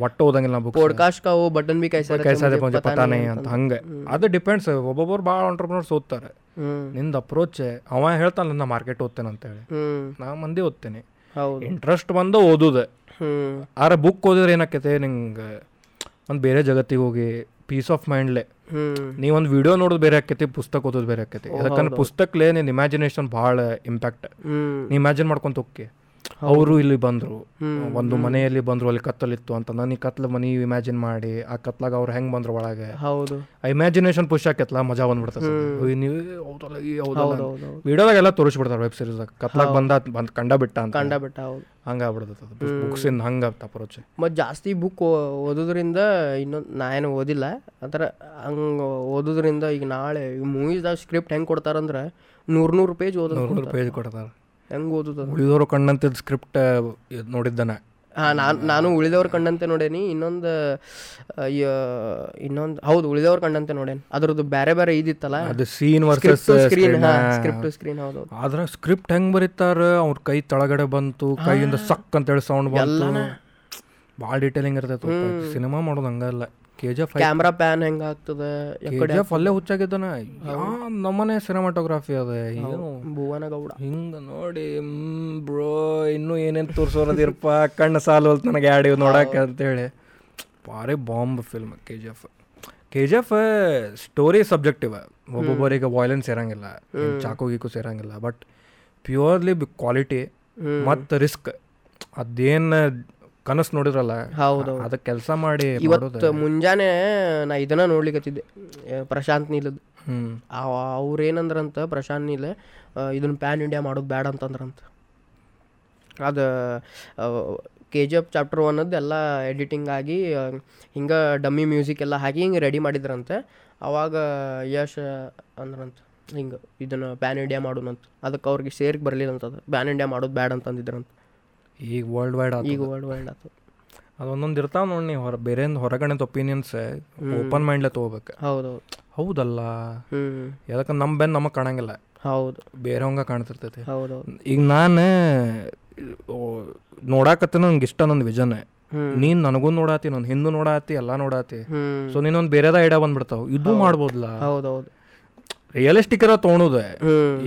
ಒಟ್ಟು ಓದಂಗಿಲ್ಲ ನಾ ಬುಕ್ಸ್ ಪೋಡ್ಕಾಸ್ಟ್ ಅವು ಬಟನ್ ಬಿ ಕೈಸ ಕೈಸಾದೆ ಪಂಜ ಪತಾನೆ ಅಂತ ಹಂಗೆ. ಅದು ಡಿಪೆಂಡ್ಸ್ ಒಬ್ಬೊಬ್ಬರು ಭಾಳ ಆಂಟ್ರಪ್ರನರ್ಸ್ ಓದ್ತಾರೆ. ನಿಂದ ಅಪ್ರೋಚ್ ಅವ ಹೇಳ್ತಾನ ನಾ ಮಾರ್ಕೆಟ್ ಓದ್ತೇನೆ ಅಂತೇಳಿ. ಹೇಳಿ ನಾ ಮಂದಿ ಓದ್ತೇನೆ. ಹೌದು. ಇಂಟ್ರೆಸ್ಟ್ ಬಂದು ಓದುದೆ. ಆರ ಬುಕ್ ಓದಿದ್ರೆ ಏನಾಕೈತೆ ನಿಂಗೆ ಒಂದು ಬೇರೆ ಜಗತ್ತಿಗೆ ಹೋಗಿ ಪೀಸ್ ಆಫ್ ಮೈಂಡ್ಲೆ ಹ್ಮ್. ನೀ ಒಂದು ವಿಡಿಯೋ ನೋಡೋದು ಬೇರೆ ಆಕೈತಿ ಪುಸ್ತಕ ಓದೋದು ಬೇರೆ ಆಕೈತಿ. ಯಾಕಂದ್ರೆ ಪುಸ್ತಕಲೇ ನಿನ್ನ ಇಮ್ಯಾಜಿನೇಷನ್ ಭಾಳ ಇಂಪ್ಯಾಕ್ಟ್ ನೀ ಇಮ್ಯಾಜಿನ್ ಮಾಡ್ಕೊಂತ ಹೋಗಿ ಅವರು ಇಲ್ಲಿ ಬಂದರು. ಒಂದು ಮನೆಯಲ್ಲಿ ಬಂದರು ಅಲ್ಲಿ ಕತ್ತಲಿತ್ತು ಅಂತ. ನಾನು ಈ ಕತ್ಲ ಮನೆ ಇಮ್ಯಾಜಿನ್ ಮಾಡಿ ಆ ಕತ್ಲಾಗ ಅವ್ರು ಹೆಂಗೆ ಬಂದ್ರು ಒಳಗೆ? ಹೌದು. ಆ ಇಮ್ಯಾಜಿನೇಷನ್ ಪುಷ್ ಆಕೈತಲ್ಲ ಮಜಾ ಬಂದ್ಬಿಡ್ತದೆ ವಿಡಿಯೋದಾಗ ಎಲ್ಲ ತೋರಿಸ್ಬಿಡ್ತಾರೆ ವೆಬ್ ಸೀರೀಸ್ ಕತ್ಲಾಗ ಬಂದ ಬಂದ್ ಕಂಡ ಬಿಟ್ಟ ಅಂತ. ಕಂಡ ಬಿಟ್ಟ ಹೌದು. ಹಂಗಾಗ್ಬಿಡ್ತದೆ ಅದು. ಬುಕ್ಸಿಂದ ಹಂಗೆ ಅಪ್ರೋಚ್. ಮತ್ತು ಜಾಸ್ತಿ ಬುಕ್ ಓದೋದ್ರಿಂದ ಇನ್ನೊಂದು ನಾ ಏನು ಓದಿಲ್ಲ. ಅದರ ಹಂಗೆ ಓದೋದ್ರಿಂದ ಈಗ ನಾಳೆ ಮೂವೀಸ್ದಾಗ ಸ್ಕ್ರಿಪ್ಟ್ ಹೆಂಗೆ ಕೊಡ್ತಾರಂದ್ರೆ ನೂರು ನೂರು ಪೇಜ್ ಓದೋದು ನೂರು ಪೇಜ್ ಕೊಡ್ತಾರೆ. ಹೆಂಗೆ ಓದೋದು ಉಳಿದವರು ಕಂಡಂತೆ ಸ್ಕ್ರಿಪ್ಟ್ ನೋಡಿದ್ದಾನೆ. ಹಾಂ ನಾನು ನಾನು ಉಳಿದವ್ರ ಕಂಡಂತೆ ನೋಡೇನಿ ಇನ್ನೊಂದು ಇನ್ನೊಂದು ಹೌದು ಉಳಿದವ್ರ ಕಂಡಂತೆ ನೋಡೇನಿ. ಅದ್ರದ್ದು ಬೇರೆ ಬೇರೆ ಇದಿತ್ತಲ್ಲ? ಅದು scene versus screen script screen ಹೌದು ಆದ್ರೆ ಸ್ಕ್ರಿಪ್ಟ್ ಹೆಂಗ್ ಬರೀತಾರ? ಅವ್ರ ಕೈ ತಳಗಡೆ ಬಂತು ಕೈಯಿಂದ ಸಕ್ ಅಂತೇಳಿ ಸೌಂಡ್ ಬಂತು. ಭಾಳ ಡೀಟೇಲಿಂಗ್ ಇರ್ತೈತೆ ಸಿನಿಮಾ ಮಾಡೋದು ಹಂಗಲ್ಲ ಕೆ ಜಿ ಎಫ್ ಕ್ಯಾಮ್ರಾ ಪ್ಯಾನ್ ಹೆಂಗೆ ಆಗ್ತದೆ ಕೆ ಜಿ ಎಫ್ ಅಲ್ಲೇ ಹುಚ್ಚಾಗಿದ್ದಾನ. ನಮ್ಮನೆ ಸಿನಿಮಾಟೋಗ್ರಫಿ ಅದ. ಏನು? ಭುವನ ಗೌಡ. ಹಿಂಗ ನೋಡಿ ಬ್ರೋ ಇನ್ನೂ ಏನೇನು ತೋರಿಸೋರದಿರಪ್ಪ? ಕಣ್ಣು ಸಾಲವಲ್ತು ನನಗೆ ಆಡಿ ನೋಡಕ್ಕೆ ಅಂತೇಳಿ. ಭಾರಿ bomb film K G F K G F story subjective ಒಬ್ಬೊಬ್ಬರಿಗೆ ವಾಯ್ಲೆನ್ಸ್ ಇರಂಗಿಲ್ಲ ಚಾಕು ಗೀಕು ಸೇರಂಗಿಲ್ಲ. ಬಟ್ ಪ್ಯೂರ್ಲಿ ಕ್ವಾಲಿಟಿ ಮತ್ತು ರಿಸ್ಕ್ ಅದೇನು ಕನಸು ನೋಡಿದ್ರಲ್ಲ ಹೌದು ಅದಕ್ಕೆ ಕೆಲಸ ಮಾಡಿ ಇವತ್ತು ಮುಂಜಾನೆ ನಾ ಇದನ್ನ ಆ, ಪ್ರಶಾಂತ್ ನೀಲದ್ ಹ್ಮ್. ಅವ್ರು ಏನಂದ್ರಂತ ಪ್ರಶಾಂತ್ ನೀಲ್ ಇದನ್ನ ಪ್ಯಾನ್ ಇಂಡಿಯಾ ಮಾಡೋದು ಬ್ಯಾಡ ಅಂತಂದ್ರಂತ. ಅದು ಕೆ ಜಿ ಎಫ್ ಚಾಪ್ಟರ್ ಒನ್ನದ್ದು ಎಲ್ಲ ಎಡಿಟಿಂಗ್ ಆಗಿ ಹಿಂಗೆ ಡಮ್ಮಿ ಮ್ಯೂಸಿಕ್ ಎಲ್ಲ ಹಾಕಿ ಹಿಂಗೆ ರೆಡಿ ಮಾಡಿದ್ರಂತೆ. ಅವಾಗ ಯಶ್ ಅಂದ್ರಂತ ಹಿಂಗೆ ಇದನ್ನು ಪ್ಯಾನ್ ಇಂಡಿಯಾ ಮಾಡೋಣಂತ ಅದಕ್ಕೆ ಅವ್ರಿಗೆ ಸೇರಿಗೆ ಬರಲಿಲ್ಲ ಅಂತದು ಪ್ಯಾನ್ ಇಂಡಿಯಾ ಮಾಡೋದು ಬ್ಯಾಡ್ ಅಂತ ಅಂದಿದ್ರಂತ ಈಗ ವರ್ಲ್ಡ್ ವೈಡ್ ಈಗ ವರ್ಲ್ಡ್ ವೈಡ್ ಆತು ಅದೊಂದೊಂದು ಇರ್ತಾವ ನೋಡಿ ನೀವು ಹೊರ ಬೇರೆ ಹೊರಗಡೆ ಒಪಿನಿಯನ್ಸ್ ಓಪನ್ ಮೈಂಡ್ಲೆ ತೊಗೋಬೇಕು. ಹೌದು ಹೌದಲ್ಲ? ಯಾಕಂದ್ರೆ ನಮ್ಮ ಬೆನ್ ನಮಗೆ ಕಾಣಂಗಿಲ್ಲ. ಹೌದು. ಬೇರೆವಂಗ ಕಾಣ್ತಿರ್ತೈತಿ. ಹೌದು ಈಗ ನಾನು ನೋಡಾಕತ್ತ ನಂಗೆ ಇಷ್ಟ ನನ್ನ ವಿಜನ್. ನೀನ್ ನನಗೂ ನೋಡಾತಿ ನನ್ನ ಹಿಂದೂ ನೋಡಾತಿ ಎಲ್ಲ ನೋಡಾತಿ. ಸೊ ನೀನೊಂದು ಬೇರೆದ ಐಡಿಯಾ ಬಂದ್ಬಿಡ್ತಾವ. ಇದು ಮಾಡ್ಬೋದಲ್ಲ ಹೌದೌದು. ರಿಯಲಿಸ್ಟಿಕ್ ಇರೋ ತೊಗೊಳೋದು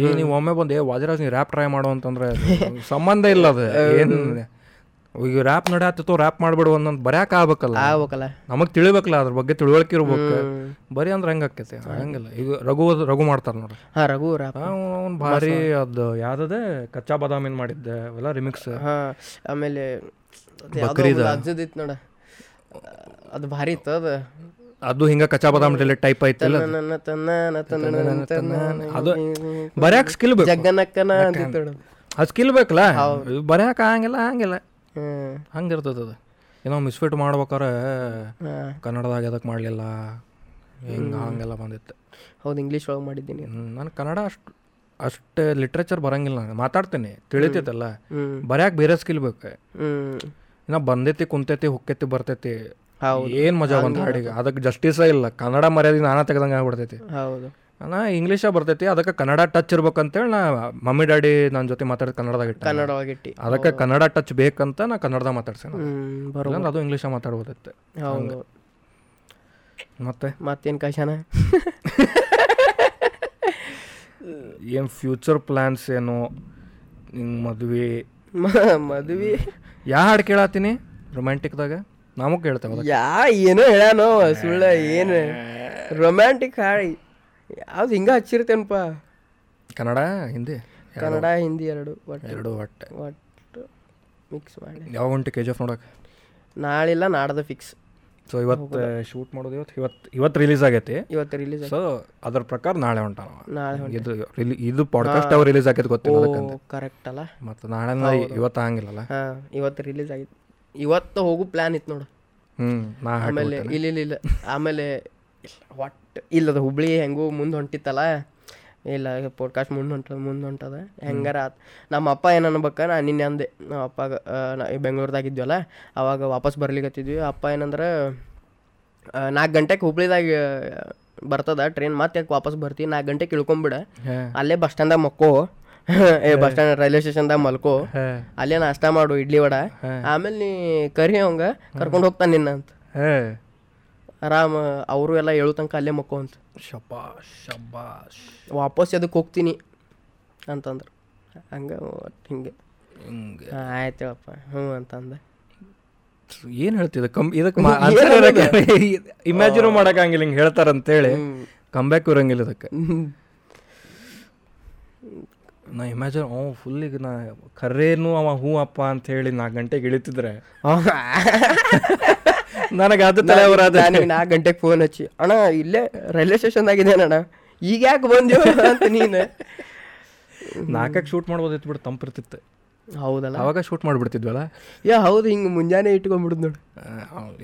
ಏ ನೀವು ಒಮ್ಮೆ ಬಂದು ಏ ವಾಜರಾಜ್ ನೀವು ರ್ಯಾಪ್ ಟ್ರೈ ಮಾಡು ಅಂತಂದ್ರೆ ಸಂಬಂಧ ಇಲ್ಲ ಅದು. ಏನು ಈಗ ರ್ಯಾಪ್ ನಡೆಯತ್ತಿತ್ತು ರ್ಯಾಪ್ ಮಾಡ್ಬಿಡು ಒಂದೊಂದು ಬರ್ಯಾಕ ಆಗ್ಬೇಕಲ್ಲ. ಆಗ್ಬೇಕಲ್ಲ. ನಮಗೆ ತಿಳಿಬೇಕಲ್ಲ ಅದ್ರ ಬಗ್ಗೆ ತಿಳುವಳಿಕೆ ಇರ್ಬೇಕು. ಬರೀ ಅಂದ್ರೆ ಹೆಂಗೆ ಆಕೈತಿ? ಹಂಗಿಲ್ಲ. ಈಗ ರಘು ರಘು ಮಾಡ್ತಾರೆ ನೋಡ್ರಿ. ಹಾಂ ರಘು ರ್ಯಾಪ್ ಅವ್ನು ಭಾರಿ ಅದು ಯಾವ್ದದೆ? ಕಚ್ಚಾ ಬಾದಾಮಿನ ಮಾಡಿದ್ದೆ ಅವೆಲ್ಲ ರಿಮಿಕ್ಸ್ ಆಮೇಲೆ ಬಕ್ರೀದ. ನೋಡ. ಅದು ಭಾರಿ ಇತ್ತು ಅದು. ಅದು ಹಿಂಗ ಕಚಾ ಬಾದಾಮ್ ರಿಲೇಟ್ ಟೈಪ್ ಐತಿಲ್ಲ ಅದು. ನನ್ನ ತನ್ನ ತನ್ನ ತನ್ನ ಅದು ಬರ್ಯಾಕ ಸ್ಕಿಲ್ ಬೇಕು ಜಗ್ಗನಕ್ಕನ ಅದು ಸ್ಕಿಲ್ ಬೇಕಲ್ಲ ಬರ್ಯಾಕ ಹಂಗಿಲ್ಲ ಹಂಗಿಲ್ಲ ಹಂಗಿರ್ತದ ಅದು ಏನೋ ಮಿಸ್ಫಿಟ್ ಮಾಡ್ಬೇಕಾರೆ ಕನ್ನಡದಾಗ ಎದಕ್ಕೆ ಮಾಡಲಿಲ್ಲ ಹಿಂಗೆ ಹಂಗೆಲ್ಲ ಬಂದಿತ್ತು ಹೌದು ಇಂಗ್ಲೀಷ್ ಒಳಗೆ ಮಾಡಿದ್ದೀನಿ ನಾನು ಕನ್ನಡ ಅಷ್ಟು ಅಷ್ಟು ಲಿಟ್ರೇಚರ್ ಬರಂಗಿಲ್ಲ ನಾನು ಮಾತಾಡ್ತೀನಿ ತಿಳಿತೈತಲ್ಲ ಬರ್ಯಾಕೆ ಬೇರೆ ಸ್ಕಿಲ್ ಬೇಕು ಇನ್ನು ಬಂದೈತಿ ಕುಂತೈತಿ ಹೊಕ್ಕೈತಿ ಬರ್ತೈತಿ ಏನ್ ಮಜಾ ಬಂತ ಹಾಡಿಗೆ ಅದಕ್ಕೆ ಜಸ್ಟಿಸ ಇಲ್ಲ. ಕನ್ನಡ ಮರ್ಯಾದೆ ನಾನಾ ತೆಗ್ದಂಗೆ ಆಗ್ಬಿಡ್ತೈತಿ. ಹೌದು. ನಾ ಇಂಗ್ಲೀಷ ಬರ್ತೈತಿ. ಅದಕ್ಕೆ ಕನ್ನಡ ಟಚ್ ಇರ್ಬೇಕಂತೇಳಿ ನಾ ಮಮ್ಮಿ ಡ್ಯಾಡಿ ನನ್ನ ಜೊತೆ ಮಾತಾಡಿದ ಕನ್ನಡದಾಗ ಇಟ್ಟ. ಕನ್ನಡ ಒಳಗಿಟ್ಟಿ ಅದಕ್ಕೆ ಕನ್ನಡ ಟಚ್ ಬೇಕಂತ ನಾ ಕನ್ನಡದಾಗ ಮಾತಾಡ್ಸೇನೆ. ಹ್ಞೂ ಬರೋ ಇಲ್ಲಾಂದ್ರೆ ಅದು ಇಂಗ್ಲೀಷ ಮಾತಾಡ್ಬೋದೈತೆ. ಹೌದು. ಮತ್ತೆ? ಮತ್ತೇನು ಕಶನ? ಏನು ಫ್ಯೂಚರ್ ಪ್ಲ್ಯಾನ್ಸ್ ಏನು? ಹಿಂಗೆ ಮದ್ವೆ? ಮದ್ವಿ. ಯಾ ಹಾಡು ಕೇಳತ್ತೀನಿ? ರೊಮ್ಯಾಂಟಿಕ್ದಾಗ ನಮಗ್ ಹೇಳ್ತೇವೆ ಯಾ ಏನೋ ಹೇಳ್ಯಾನೋ ಸುಳ್ಳ ಏನು? ರೊಮ್ಯಾಂಟಿಕ್ ಹಾಡಿ. ಯಾವ್ದು ಹಿಂಗೆ ಹಚ್ಚಿರ್ತೇನಪ್ಪ ಕನ್ನಡ ಹಿಂದಿ? ಕನ್ನಡ ಹಿಂದಿ ಎರಡು ಒಟ್ಟು. ಎರಡು ಒಟ್ಟು. ಒಟ್ಟು ಮಿಕ್ಸ್ ಮಾಡಿ. ಯಾವಾಗ ಉಂಟು ಕೆ ಜಿ ಎಫ್ ನೋಡಕ್ಕೆ ನಾಳಿಲ್ಲ ನಾಡ್ದು ಫಿಕ್ಸ್ ಸೊ ಇವತ್ತು ಶೂಟ್ ಮಾಡೋದು ಇವತ್ತು. ಇವತ್ತು ಇವತ್ತು ರಿಲೀಸ್ ಆಗೈತಿ. ಇವತ್ತು ರಿಲೀಸ್ ಸೊ ಅದ್ರ ಪ್ರಕಾರ ನಾಳೆ ಅವ. ನಾಳೆ ಇದು ರಿಲಿ ಇದು ಪಾಡ್ಕಾಸ್ಟ್ ಯಾವ ರಿಲೀಸ್ ಆಗೈತೆ ಗೊತ್ತಿಲ್ಲ ಕರೆಕ್ಟ್ ಅಲ್ಲ. ಮತ್ತು ನಾಳೆ ಇವತ್ತು ಹಂಗಿಲ್ಲಲ್ಲ? ಇವತ್ತು ರಿಲೀಸ್ ಆಗಿತ್ತು ಇವತ್ತು ಹೋಗು ಪ್ಲ್ಯಾನ್ ಇತ್ತು ನೋಡು. ಹ್ಞೂ ಆಮೇಲೆ ಇಲ್ಲ ಇಲ್ಲ ಇಲ್ಲ. ಆಮೇಲೆ ಒಟ್ಟು ಇಲ್ಲದ ಹುಬ್ಳಿ ಹೆಂಗೂ ಮುಂದೆ ಹೊಂಟಿತ್ತಲ್ಲ? ಇಲ್ಲ ಪೋಡ್ಕಾಸ್ಟ್ ಮುಂದೆ ಹೊಂಟದ ಮುಂದೆ ಹೊಂಟದ. ಹೆಂಗಾರ ಆತ್ ನಮ್ಮ ಅಪ್ಪ ಏನು ಅನ್ಬೇಕ? ನಾ ನಿನ್ನೆ ಅಂದೆ. ನಮ್ಮ ಅಪ್ಪ ಬೆಂಗ್ಳೂರ್ದಾಗ ಇದ್ವಲ್ಲ ಅವಾಗ ವಾಪಸ್ ಬರ್ಲಿಕ್ಕತ್ತಿದ್ವಿ ಅಪ್ಪ ಏನಂದ್ರೆ ನಾಲ್ಕು ಗಂಟೆಗೆ ಹುಬ್ಳಿದಾಗ ಬರ್ತದ ಟ್ರೈನ್ ಮತ್ತೆ ಯಾಕೆ ವಾಪಸ್ ಬರ್ತೀವಿ ನಾಲ್ಕು ಗಂಟೆಗೆ ಇಳ್ಕೊಂಬಿಡ. ಅಲ್ಲೇ ಬಸ್ ಸ್ಟ್ಯಾಂಡ್ದಾಗ ಮಕ್ಕೋ. ಏ ಬಸ್ ಸ್ಟ್ಯಾಂಡ್ ರೈಲ್ವೆ ಸ್ಟೇಷನ್ದಾಗ ಮಲ್ಕೋ. ಅಲ್ಲೇ ನಾಷ್ಟ ಮಾಡು ಇಡ್ಲಿ ವಡ. ಆಮೇಲೆ ನೀ ಕರಿ ಅವಂಗ ಕರ್ಕೊಂಡು ಹೋಗ್ತಾನೆ ನಿನ್ನ ಅಂತ. ಆರಾಮ ಅವರು ಎಲ್ಲ ಹೇಳು ತನಕ ಅಲ್ಲೇ ಮಕ್ಕೋ ಅಂತ. ಶಬಾ ಶಬಾಶ್ ವಾಪಸ್ ಅದಕ್ಕೆ ಹೋಗ್ತೀನಿ ಅಂತಂದ್ರು. ಹಂಗೆ ಒಟ್ಟು ಹಿಂಗೆ. ಹಿಂಗೆ. ಆಯ್ತು ಹೇಳಪ್ಪ. ಹ್ಞೂ ಅಂತಂದೆ. ಏನು ಹೇಳ್ತಿದ್ದೆ ಕಮ್ ಇದಕ್ಕೆ. ಇಮ್ಯಾಜಿನೂ ಮಾಡೋಕ್ಕಾಗಿಲ್ಲ ಹಿಂಗೆ ಹೇಳ್ತಾರಂತೇಳಿ. ಕಂಬ್ಯಾಕ್ ಇರಂಗಿಲ್ಲ ಇದಕ್ಕೆ. ನಾ ಇಮ್ಯಾಜಿನ್ ಅವ ಫುಲ್ ಈಗ ನಾ ಕರ್ರೇನು ಅವ ಹೂ ಅಪ್ಪ ಅಂತ ಹೇಳಿ ನಾಲ್ಕು ಗಂಟೆಗೆ ಇಳಿತಿದ್ರೆ. ನನಗೆ ಅದು ತಲೆ ನನಗೆ ನಾಲ್ಕು ಗಂಟೆಗೆ ಫೋನ್ ಹಚ್ಚಿ ಅಣ್ಣ ಇಲ್ಲೇ ರೈಲ್ವೆ ಆಗಿದೆ ಅಣ್ಣ ಈಗ ಯಾಕೆ ಬಂದ್ಯೋ ಅಂತ ನೀನು. ನಾಲ್ಕಕ್ಕೆ ಶೂಟ್ ಮಾಡ್ಬೋದಿತ್ತು ಬಿಡು ತಂಪಿರ್ತಿತ್ತು ಹೌದಲ್ಲ? ಅವಾಗ ಶೂಟ್ ಮಾಡಿಬಿಡ್ತಿದ್ವಲ್ಲ? ಯಾ ಹೌದು ಹಿಂಗೆ ಮುಂಜಾನೆ ಇಟ್ಕೊಂಡ್ಬಿಡುದು ನೋಡಿ.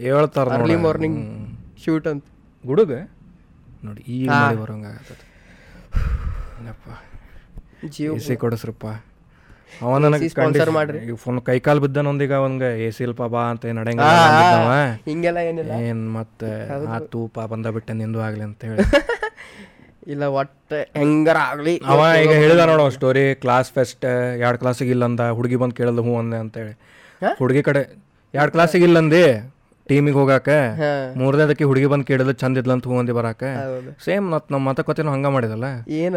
ಹೇಳ್ತಾರ ಅರ್ಲಿ ಮಾರ್ನಿಂಗ್ ಶೂಟ್ ಅಂತ. ಗುಡುಗ? ನೋಡಿ ಈಗ ಬರೋಂಗಾಗತ್ತೆ ಜೀವ ಸಿ ಕೊಡಿಸ್ರಪ್ಪ. ಅವ ನನಗೆ ಸ್ಪಾನ್ಸರ್ ಮಾಡ್ರಿ. ಫೋನ್ ಬಿದ್ದಾನ ಬಿದ್ದನೊಂದಿಗ ಅವನ್ಗೆ ಎ ಸಿ ಇಲ್ಪ ಬಾ ಅಂತ ಏನು ನಡೆಯಂಗಿಲ್ಲ ಹಿಂಗೆಲ್ಲ ಏನಿಲ್ಲ. ಏನ್ ಮತ್ತೆ ಆ ತೂಪ ಬಂದ ಬಿಟ್ಟೆ ನಿಂದು ಆಗ್ಲಿ ಅಂತ ಹೇಳಿ. ಇಲ್ಲ ಒಟ್ಟು ಹೆಂಗಾರ ಆಗಲಿ. ಅವ ಈಗ ಹೇಳಿದ ನೋಡೋ ಸ್ಟೋರಿ ಕ್ಲಾಸ್ ಫೆಸ್ಟ್ ಎರಡು ಕ್ಲಾಸಿಗೆ ಇಲ್ಲ ಅಂದ ಹುಡುಗಿ ಬಂದು ಕೇಳಲ್ಲ ಹ್ಞೂ ಅಂದೆ ಅಂತೇಳಿ ಹುಡುಗಿ ಕಡೆ ಎರಡು ಕ್ಲಾಸಿಗೆ ಇಲ್ಲ ಅಂದಿ ಟೀಮಿಗೆ ಹೋಗಾಕ ಮೂರನೇದಕ್ಕೆ ಹುಡುಗಿ ಬಂದು ಕೇಳಿದ್ರೆ ಚಂದ ಇದ್ಲಂತ ಅಂತ ಅಂದಿ ಬರಾಕ. ಸೇಮ್ ಮತ್ ನಮ್ಮ ಕೊತ್ತಿನ ಹಂಗ ಮಾಡಿದಲ್ಲ.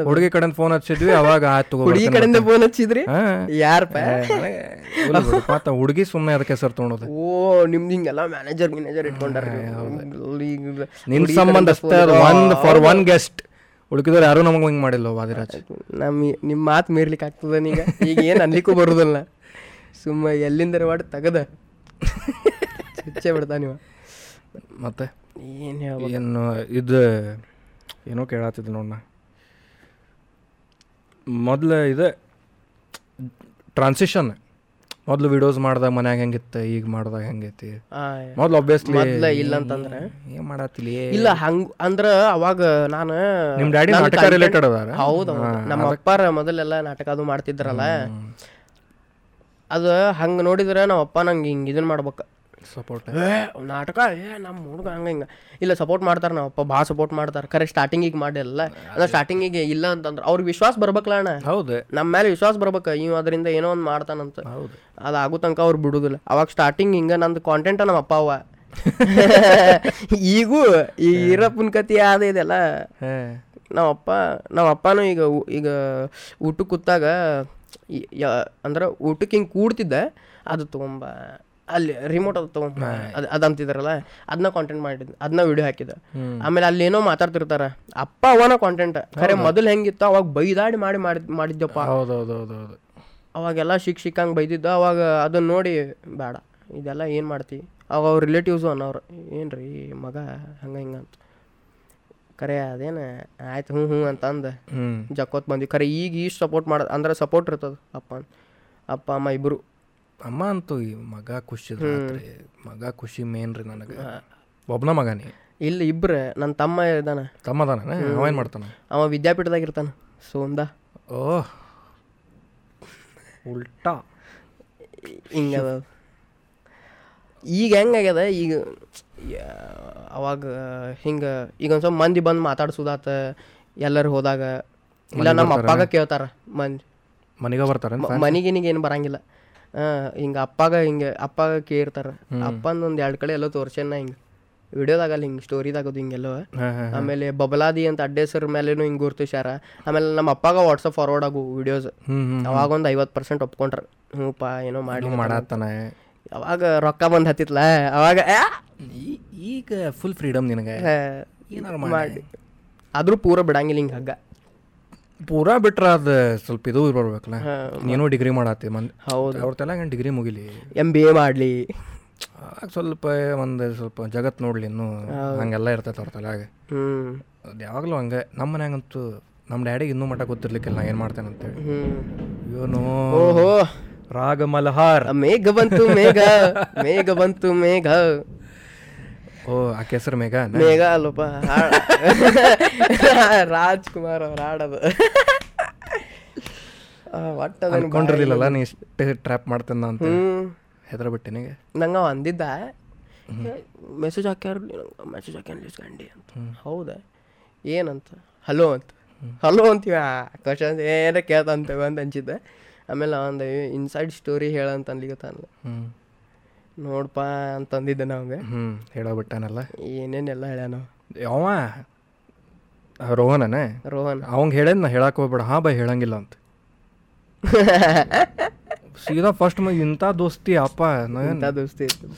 ಹುಡುಗಿ ಕಡೆ ಫೋನ್ ಹಚ್ಚಿದ್ವಿ ಅವಾಗ ಆಯ್ತು ಹುಡುಗಿ ಕಡೆಯಿಂದ ಫೋನ್ ಹಚ್ಚಿದ್ರಿ? ಯಾರಪ್ಪ ಮತ್ತ ಹುಡುಗಿ ಸುಮ್ಮನೆ ಅದಕ್ಕೆ ಸರ್ ತೊಗೊಳೋದು ಓ ನಿಮ್ದು ಹಿಂಗೆಲ್ಲ ಮ್ಯಾನೇಜರ್ ಮ್ಯಾನೇಜರ್ ಇಟ್ಕೊಂಡಾರ ನಿನ್ ಸಂಬಂಧ ಒನ್ ಫಾರ್ ಒನ್ ಗೆಸ್ಟ್ ಉಳ್ಕಿದವ್ರು ಯಾರು ನಮಗೆ ಹಿಂಗೆ ಮಾಡಿಲ್ಲ ವಾದಿರಾಜ್. ನಮ್ಮ ನಿಮ್ಮ ಮಾತು ಮೀರ್ಲಿಕ್ಕೆ ಆಗ್ತದ ಈಗ ಈಗ ಏನು ಅನ್ಲಿಕ್ಕೂ ಬರುದಿಲ್ಲ. ಸುಮ್ಮ ಎಲ್ಲಿಂದ ವಾಡ್ ತಗದ. ಹುಚ್ಚೆ ಮತ್ತೆ? ಏನು ಏನು ಇದು ಏನೋ ಕೇಳತ್ತಿದ್ದೆ ನೋಡ ಮೊದಲು ಇದು ಟ್ರಾನ್ಸಿಷನ್ ಮೊದಲು ವಿಡಿಯೋಸ್ ಮಾಡ್ದಾಗ ಮನ್ಯಾಗ ಹೆಂಗಿತ್ತು ಈಗ ಮಾಡ್ದಾಗ ಹೆಂಗೈತಿ? ಮೊದಲು ಮೊದಲ ಮೊದ್ಲ ಇಲ್ಲ ಅಂತಂದ್ರೆ? ಏನು ಮಾಡತ್ತಿಲ್ಲ ಇಲ್ಲ ಹಂಗೆ ಅಂದ್ರೆ ಅವಾಗ ನಾನು ನಿಮ್ಮ ಡ್ಯಾಡಿ ನಾಟಕ ರಿಲೇಟೆಡ್ ಅದಾರ? ಹೌದು ನಮ್ಮ ಅಪ್ಪಾರ ಮೊದಲೆಲ್ಲ ನಾಟಕ ಅದು ಮಾಡ್ತಿದ್ರಲ್ಲ. ಅದು ಹಂಗೆ ನೋಡಿದ್ರೆ ನಮ್ಮ ಅಪ್ಪ ನಂಗೆ ಹಿಂಗೆ ಇದನ್ನ ಮಾಡ್ಬೇಕ. ಸಪೋರ್ಟ್ ಏ ನಾಟಕ? ಏ ನಮ್ಮ ಹುಡುಗ ಹಂಗೆ ಹಿಂಗೆ. ಇಲ್ಲ ಸಪೋರ್ಟ್ ಮಾಡ್ತಾರೆ ನಾವು. ಅಪ್ಪ ಭಾಳ ಸಪೋರ್ಟ್ ಮಾಡ್ತಾರೆ. ಖರೆ ಸ್ಟಾರ್ಟಿಂಗಿಗೆ ಮಾಡಿಲ್ಲ. ಅದ. ಸ್ಟಾರ್ಟಿಂಗಿಗೆ ಇಲ್ಲ ಅಂತಂದ್ರೆ ಅವ್ರಿಗೆ ವಿಶ್ವಾಸ ಬರ್ಬೇಕಲ್ಲ ಅಣ್ಣ. ಹೌದು. ನಮ್ಮ ಮೇಲೆ ವಿಶ್ವಾಸ ಬರ್ಬೇಕು. ಇವ್ ಅದರಿಂದ ಏನೋ ಒಂದು ಮಾಡ್ತಾನಂತ. ಹೌದು. ಅದು ಆಗೋ ತನಕ ಅವ್ರು ಬಿಡುದಿಲ್ಲ. ಅವಾಗ ಸ್ಟಾರ್ಟಿಂಗ್ ಹಿಂಗೆ ನಂದು ಕಾಂಟೆಂಟ ನಮ್ಮ ಅಪ್ಪ ಅವ ಈಗೂ ಈ ಇರೋ ಕತಿ ಆದ ಇದೆಲ್ಲ. ಹೇ. ನಮ್ಮ ಅಪ್ಪ ನಮ್ಮ ಅಪ್ಪನೂ ಈಗ ಈಗ ಊಟಕ್ಕೆ ಕೂತಾಗ ಅಂದ್ರೆ ಊಟಕ್ಕೆ ಹಿಂಗೆ ಕೂಡ್ತಿದ್ದೆ ಅದು ತೊಗೊಂಬ ಅಲ್ಲಿ ರಿಮೋಟ್ ಅದು ತಗೊಂಡ್ ಅದು ಅದಂತಿದಾರಲ್ಲ ಅದನ್ನ ಕಾಂಟೆಂಟ್ ಮಾಡಿದ್ ಅದನ್ನ ವಿಡಿಯೋ ಹಾಕಿದ. ಆಮೇಲೆ ಅಲ್ಲಿ ಏನೋ ಮಾತಾಡ್ತಿರ್ತಾರ ಅಪ್ಪ ಅವನ ಕಾಂಟೆಂಟ್ ಖರೆ ಮೊದಲು ಹೆಂಗಿತ್ತು ಅವಾಗ ಬೈದಾಡಿ ಮಾಡಿ ಮಾಡಿದ್ ಮಾಡಿದ್ದಪ್ಪ ಅವಾಗೆಲ್ಲ ಶಿಕ್ ಶಿಕ್ಕಂಗೆ ಬೈದಿದ್ದು ಅವಾಗ ಅದನ್ನ ನೋಡಿ ಬೇಡ ಇದೆಲ್ಲ ಏನು ಮಾಡ್ತಿ? ಅವಾಗ ಅವ್ರ ರಿಲೇಟಿವ್ಸು ಅನ್ನೋರು ಏನು ರೀ ಮಗ ಹಂಗೆ ಹಿಂಗೆ ಅಂತ. ಕರೆ ಅದೇನು ಆಯ್ತು ಹ್ಞೂ ಹ್ಞೂ ಅಂತ ಅಂದ. ಹ್ಮ್. ಜಕ್ಕೋತ್ ಬಂದ್ವಿ. ಖರೆ ಈಗ ಇಷ್ಟು ಸಪೋರ್ಟ್ ಮಾಡ ಅಂದ್ರೆ ಸಪೋರ್ಟ್ ಇರ್ತದ ಅಪ್ಪ ಅಪ್ಪ ಅಮ್ಮ ಇಬ್ಬರು ಅಮ್ಮ ಅಂತೂ ಈ ಮಗ ಖುಷಿ ರಾತ್ರಿ ಮಗ ಖುಷಿ ಮೇನ್ ರೀ ನನಗೆ ಒಬ್ಬನ ಮಗನಿ. ಇಲ್ಲಿ ಇಬ್ರೆ ನನ್ನ ತಮ್ಮ ಇದ್ದಾನೆ. ತಮ್ಮ ಅದಾನ ಅವ ಏನು ಮಾಡ್ತಾನೆ? ಅವ ವಿದ್ಯಾಪೀಠದಾಗ ಇರ್ತಾನೆ ಸೋಂದ. ಓಹ್. ಉಲ್ಟಾ. ಹಿಂಗ ಈಗ ಹೆಂಗಾಗ್ಯದ ಈಗ ಅವಾಗ ಹಿಂಗೆ ಈಗ ಒಂದು ಸ್ವಲ್ಪ ಮಂದಿ ಬಂದು ಮಾತಾಡ್ಸೋದಾತ ಎಲ್ಲರೂ ಹೋದಾಗ. ಇಲ್ಲ ನಮ್ಮ ಅಪ್ಪಾಗ ಕೇಳ್ತಾರ ಮಂದಿ. ಮನೆಗೆ ಬರ್ತಾರ ಮನೆಗಿನಿಗೆ ಏನು ಬರಂಗಿಲ್ಲ. ಹಿಂಗೆ ಅಪ್ಪಾಗ ಹಿಂಗೆ ಅಪ್ಪಾಗ ಕೇರ್ತಾರೆ ಅಪ್ಪಂದು ಒಂದು ಎರಡು ಕಡೆ ಎಲ್ಲೋ ತೋರ್ಸೇನ ಹಿಂಗೆ. ವಿಡಿಯೋದಾಗಲ್ಲ ಹಿಂಗೆ ಸ್ಟೋರಿದಾಗದು ಹಿಂಗೆಲ್ಲೋ. ಆಮೇಲೆ ಬಬಲಾದಿ ಅಂತ ಅಡ್ಡ ಹೆಸರು ಮೇಲೇನು ಹಿಂಗೆ ಗುರ್ತಿಸ್ಯಾರ. ಆಮೇಲೆ ನಮ್ಮ ಅಪ್ಪಾಗ ವಾಟ್ಸಪ್ ಫಾರ್ವರ್ಡ್ ಆಗು ವಿಡಿಯೋಸ್ ಅವಾಗ ಒಂದು ಐವತ್ತು ಪರ್ಸೆಂಟ್ ಒಪ್ಕೊಂಡ್ರ. ಹ್ಞೂಪ್ಪ ಏನೋ ಮಾಡಿ ಮಾಡತ್ತಾನ ಅವಾಗ ರೊಕ್ಕ ಬಂದು ಹತ್ತಿತ್ಲ? ಅವಾಗ ಈಗ ಫುಲ್ ಫ್ರೀಡಮ್ ನಿನಗೆ. ಏನಾರ ಮಾಡಿ. ಆದರೂ ಪೂರ ಬಿಡಂಗಿಲ್ಲ ಹಿಂಗೆ ಹಗ್ಗ. ಪೂರಾ ಬಿಟ್ರ ಅದು ಸ್ವಲ್ಪ ಇದು ಬರ್ಬೇಕಲ್ಲ ನೀನು ಡಿಗ್ರಿ ಮಾಡತ್ತಿ ಮನ್ ಹೌದು. ಅವ್ರ ತಲೆಗೆ ಡಿಗ್ರಿ ಮುಗಿಲಿ. ಎಂ ಬಿ ಎ ಮಾಡಲಿ. ಸ್ವಲ್ಪ ಒಂದು ಸ್ವಲ್ಪ ಜಗತ್ ನೋಡ್ಲಿ ಇನ್ನೂ. ಹಂಗೆಲ್ಲ ಇರ್ತೈತೆ ಅವ್ರ ತಲೆಯಾಗ ಹ್ಞೂ ಅದು ಯಾವಾಗಲೂ ಹಂಗೆ. ನಮ್ಮ ಮನ್ಯಾಗಂತೂ ನಮ್ಮ ಡ್ಯಾಡಿಗೆ ಇನ್ನೂ ಮಟ್ಟ ಗೊತ್ತಿರ್ಲಿಕ್ಕಿಲ್ಲ ಏನು ಮಾಡ್ತೇನೆ ಅಂತೇಳಿ ಇವನು ಓಹೋ. ರಾಗ ಮಲಹಾರ್. ಮೇಘ ಬಂತು ಮೇಘ ಮೇಘ ಬಂತು ಮೇಘ. ಓ ಆಕೆ ಹೆಸರು ಮೇಘ ಮೇಘ ಅಲ್ಲಪ್ಪ. ರಾಜ್ಕುಮಾರ್ ಅವ್ರ ಹಾಡೋದು ಒಟ್ಟು ಅದನ್ನ ಅನ್ಕೊಂಡಿರ್ಲಿಲ್ಲಲ್ಲ ನೀ ಇಷ್ಟು ಟ್ರ್ಯಾಪ್ ಮಾಡ್ತೇನೆ ಅಂತ? ಹ್ಞೂ ಬಿಟ್ಟೆ ಬಿಟ್ಟಿನಿಗೆ ನಂಗೆ ಅವ ಅಂದಿದ್ದ ಮೆಸೇಜ್ ಹಾಕ್ಯಾರ ಮೆಸೇಜ್ ಹಾಕ್ಯಾನ ಗಂಡಿ ಅಂತ. ಹೌದಾ? ಏನಂತ? ಹಲೋ ಅಂತ. ಹಲೋ ಅಂತೀವ? ಕ್ವಶನ್ ಏನಾರ ಕೇಳ್ತಂತೇವೆ ಅಂತ ಅನ್ಸಿದ್ದೆ. ಆಮೇಲೆ ಒಂದು ಇನ್ಸೈಡ್ ಸ್ಟೋರಿ ಹೇಳಂತ ಅನ್ಲಿಗತ್ತಾನ ಹ್ಞೂ ನೋಡಪ್ಪ ಅಂತಂದಿದ್ದೆ ನಮಗೆ ಹ್ಞೂ ಹೇಳೋಬಿಟ್ಟಾನಲ್ಲ ಏನೇನೆಲ್ಲ ಹೇಳ್ಯಾನ. ಅವ ರೋಹನನೇ? ರೋಹನ್. ಅವಂಗ ಹೇಳೇನ್ ನಾ ಹೇಳಕ್ಕೆ ಹೋಗ್ಬೇಡ. ಹಾ ಬೈ ಹೇಳಂಗಿಲ್ಲ ಅಂತ. ಸೀದಾ ಫಸ್ಟ್ ಮ ಇಂಥ ದೋಸ್ತಿ ಅಪ್ಪ ಇಂಥ ದೋಸ್ತಿ ಇತ್ತು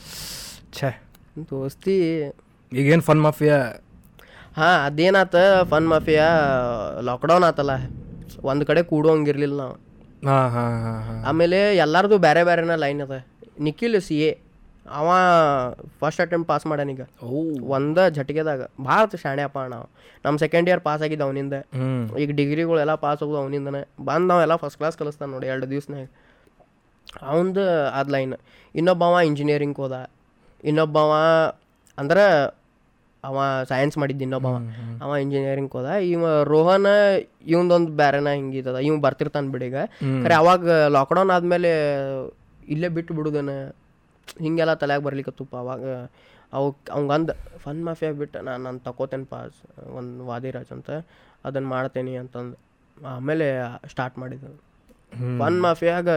ಛೇ. ದೋಸ್ತಿ. ಈಗೇನು ಫನ್ ಮಾಫಿಯಾ ಹಾಂ ಅದೇನಾತ ಫನ್ ಮಾಫಿಯಾ ಲಾಕ್ಡೌನ್ ಆತಲ್ಲ. ಒಂದು ಕಡೆ ಕೂಡೋಂಗಿರ್ಲಿಲ್ಲ ನಾವು. ಹಾಂ ಹಾಂ ಹಾಂ ಹಾಂ. ಆಮೇಲೆ ಎಲ್ಲಾರ್ದು ಬೇರೆ ಬೇರೆನ ಲೈನ್ ಅದ. Nikhil C A. ಅವ ಫಸ್ಟ್ ಅಟೆಂಪ್ಟ್ ಪಾಸ್ ಮಾಡ್ಯಾನೀಗ ಒಂದ ಝಟಿಗೆದಾಗ. ಭಾಳ ಶಾಣೆ ಅಪ್ಪ ನಾವು ನಮ್ಮ ಸೆಕೆಂಡ್ ಇಯರ್ ಪಾಸ್ ಆಗಿದ್ದ ಅವನಿಂದ. ಈಗ ಡಿಗ್ರಿಗಳೆಲ್ಲ ಪಾಸ್ ಆಗೋದು ಅವನಿಂದನೇ. ಬಂದು ನಾವೆಲ್ಲ ಫಸ್ಟ್ ಕ್ಲಾಸ್ ಕಲಿಸ್ತಾನೆ ನೋಡಿ ಎರಡು ದಿವ್ಸನಾಗ ಅವಂದು ಅದು ಲೈನ್ ಇನ್ನೊಬ್ಬವ ಇಂಜಿನಿಯರಿಂಗ್ ಹೋದ. ಇನ್ನೊಬ್ಬವ ಅಂದ್ರೆ ಅವ ಸೈನ್ಸ್ ಮಾಡಿದ್ದು ಇನ್ನೊಬ್ಬವ ಅವ. ಇಂಜಿನಿಯರಿಂಗ್ ಹೋದ. ಇವ ರೋಹನ್ ಇವಂದೊಂದು ಬ್ಯಾರೆನ ಹಿಂಗಿದ ಇವ್ ಬರ್ತಿರ್ತಾನೆ ಬಿಡೀಗ ಖರೆ ಅವಾಗ ಲಾಕ್ಡೌನ್ ಆದಮೇಲೆ ಇಲ್ಲೇ ಬಿಟ್ಟು ಬಿಡುದೇನ ಹಿಂಗೆಲ್ಲ ತಲೆಯಾಗ ಬರ್ಲಿಕ್ಕತ್ತಪ್ಪ ಅವಾಗ ಅವಕ್ಕೆ ಅವಂಗಂದು ಫನ್ ಮಾಫಿಯಾ ಬಿಟ್ಟು ನಾನು ನಾನು ತಗೋತೇನೆ ಪಾಸ್ ಒಂದು ವಾದಿರಾಜ್ ಅಂತ ಅದನ್ನು ಮಾಡ್ತೇನೆ ಅಂತಂದು ಆಮೇಲೆ ಸ್ಟಾರ್ಟ್ ಮಾಡಿದ್ದು. ಫನ್ ಮಾಫಿಯಾಗ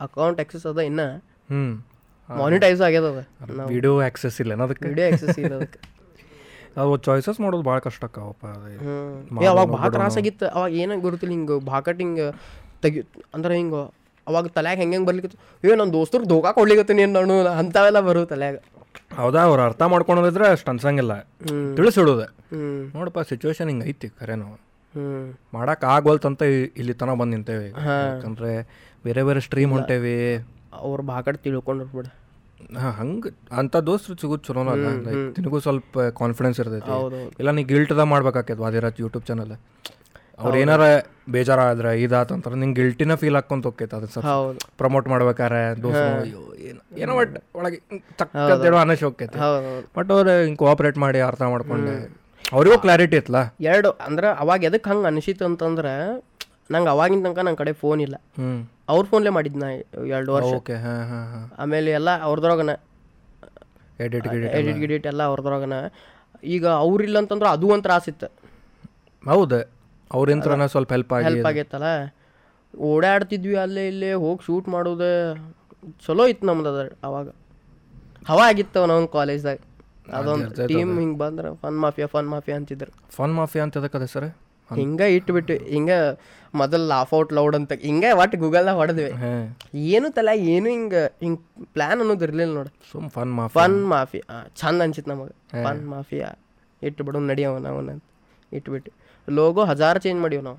ಅಕೌಂಟ್ ಎಕ್ಸಸ್ ಅದ ಇನ್ನ? ಹ್ಞೂ ಮಾನಿಟೈಸ್ ಆಗ್ಯದ ಅದ ವಿಡಿಯೋ ಆಕ್ಸೆಸ್ ಇಲ್ಲ ಅದಕ್ಕೆ? ವಿಡಿಯೋ ಆಕ್ಸೆಸ್ ಇಲ್ಲ ಅದಕ್ಕೆ. ಅವು ಚಾಯ್ಸಸ್ ಮಾಡೋದು ಭಾಳ ಕಷ್ಟ ಅಕ್ಕವಪ್ಪ ಅದು. ಅವಾಗ ಭಾಳ ತ್ರಾಸಾಗಿತ್ತು. ಅವಾಗ ಏನಾಗ ಗುರುತಿಲ್ಲ ಹಿಂಗೆ ಭಾಕಟ್ ಹಿಂಗೆ ತೆಗಿ ಅಂದ್ರೆ ಹಿಂಗೆ ಅವಾಗ ತಲೆಗೆ ಹೆಂಗೆ ಹೆಂಗೆ ಬರ್ಲಿಕ್ಕೆ ಏ ನನ್ನ ದೋಸ್ತರು ಧೋಕಾ ಏನು ನಾನು? ಅಂಥವೆಲ್ಲ ಬರು ತಲೆಗೆ ಹೌದಾ ಅವ್ರು ಅರ್ಥ ಮಾಡ್ಕೊಂಡಿದ್ರೆ ಅಷ್ಟು ಅನ್ಸಂಗಿಲ್ಲ. ತಿಳಿಸಿಡೋದೆ. ನೋಡಪ್ಪ ಸಿಚುವೇಶನ್ ಹಿಂಗೆ ಐತಿ ಖರೆ ನಾವು ಹ್ಞೂ ಮಾಡಕ್ ಆಗ್ವಲ್ತಂತ ಇಲ್ಲಿ ತನಕ ಬಂದು ನಿಂತೇವೆ. ಯಾಕಂದ್ರೆ ಬೇರೆ ಬೇರೆ ಸ್ಟ್ರೀಮ್ ಹೊಂಟೇವಿ. ಅವ್ರು ಬಾಕಡೆ ತಿಳ್ಕೊಂಡ್ರು ಬಿಡ. ಹಾಂ ಹಂಗೆ ಅಂಥ ದೋಸ್ತರು ಸಿಗೋದು ಚಲೋ ನಿನಗೂ ಸ್ವಲ್ಪ ಕಾನ್ಫಿಡೆನ್ಸ್ ಇರ್ತೈತಿ. ಇಲ್ಲ ನೀ ಗಿಲ್ಟ್ದ ಮಾಡ್ಬೇಕಾಕೈತಿ ವಾದಿರಾಜ್ ಯೂಟ್ಯೂಬ್ ಚಾನಲ್ ಅವ್ರು ಏನಾರ ಬೇಜಾರಾದ್ರೆ ಇದಾತಂತಾರೆ ನಿಂಗೆ ಗಿಲ್ಟಿನ ಫೀಲ್ ಹಾಕೊಂತ ಹೋಗ್ತೈತೆ ಅದು ಸರ್ ಪ್ರಮೋಟ್ ಮಾಡ್ಬೇಕಾರೆ ದೋಸ್ತ ಅಯ್ಯೋ ಏನೋ ಬಟ್ ಒಳಗೆ ಚಕ್ಕೇಳೋ ಅನಶ್ ಹೋಗ್ತೈತೆ ಬಟ್ ಅವ್ರು ಹಿಂಗೆ ಕೋಆಪ್ರೇಟ್ ಮಾಡಿ ಅರ್ಥ ಮಾಡ್ಕೊಂಡೆ. ಅವ್ರಿಗೂ ಕ್ಲಾರಿಟಿ ಇತ್ತಲ್ಲ ಎರಡು ಅಂದ್ರೆ ಅವಾಗ ಎದಕ್ಕೆ ಹಂಗೆ ಅನಿಸಿತ್ತು ಅಂತಂದ್ರೆ ನಂಗೆ ಅವಾಗಿನ ತನಕ ನನ್ನ ಕಡೆ ಫೋನ್ ಇಲ್ಲ. ಅವ್ರ ಫೋನ್ಲೇ ಮಾಡಿದ್ದು ನಾ ಎರಡು ವರ್ಷ. ಓಕೆ ಹಾಂ ಹಾಂ ಹಾಂ. ಆಮೇಲೆ ಎಲ್ಲ ಅವ್ರದ್ರೊಳಗನ ಎಡಿಟ್ ಗಿಡಿಟ್ ಎಡಿಟ್ ಗಿಡಿಟ್ ಎಲ್ಲ ಅವ್ರದ್ರೊಳಗನ ಈಗ ಅವ್ರಿಲ್ಲ ಅಂತಂದ್ರೆ ಅದು ಒಂದು ತ್ರಾಸಿತ್ತು ಹೌದು. ಅವ್ರಿಂತ್ರನ ಸ್ವಲ್ಪ ಹೆಲ್ಪ್ ಆಗಿ ಹೆಲ್ಪ್ ಆಗೈತಲ್ಲ? ಓಡಾಡ್ತಿದ್ವಿ ಅಲ್ಲೇ ಇಲ್ಲೇ ಹೋಗಿ ಶೂಟ್ ಮಾಡೋದು ಚಲೋ ಇತ್ತು ನಮ್ದು ಅದ ಅವಾಗ. ಹವಾ ಆಗಿತ್ತು ನಾವು ಕಾಲೇಜ್ದಾಗ ಅದೊಂದು ಟೀಮ್ ಹಿಂಗೆ ಬಂದ್ರೆ ಫನ್ ಮಾಫಿಯಾ ಫನ್ ಮಾಫಿಯಾ ಅಂತಿದ್ರು. ಫನ್ ಮಾಫಿಯಾ ಅಂತ ಅದಕ್ಕೆ ಸರ್? ಹಿಂಗ ಇಟ್ಬಿಟ್ಟು ಹಿಂಗ ಮೊದಲು ಲಾಫ್ ಔಟ್ ಲೌಡ್ ಅಂತ ಹಿಂಗೆ ಒಟ್ಟು ಗೂಗಲ್ದಾಗ ಹೊಡೆದ್ವಿ. ಏನು ತಲೆ ಏನು ಹಿಂಗ ಹಿಂಗೆ ಪ್ಲಾನ್ ಅನ್ನೋದು ಇರ್ಲಿಲ್ಲ ನೋಡಿ. ಸುಮ್ ಫನ್ ಮಾಫಿ ಫನ್ ಮಾಫಿ ಚಂದ ಅನ್ಸಿತ್ತು ನಮಗೆ. ಫನ್ ಮಾಫಿಯಾ ಇಟ್ಟು ಬಿಡು ನಡಿಯವ ನಾವು ಅಂತ. ಇಟ್ಬಿಟ್ಟು. ಲೋಗೋ ಹಜಾರ್ ಚೇಂಜ್ ಮಾಡೀವಿ ನಾವು.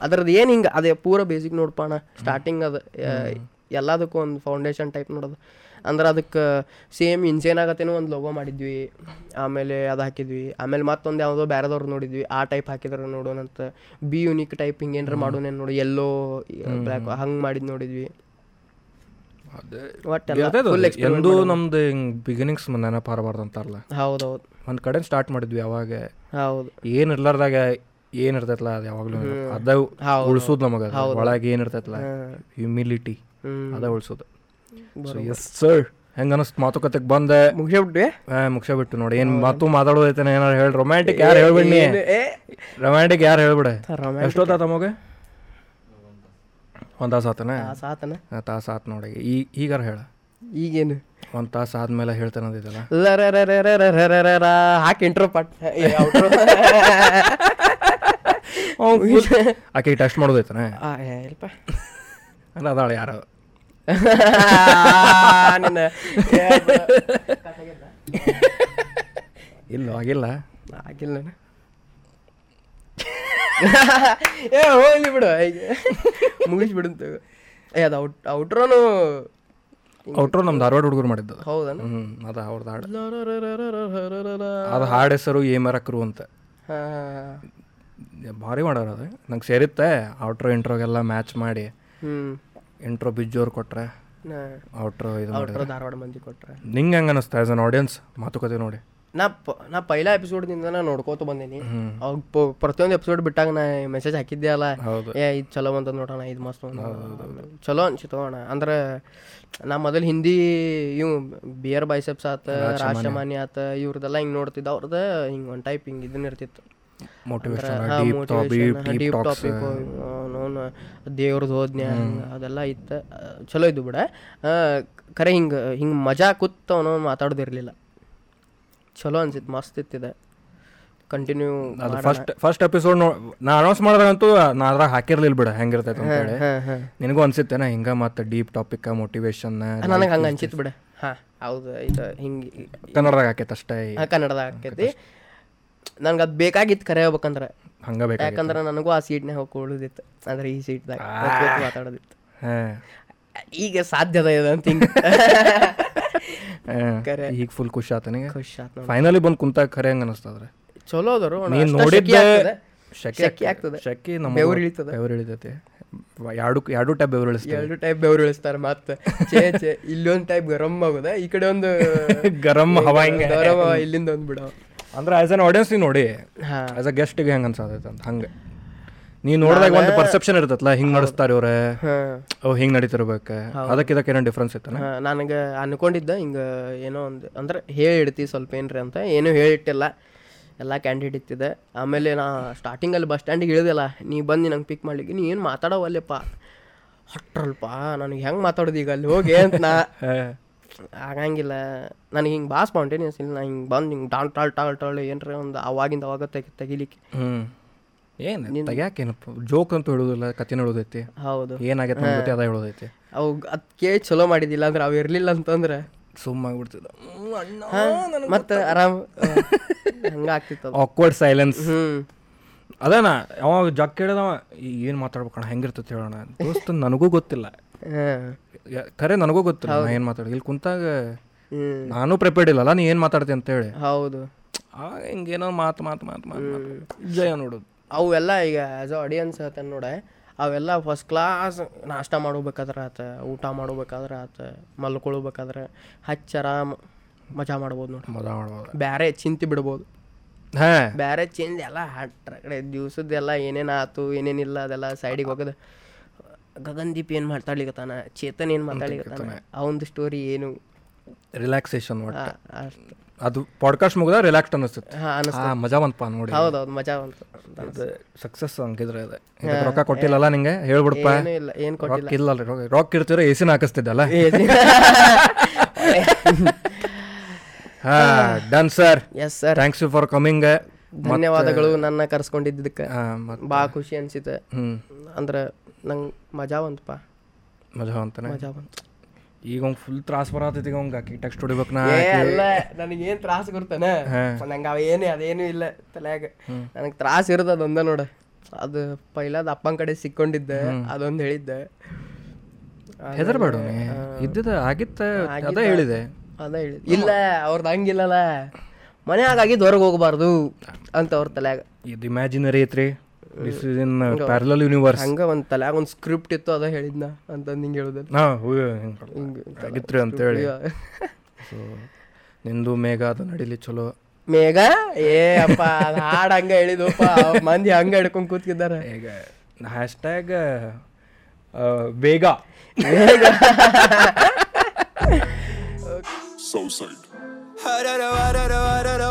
ಅದ್ರದ್ದು ಏನು ಹಿಂಗೆ ಅದೇ ಪೂರ ಬೇಸಿಕ್ ನೋಡ್ಪಣ ಸ್ಟಾರ್ಟಿಂಗ್ ಅದು ಎಲ್ಲದಕ್ಕೂ ಒಂದು ಫೌಂಡೇಶನ್ ಟೈಪ್ ನೋಡೋದು. ಅಂದ್ರೆ ಅದಕ್ಕೆ ಸೇಮ್ ಇನ್ಸೇನ್ ಆಗತ್ತೇನೋ ಒಂದು ಲೋಗೋ ಮಾಡಿದ್ವಿ. ಆಮೇಲೆ ಅದು ಹಾಕಿದ್ವಿ. ಆಮೇಲೆ ಮತ್ತೊಂದು ಯಾವುದೋ ಬೇರೆದವ್ರು ನೋಡಿದ್ವಿ. ಆ ಟೈಪ್ ಹಾಕಿದ್ರೆ ನೋಡೋಣಂತ ಬಿ ಯುನಿಕ್ ಟೈಪ್ ಹಿಂಗೆ ಏನಾರ ಮಾಡೋನೇನು ನೋಡಿ. ಎಲ್ಲೋ ಬ್ಲ್ಯಾಕ್ ಹಂಗೆ ಮಾಡಿದ್ ನೋಡಿದ್ವಿ. ಎಂದೂ ನಮ್ದು ಹಿಂಗ್ ಬಿಗಿನಿಂಗ್ಸ್ ನೆನಪಾರಬಾರ್ದು ಅಂತಾರಲ್ಲ ಹೌದೌದು ಒಂದ್ ಕಡೆ ಸ್ಟಾರ್ಟ್ ಮಾಡಿದ್ವಿ ಅವಾಗ. ಹೌದು. ಏನು ಇರ್ಲಾರ್ದಾಗ ಏನ್ ಇರ್ತೈತಲ್ಲ ಅದು ಯಾವಾಗಲೂ ಅದ ಉಳ್ಸೋದು ನಮಗ ಒಳಗೆ ಏನ್ ಇರ್ತೈತಲ್ಲ ಹ್ಯೂಮಿಲಿಟಿ ಅದ ಉಳ್ಸೋದು. ಸೊ ಎಸ್ ಸರ್ ಹೆಂಗ ಅನಸ್ತ್ ಮಾತುಕತೆ ಬಂದೆ. ಮುಗಿಸ ಬಿಟ್ಟು ಮುಗಿಸ ಬಿಟ್ಟು ನೋಡಿ. ಏನ್ ಮಾತು ಮಾತಾಡೋದೈತೇನೆ ಏನಾರು ಹೇಳಿ? ರೊಮ್ಯಾಂಟಿಕ್ ಯಾರು ಹೇಳ್ಬಿಡಿ ರೊಮ್ಯಾಂಟಿಕ್ ಯಾರು ಹೇಳ್ಬಿಡ? ಎಷ್ಟೊತ್ತ ಮಗ? ಒಂದ್ ತಾಸ ಆತನ? ತಾಸ ಆತ ನೋಡಿ. ಈ ಈಗಾರ ಹೇಳ. ಈಗೇನು? ಒಂದ್ ತಾಸ ಆದ್ಮೇಲೆ ಹೇಳ್ತಾನೆ ಅಂದಿದ್ದಲ್ಲ. ಹಾಕಿ ಇಂಟ್ರೋ ಏ. ಆಕೆ ಟೆಸ್ಟ್ ಮಾಡೋದೈತನ. ಏ, ಇಲ್ಪ. ಅಲ್ಲ ಅದಾಳ ಯಾರು? ಏ, ಇಲ್ಲ ಆಗಿಲ್ಲ. ಆಗಿಲ್ಲ ಏ ಹೋಗ್ಲಿ ಬಿಡು. ಮುಗಿಸ್ಬಿಡು ಅಂತ. ಏ ಅದು ಔಟ್ ಔಟ್ರೋನು ಔಟ್ರೋ ನಮ್ಮ ಧಾರವಾಡ ಹುಡುಗರು ಮಾಡಿದ್ದು. ಹೌದಾ ಹ್ಞೂ ಅದು ಅವ್ರದ್ದು ಹಾಡು. ಅದು ಹಾಡು ಹೆಸರು ಏಮರಕ್ರು ಅಂತ. ಹಾ. ಭಾರಿ ಮಾಡೋರು ಅದು. ನಂಗೆ ಸೇರಿತ್ತೆ. ಔಟ್ರೋ ಇಂಟ್ರೋಗೆಲ್ಲ ಮ್ಯಾಚ್ ಮಾಡಿ ಇಂಟ್ರೋ ಬಿಜ್ಜೋರು ಕೊಟ್ರೆ ಔಟ್ರೋ ಇದು ಧಾರವಾಡ ಮಂದಿ ಕೊಟ್ರೆ. ನಿಂಗೆ ಹೆಂಗೆ ಅನಿಸ್ತಾ ಆ್ಯಸ್ ಅನ್ ಆಡಿಯನ್ಸ್ ಮಾತುಕತೆ ನೋಡಿ. ನಾ ಪ ನಾ ಪೈಲ ಎಪಿಸೋಡ್ನಿಂದ ನಾ ನೋಡ್ಕೋತ ಬಂದೀನಿ. ಅವಾಗ ಪ್ರತಿಯೊಂದು ಎಪಿಸೋಡ್ ಬಿಟ್ಟಾಗ ನಾ ಮೆಸೇಜ್ ಹಾಕಿದ್ದೆ ಅಲ್ಲ. ಹೌದು. ಏ ಇದು ಚಲೋ ಅಂತ ನೋಡೋಣ ಇದು ಮಸ್ತ್ ಚಲೋ ಅನ್ಸಿತ್ತು ಅಣ್ಣ. ಅಂದ್ರೆ ನಾ ಮೊದಲು ಹಿಂದಿ ಇವು ಬಿಯರ್ ಬೈಸೆಪ್ಸ್ ಆತ ರಾಜಮಾನ್ಯ ಆತ ಇವ್ರದೆಲ್ಲ ಹಿಂಗೆ ನೋಡ್ತಿದ್ದ. ಅವ್ರದ್ದು ಹಿಂಗೆ ಒನ್ ಟೈಪ್ ಹಿಂಗೆ ಇದನ್ನ ಇರ್ತಿತ್ತು. ದೇವ್ರದ್ದು ಹೋದ್ನ್ಯ ಅದೆಲ್ಲ ಇತ್ತ ಚಲೋ ಇದ್ದು ಬಿಡ. ಕರೆ ಖರೆ ಹಿಂಗ ಹಿಂಗೆ ಮಜಾ ಕೂತ್ ಅವನು ಮಾತಾಡೋದಿರ್ಲಿಲ್ಲ. ಚಲೋ ಅನ್ಸಿತ್ತು ಮಸ್ತ್ ಇತ್ತಿದೆ. ಕಂಟಿನ್ಯೂ ಅದು ಫಸ್ಟ್ ಫಸ್ಟ್ ಎಪಿಸೋಡ್ ನೋ ನಾ ಅನೌನ್ಸ್ ಮಾಡಿದಾಗಂತೂ ನಾ ಅದ್ರಾಗ ಹಾಕಿರ್ಲಿಲ್ಲ ಬಿಡ ಹೆಂಗಿರ್ತೈತೆ ಅಂತ ಹೇಳಿ. ನಿನಗೂ ಅನ್ಸಿತ್ತೇನ ಹಿಂಗ ಮತ್ತೆ ಡೀಪ್ ಟಾಪಿಕ್ ಮೋಟಿವೇಶನ್ ನನಗೆ ಹಂಗೆ ಅನ್ಸಿತ್ತು ಬಿಡ. ಹಾಂ ಹೌದು ಇದು ಹಿಂಗೆ ಕನ್ನಡದಾಗ ಹಾಕೈತೆ ಅಷ್ಟೇ ಕನ್ನಡದಾಗ ಆಕೈತಿ ನನ್ಗೆ ಅದು ಬೇಕಾಗಿತ್ತು ಕರೆ ಹೇಳ್ಬೇಕಂದ್ರೆ ಹಂಗ ಬೇಕಾ ಯಾಕಂದ್ರೆ ನನಗೂ ಆ ಸೀಟ್ನಾಗ ಹೋಗಿ ಕೂಡುದಿತ್ತು ಅಂದ್ರೆ ಈ ಸೀಟ್ದಾಗ ಮಾತಾಡೋದಿತ್ತು. ಈಗ ಸಾಧ್ಯದ ಇದೆ ಅಂತ ಹಿಂಗೆ. ಈಗ ಫುಲ್ ಖುಷಿ ಆತ ನಿನಗೆ? ಖುಷಿ ಆತ. ಫೈನಲಿ ಬಂದು ಕುಂತಾಗ ಖರೆ ಹಂಗ ಅನಿಸ್ತದ್ರೆ? ಚಲೋ ಅದರು ನೀನು ನೋಡಿದ್ದೆ ಶೆಕೆ ಆಗ್ತದೆ. ಶೆಕೆ ನಮ್ಮ ಬೆವ್ರು ಇಳಿತದೆ. ಬೆವರು ಇಳಿತೈತೆ. ಎರಡು ಎರಡು ಟೈಪ್ ಬೆವ್ರು ಇಳಿಸ್ತಾರೆ. ಎರಡು ಟೈಪ್ ಬೆವರು ಇಳಿಸ್ತಾರೆ ಮತ್ತೆ. ಚೇ ಚೇ ಇಲ್ಲೊಂದು ಟೈಪ್ ಗರಂ ಆಗುದ ಈ ಕಡೆ ಒಂದು ಗರಂ ಹವಾ ಹಿಂಗೆ. ಗರಂ ಇಲ್ಲಿಂದ ಒಂದು ಬಿಡೋ ಅಂದ್ರೆ ಆಸ್ ಅನ್ ಆಡಿಯನ್ಸ್ ನೀ ನೋಡಿ ಆಸ್ ಅ ಗೆಸ್ಟಿಗೆ ಹೆಂಗೆ ಅನ್ಸತೈತೆ ಅಂತ ಹಂಗೆ. ನೀ ನೋಡಿದಾಗ ಒಂದು ಪರ್ಸೆಪ್ಷನ್ ಇರ್ತೈತಲ್ಲ ಹಿಂಗೆ ನಡೆಸ್ತಾರೆ ಇವ್ರೆ ಅವ್ ಹಿಂಗ್ ಹಿಂಗೆ ನಡೀತಿರ್ಬೇಕು. ಅದಕ್ಕೆ ಇದಕ್ಕೆ ಏನೋ ಡಿಫ್ರೆನ್ಸ್ ಹಾ, ನನಗೆ ಅನ್ಕೊಂಡಿದ್ದ ಹಿಂಗೆ ಏನೋ ಒಂದು ಅಂದ್ರೆ ಹೇಳಿಡ್ತಿ ಸ್ವಲ್ಪ ಏನ್ರಿ ಅಂತ ಏನೂ ಹೇಳಿಟ್ಟಿಲ್ಲ. ಎಲ್ಲ ಕ್ಯಾಂಡಿಡೇಟ್ ಇತ್ತಿದೆ. ಆಮೇಲೆ ನಾ ಸ್ಟಾರ್ಟಿಂಗಲ್ಲಿ ಬಸ್ ಸ್ಟ್ಯಾಂಡಿಗೆ ಇಳಿದಿಲ್ಲ ನೀ ಬಂದು ನಂಗೆ ಪಿಕ್ ಮಾಡ್ಲಿಕ್ಕೆ ನೀ ಏನು ಮಾತಾಡವಲ್ಲಪ್ಪ? ಹೊಟ್ರಲ್ಪ ನನಗೆ ಹೆಂಗೆ ಮಾತಾಡೋದು ಈಗ ಅಲ್ಲಿ ಹೋಗಿ ಅಂತ ನಾ. ಆಗಂಗಿಲ್ಲ. ನನಗೆ ಹಿಂಗೆ ಭಾಳ ಸ್ಪಾಂಟೇನಿಯಸ್ ಇಲ್ಲ. ನಾ ಹಿಂಗೆ ಬಂದು ಹಿಂಗೆ ಡಾಲ್ ಟಾಲ್ ಟಾಲ್ ಟಾಳ್ ಏನ್ರ ಒಂದು ಅವಾಗಿಂದ ಅವಾಗ ತೆಗಿ ತೆಗಿಲಿಕ್ಕೆ. ಏನು ತೆಗ್ಯಾಕೇನಪ್ಪ ಜೋಕ್ ಅಂತ ಹೇಳೋದಿಲ್ಲ ಕಥೆನ ಹೇಳೋದೈತಿ. ಹೌದು. ಏನಾಗೈತೆ ಜೊತೆ ಅದ ಹೇಳೋದೈತಿ. ಅವು ಅದು ಕೇಳಿ ಚಲೋ ಮಾಡಿದ್ದಿಲ್ಲ ಅಂದ್ರೆ ಅವು ಇರಲಿಲ್ಲ ಅಂತಂದ್ರೆ. ಸುಮ್ಮಾಗ್ಬಿಡ್ತಿದ್ದ. ಮತ್ತೆ ಆರಾಮ್ ಹಂಗೆ ಆಗ್ತಿತ್ತು ಅದು. ಆಕ್ವರ್ಡ್ ಸೈಲೆನ್ಸ್ ಹ್ಞೂ ಅವ ಜಗ್ ಕೇಳಿದವ ಏನು ಮಾತಾಡ್ಬೇಕಣ್ಣ ಹೆಂಗಿರ್ತೈತೆ ಹೇಳೋಣ? ದೋಸ್ತ ನನಗೂ ಗೊತ್ತಿಲ್ಲ. ಖರೆ ನನಗೂ ಗೊತ್ತು ನಾ ಏನು ಮಾತಾಡಿ ಇಲ್ಲಿ ಕುಂತಾಗ ನಾನು ಪ್ರಿಪೇರ್ಡ್ ಇಲ್ಲಲ್ಲ ನೀ ಏನು ಮಾತಾಡ್ತಿ ಅಂತೇಳಿ. ಹೌದು. ಹಿಂಗೇನೋ ಮಾತು ಮಾತು ಮಾತು ಮಾತು ಜಯ ನೋಡೋದು ಅವೆಲ್ಲ ಈಗ ಆ್ಯಸ್ ಅ ಆಡಿಯನ್ಸ್ ಹೇಳ್ತೇನೆ ನೋಡ ಅವೆಲ್ಲ ಫಸ್ಟ್ ಕ್ಲಾಸ್ ನಾಷ್ಟ ಮಾಡ್ಬೇಕಾದ್ರೆ ಆತ ಊಟ ಮಾಡ್ಬೇಕಾದ್ರೆ ಆತ ಮಲ್ಕೊಳ್ಬೇಕಾದ್ರೆ ಹಚ್ಚ ಆರಾಮ್ ಮಜಾ ಮಾಡ್ಬೋದು ನೋಡಿ. ಮಜಾ ಮಾಡ್ಬೋದು. ಬೇರೆ ಚಿಂತೆ ಬಿಡ್ಬೋದು. ಹಾಂ. ಬೇರೆ ಚೇಂಜ್ ಎಲ್ಲ ಹಟ್ರ ಕಡೆ ದಿವ್ಸದ್ದೆಲ್ಲ ಏನೇನು ಆತು ಏನೇನಿಲ್ಲ ಅದೆಲ್ಲ ಸೈಡಿಗೆ ಹೋಗೋದು. ಗಗನ್ದೀಪ್ ಏನು ಮಾತಾಡ್ಲಿಕತ್ತಾನ ಚೇತನ್ ಏನು ಮಾತಾಡ್ಲಿಕತ್ತಾನ ಅವಂದು ಸ್ಟೋರಿ ಏನು? ರಿಲ್ಯಾಕ್ಸೇಷನ್ ಅಷ್ಟು. ಅದು ಪಾಡ್ಕಾಸ್ಟ್ ಮುಗಿದ ರಿಲ್ಯಾಕ್ಸ್ ಅನಿಸುತ್ತೆ. ಮಜಾ ಬಂತಪ್ಪ ನೋಡಿ. ಹೌದು ಮಜಾ ಬಂತು ಸಕ್ಸಸ್ ಹಂಗಿದ್ರೆ ಅದೇ. ರೊಕ್ಕ ಕೊಟ್ಟಿಲ್ಲಲ್ಲ ನಿಂಗೆ? ಹೇಳ್ಬಿಡಪ್ಪ. ಏನೂ ಇಲ್ಲ ಏನು ಕೊಟ್ಟಿಲ್ಲ. ರೊಕ್ಕ ಇಲ್ಲ ರೊಕ್ಕ ಇರ್ತಿದ್ರೆ ಎ ಸಿನ ಹಾಕಿಸ್ತಿದ್ದಲ್ಲ? ಹಾ done sir yes sir thanks you for coming ಧನ್ಯವಾದಗಳು ನನ್ನ ಕರ್ಸ್ಕೊಂಡಿದ್ದಕ್ಕೆ. ಭಾಳ ಖುಷಿ ಅನ್ಸಿತ್ತೆ. ಅಂದ್ರೆ ನಂಗೆ ಮಜಾ ಬಂತಪ್ಪ ಮಜಾ ಅಂತಾನೆ ಮಜಾ ಬಂತು. ಈಗ ಅವ್ನು ಫುಲ್ ತ್ರಾಸ ಬರತೈತಿ ಈಗ ಆಕಿ ಟೆಕ್ಸ್ಟ್ ಹೊಡಿಬೇಕು ನಾ ಏ ಅಲ್ಲ ನನಗೇನು ತ್ರಾಸ ಗುರ್ತಾನೆ ನಂಗೆ ಅವೇನು ಅದೇನು ಇಲ್ಲ ತಲೆಯಾಗ. ನನಗೆ ತ್ರಾಸ ಇರೋದು ಅದೊಂದ ನೋಡ. ಅದು ಪೈಲಾದ ಅಪ್ಪನ ಕಡೆ ಸಿಕ್ಕೊಂಡಿದ್ದೆ ಅದೊಂದು ಹೇಳಿದ್ದೆ. ಹೆದರ್ಬೇಡ ಇದ್ದಿದ ಆಗಿತ್ತ ಅದ ಹೇಳಿದೆ. ಅದ ಹೇಳಿದೆ ಇಲ್ಲ ಅವ್ರದ್ದು ಹಂಗಿಲ್ಲಲ್ಲ ಮನೆ ಹಾಗಾಗಿ ಹೊರಗೆ ಹೋಗಬಾರ್ದು ಅಂತ ಅವ್ರ ತಲೆಯಾಗ. ಇದು ಇಮ್ಯಾಜಿನರಿ ಐತ್ರಿ. This is in parallel universe ಹಂಗ ಒಂದು ತಲೆಯಾಗ ಒಂದು ಸ್ಕ್ರಿಪ್ಟ್ ಇತ್ತು ಅದ ಹೇಳಿದ್ನ ಅಂತಂದು ಹಿಂಗೆ ಹೇಳುದಿಲ್ಲ ಹಾಂ ಆಗಿತ್ರಿ ಅಂತೇಳಿ ಸೊ ನಿಂದು ಮೇಘ ಅದು ನಡೀಲಿ ಚಲೋ. ಮೇಘ? ಏ ಅಪ್ಪ ಹಾಡ್ ಹಂಗ ಹೇಳಿದಪ್ಪ. ಮಂದಿ ಹಂಗ ಹಿಡ್ಕೊಂಡ್ ಕೂತ್ಕಿದ್ದಾರೆ. ಈಗ ಹ್ಯಾಶ್ ಟ್ಯಾಗ್ ಬೇಗ. Southside. Harara, harara,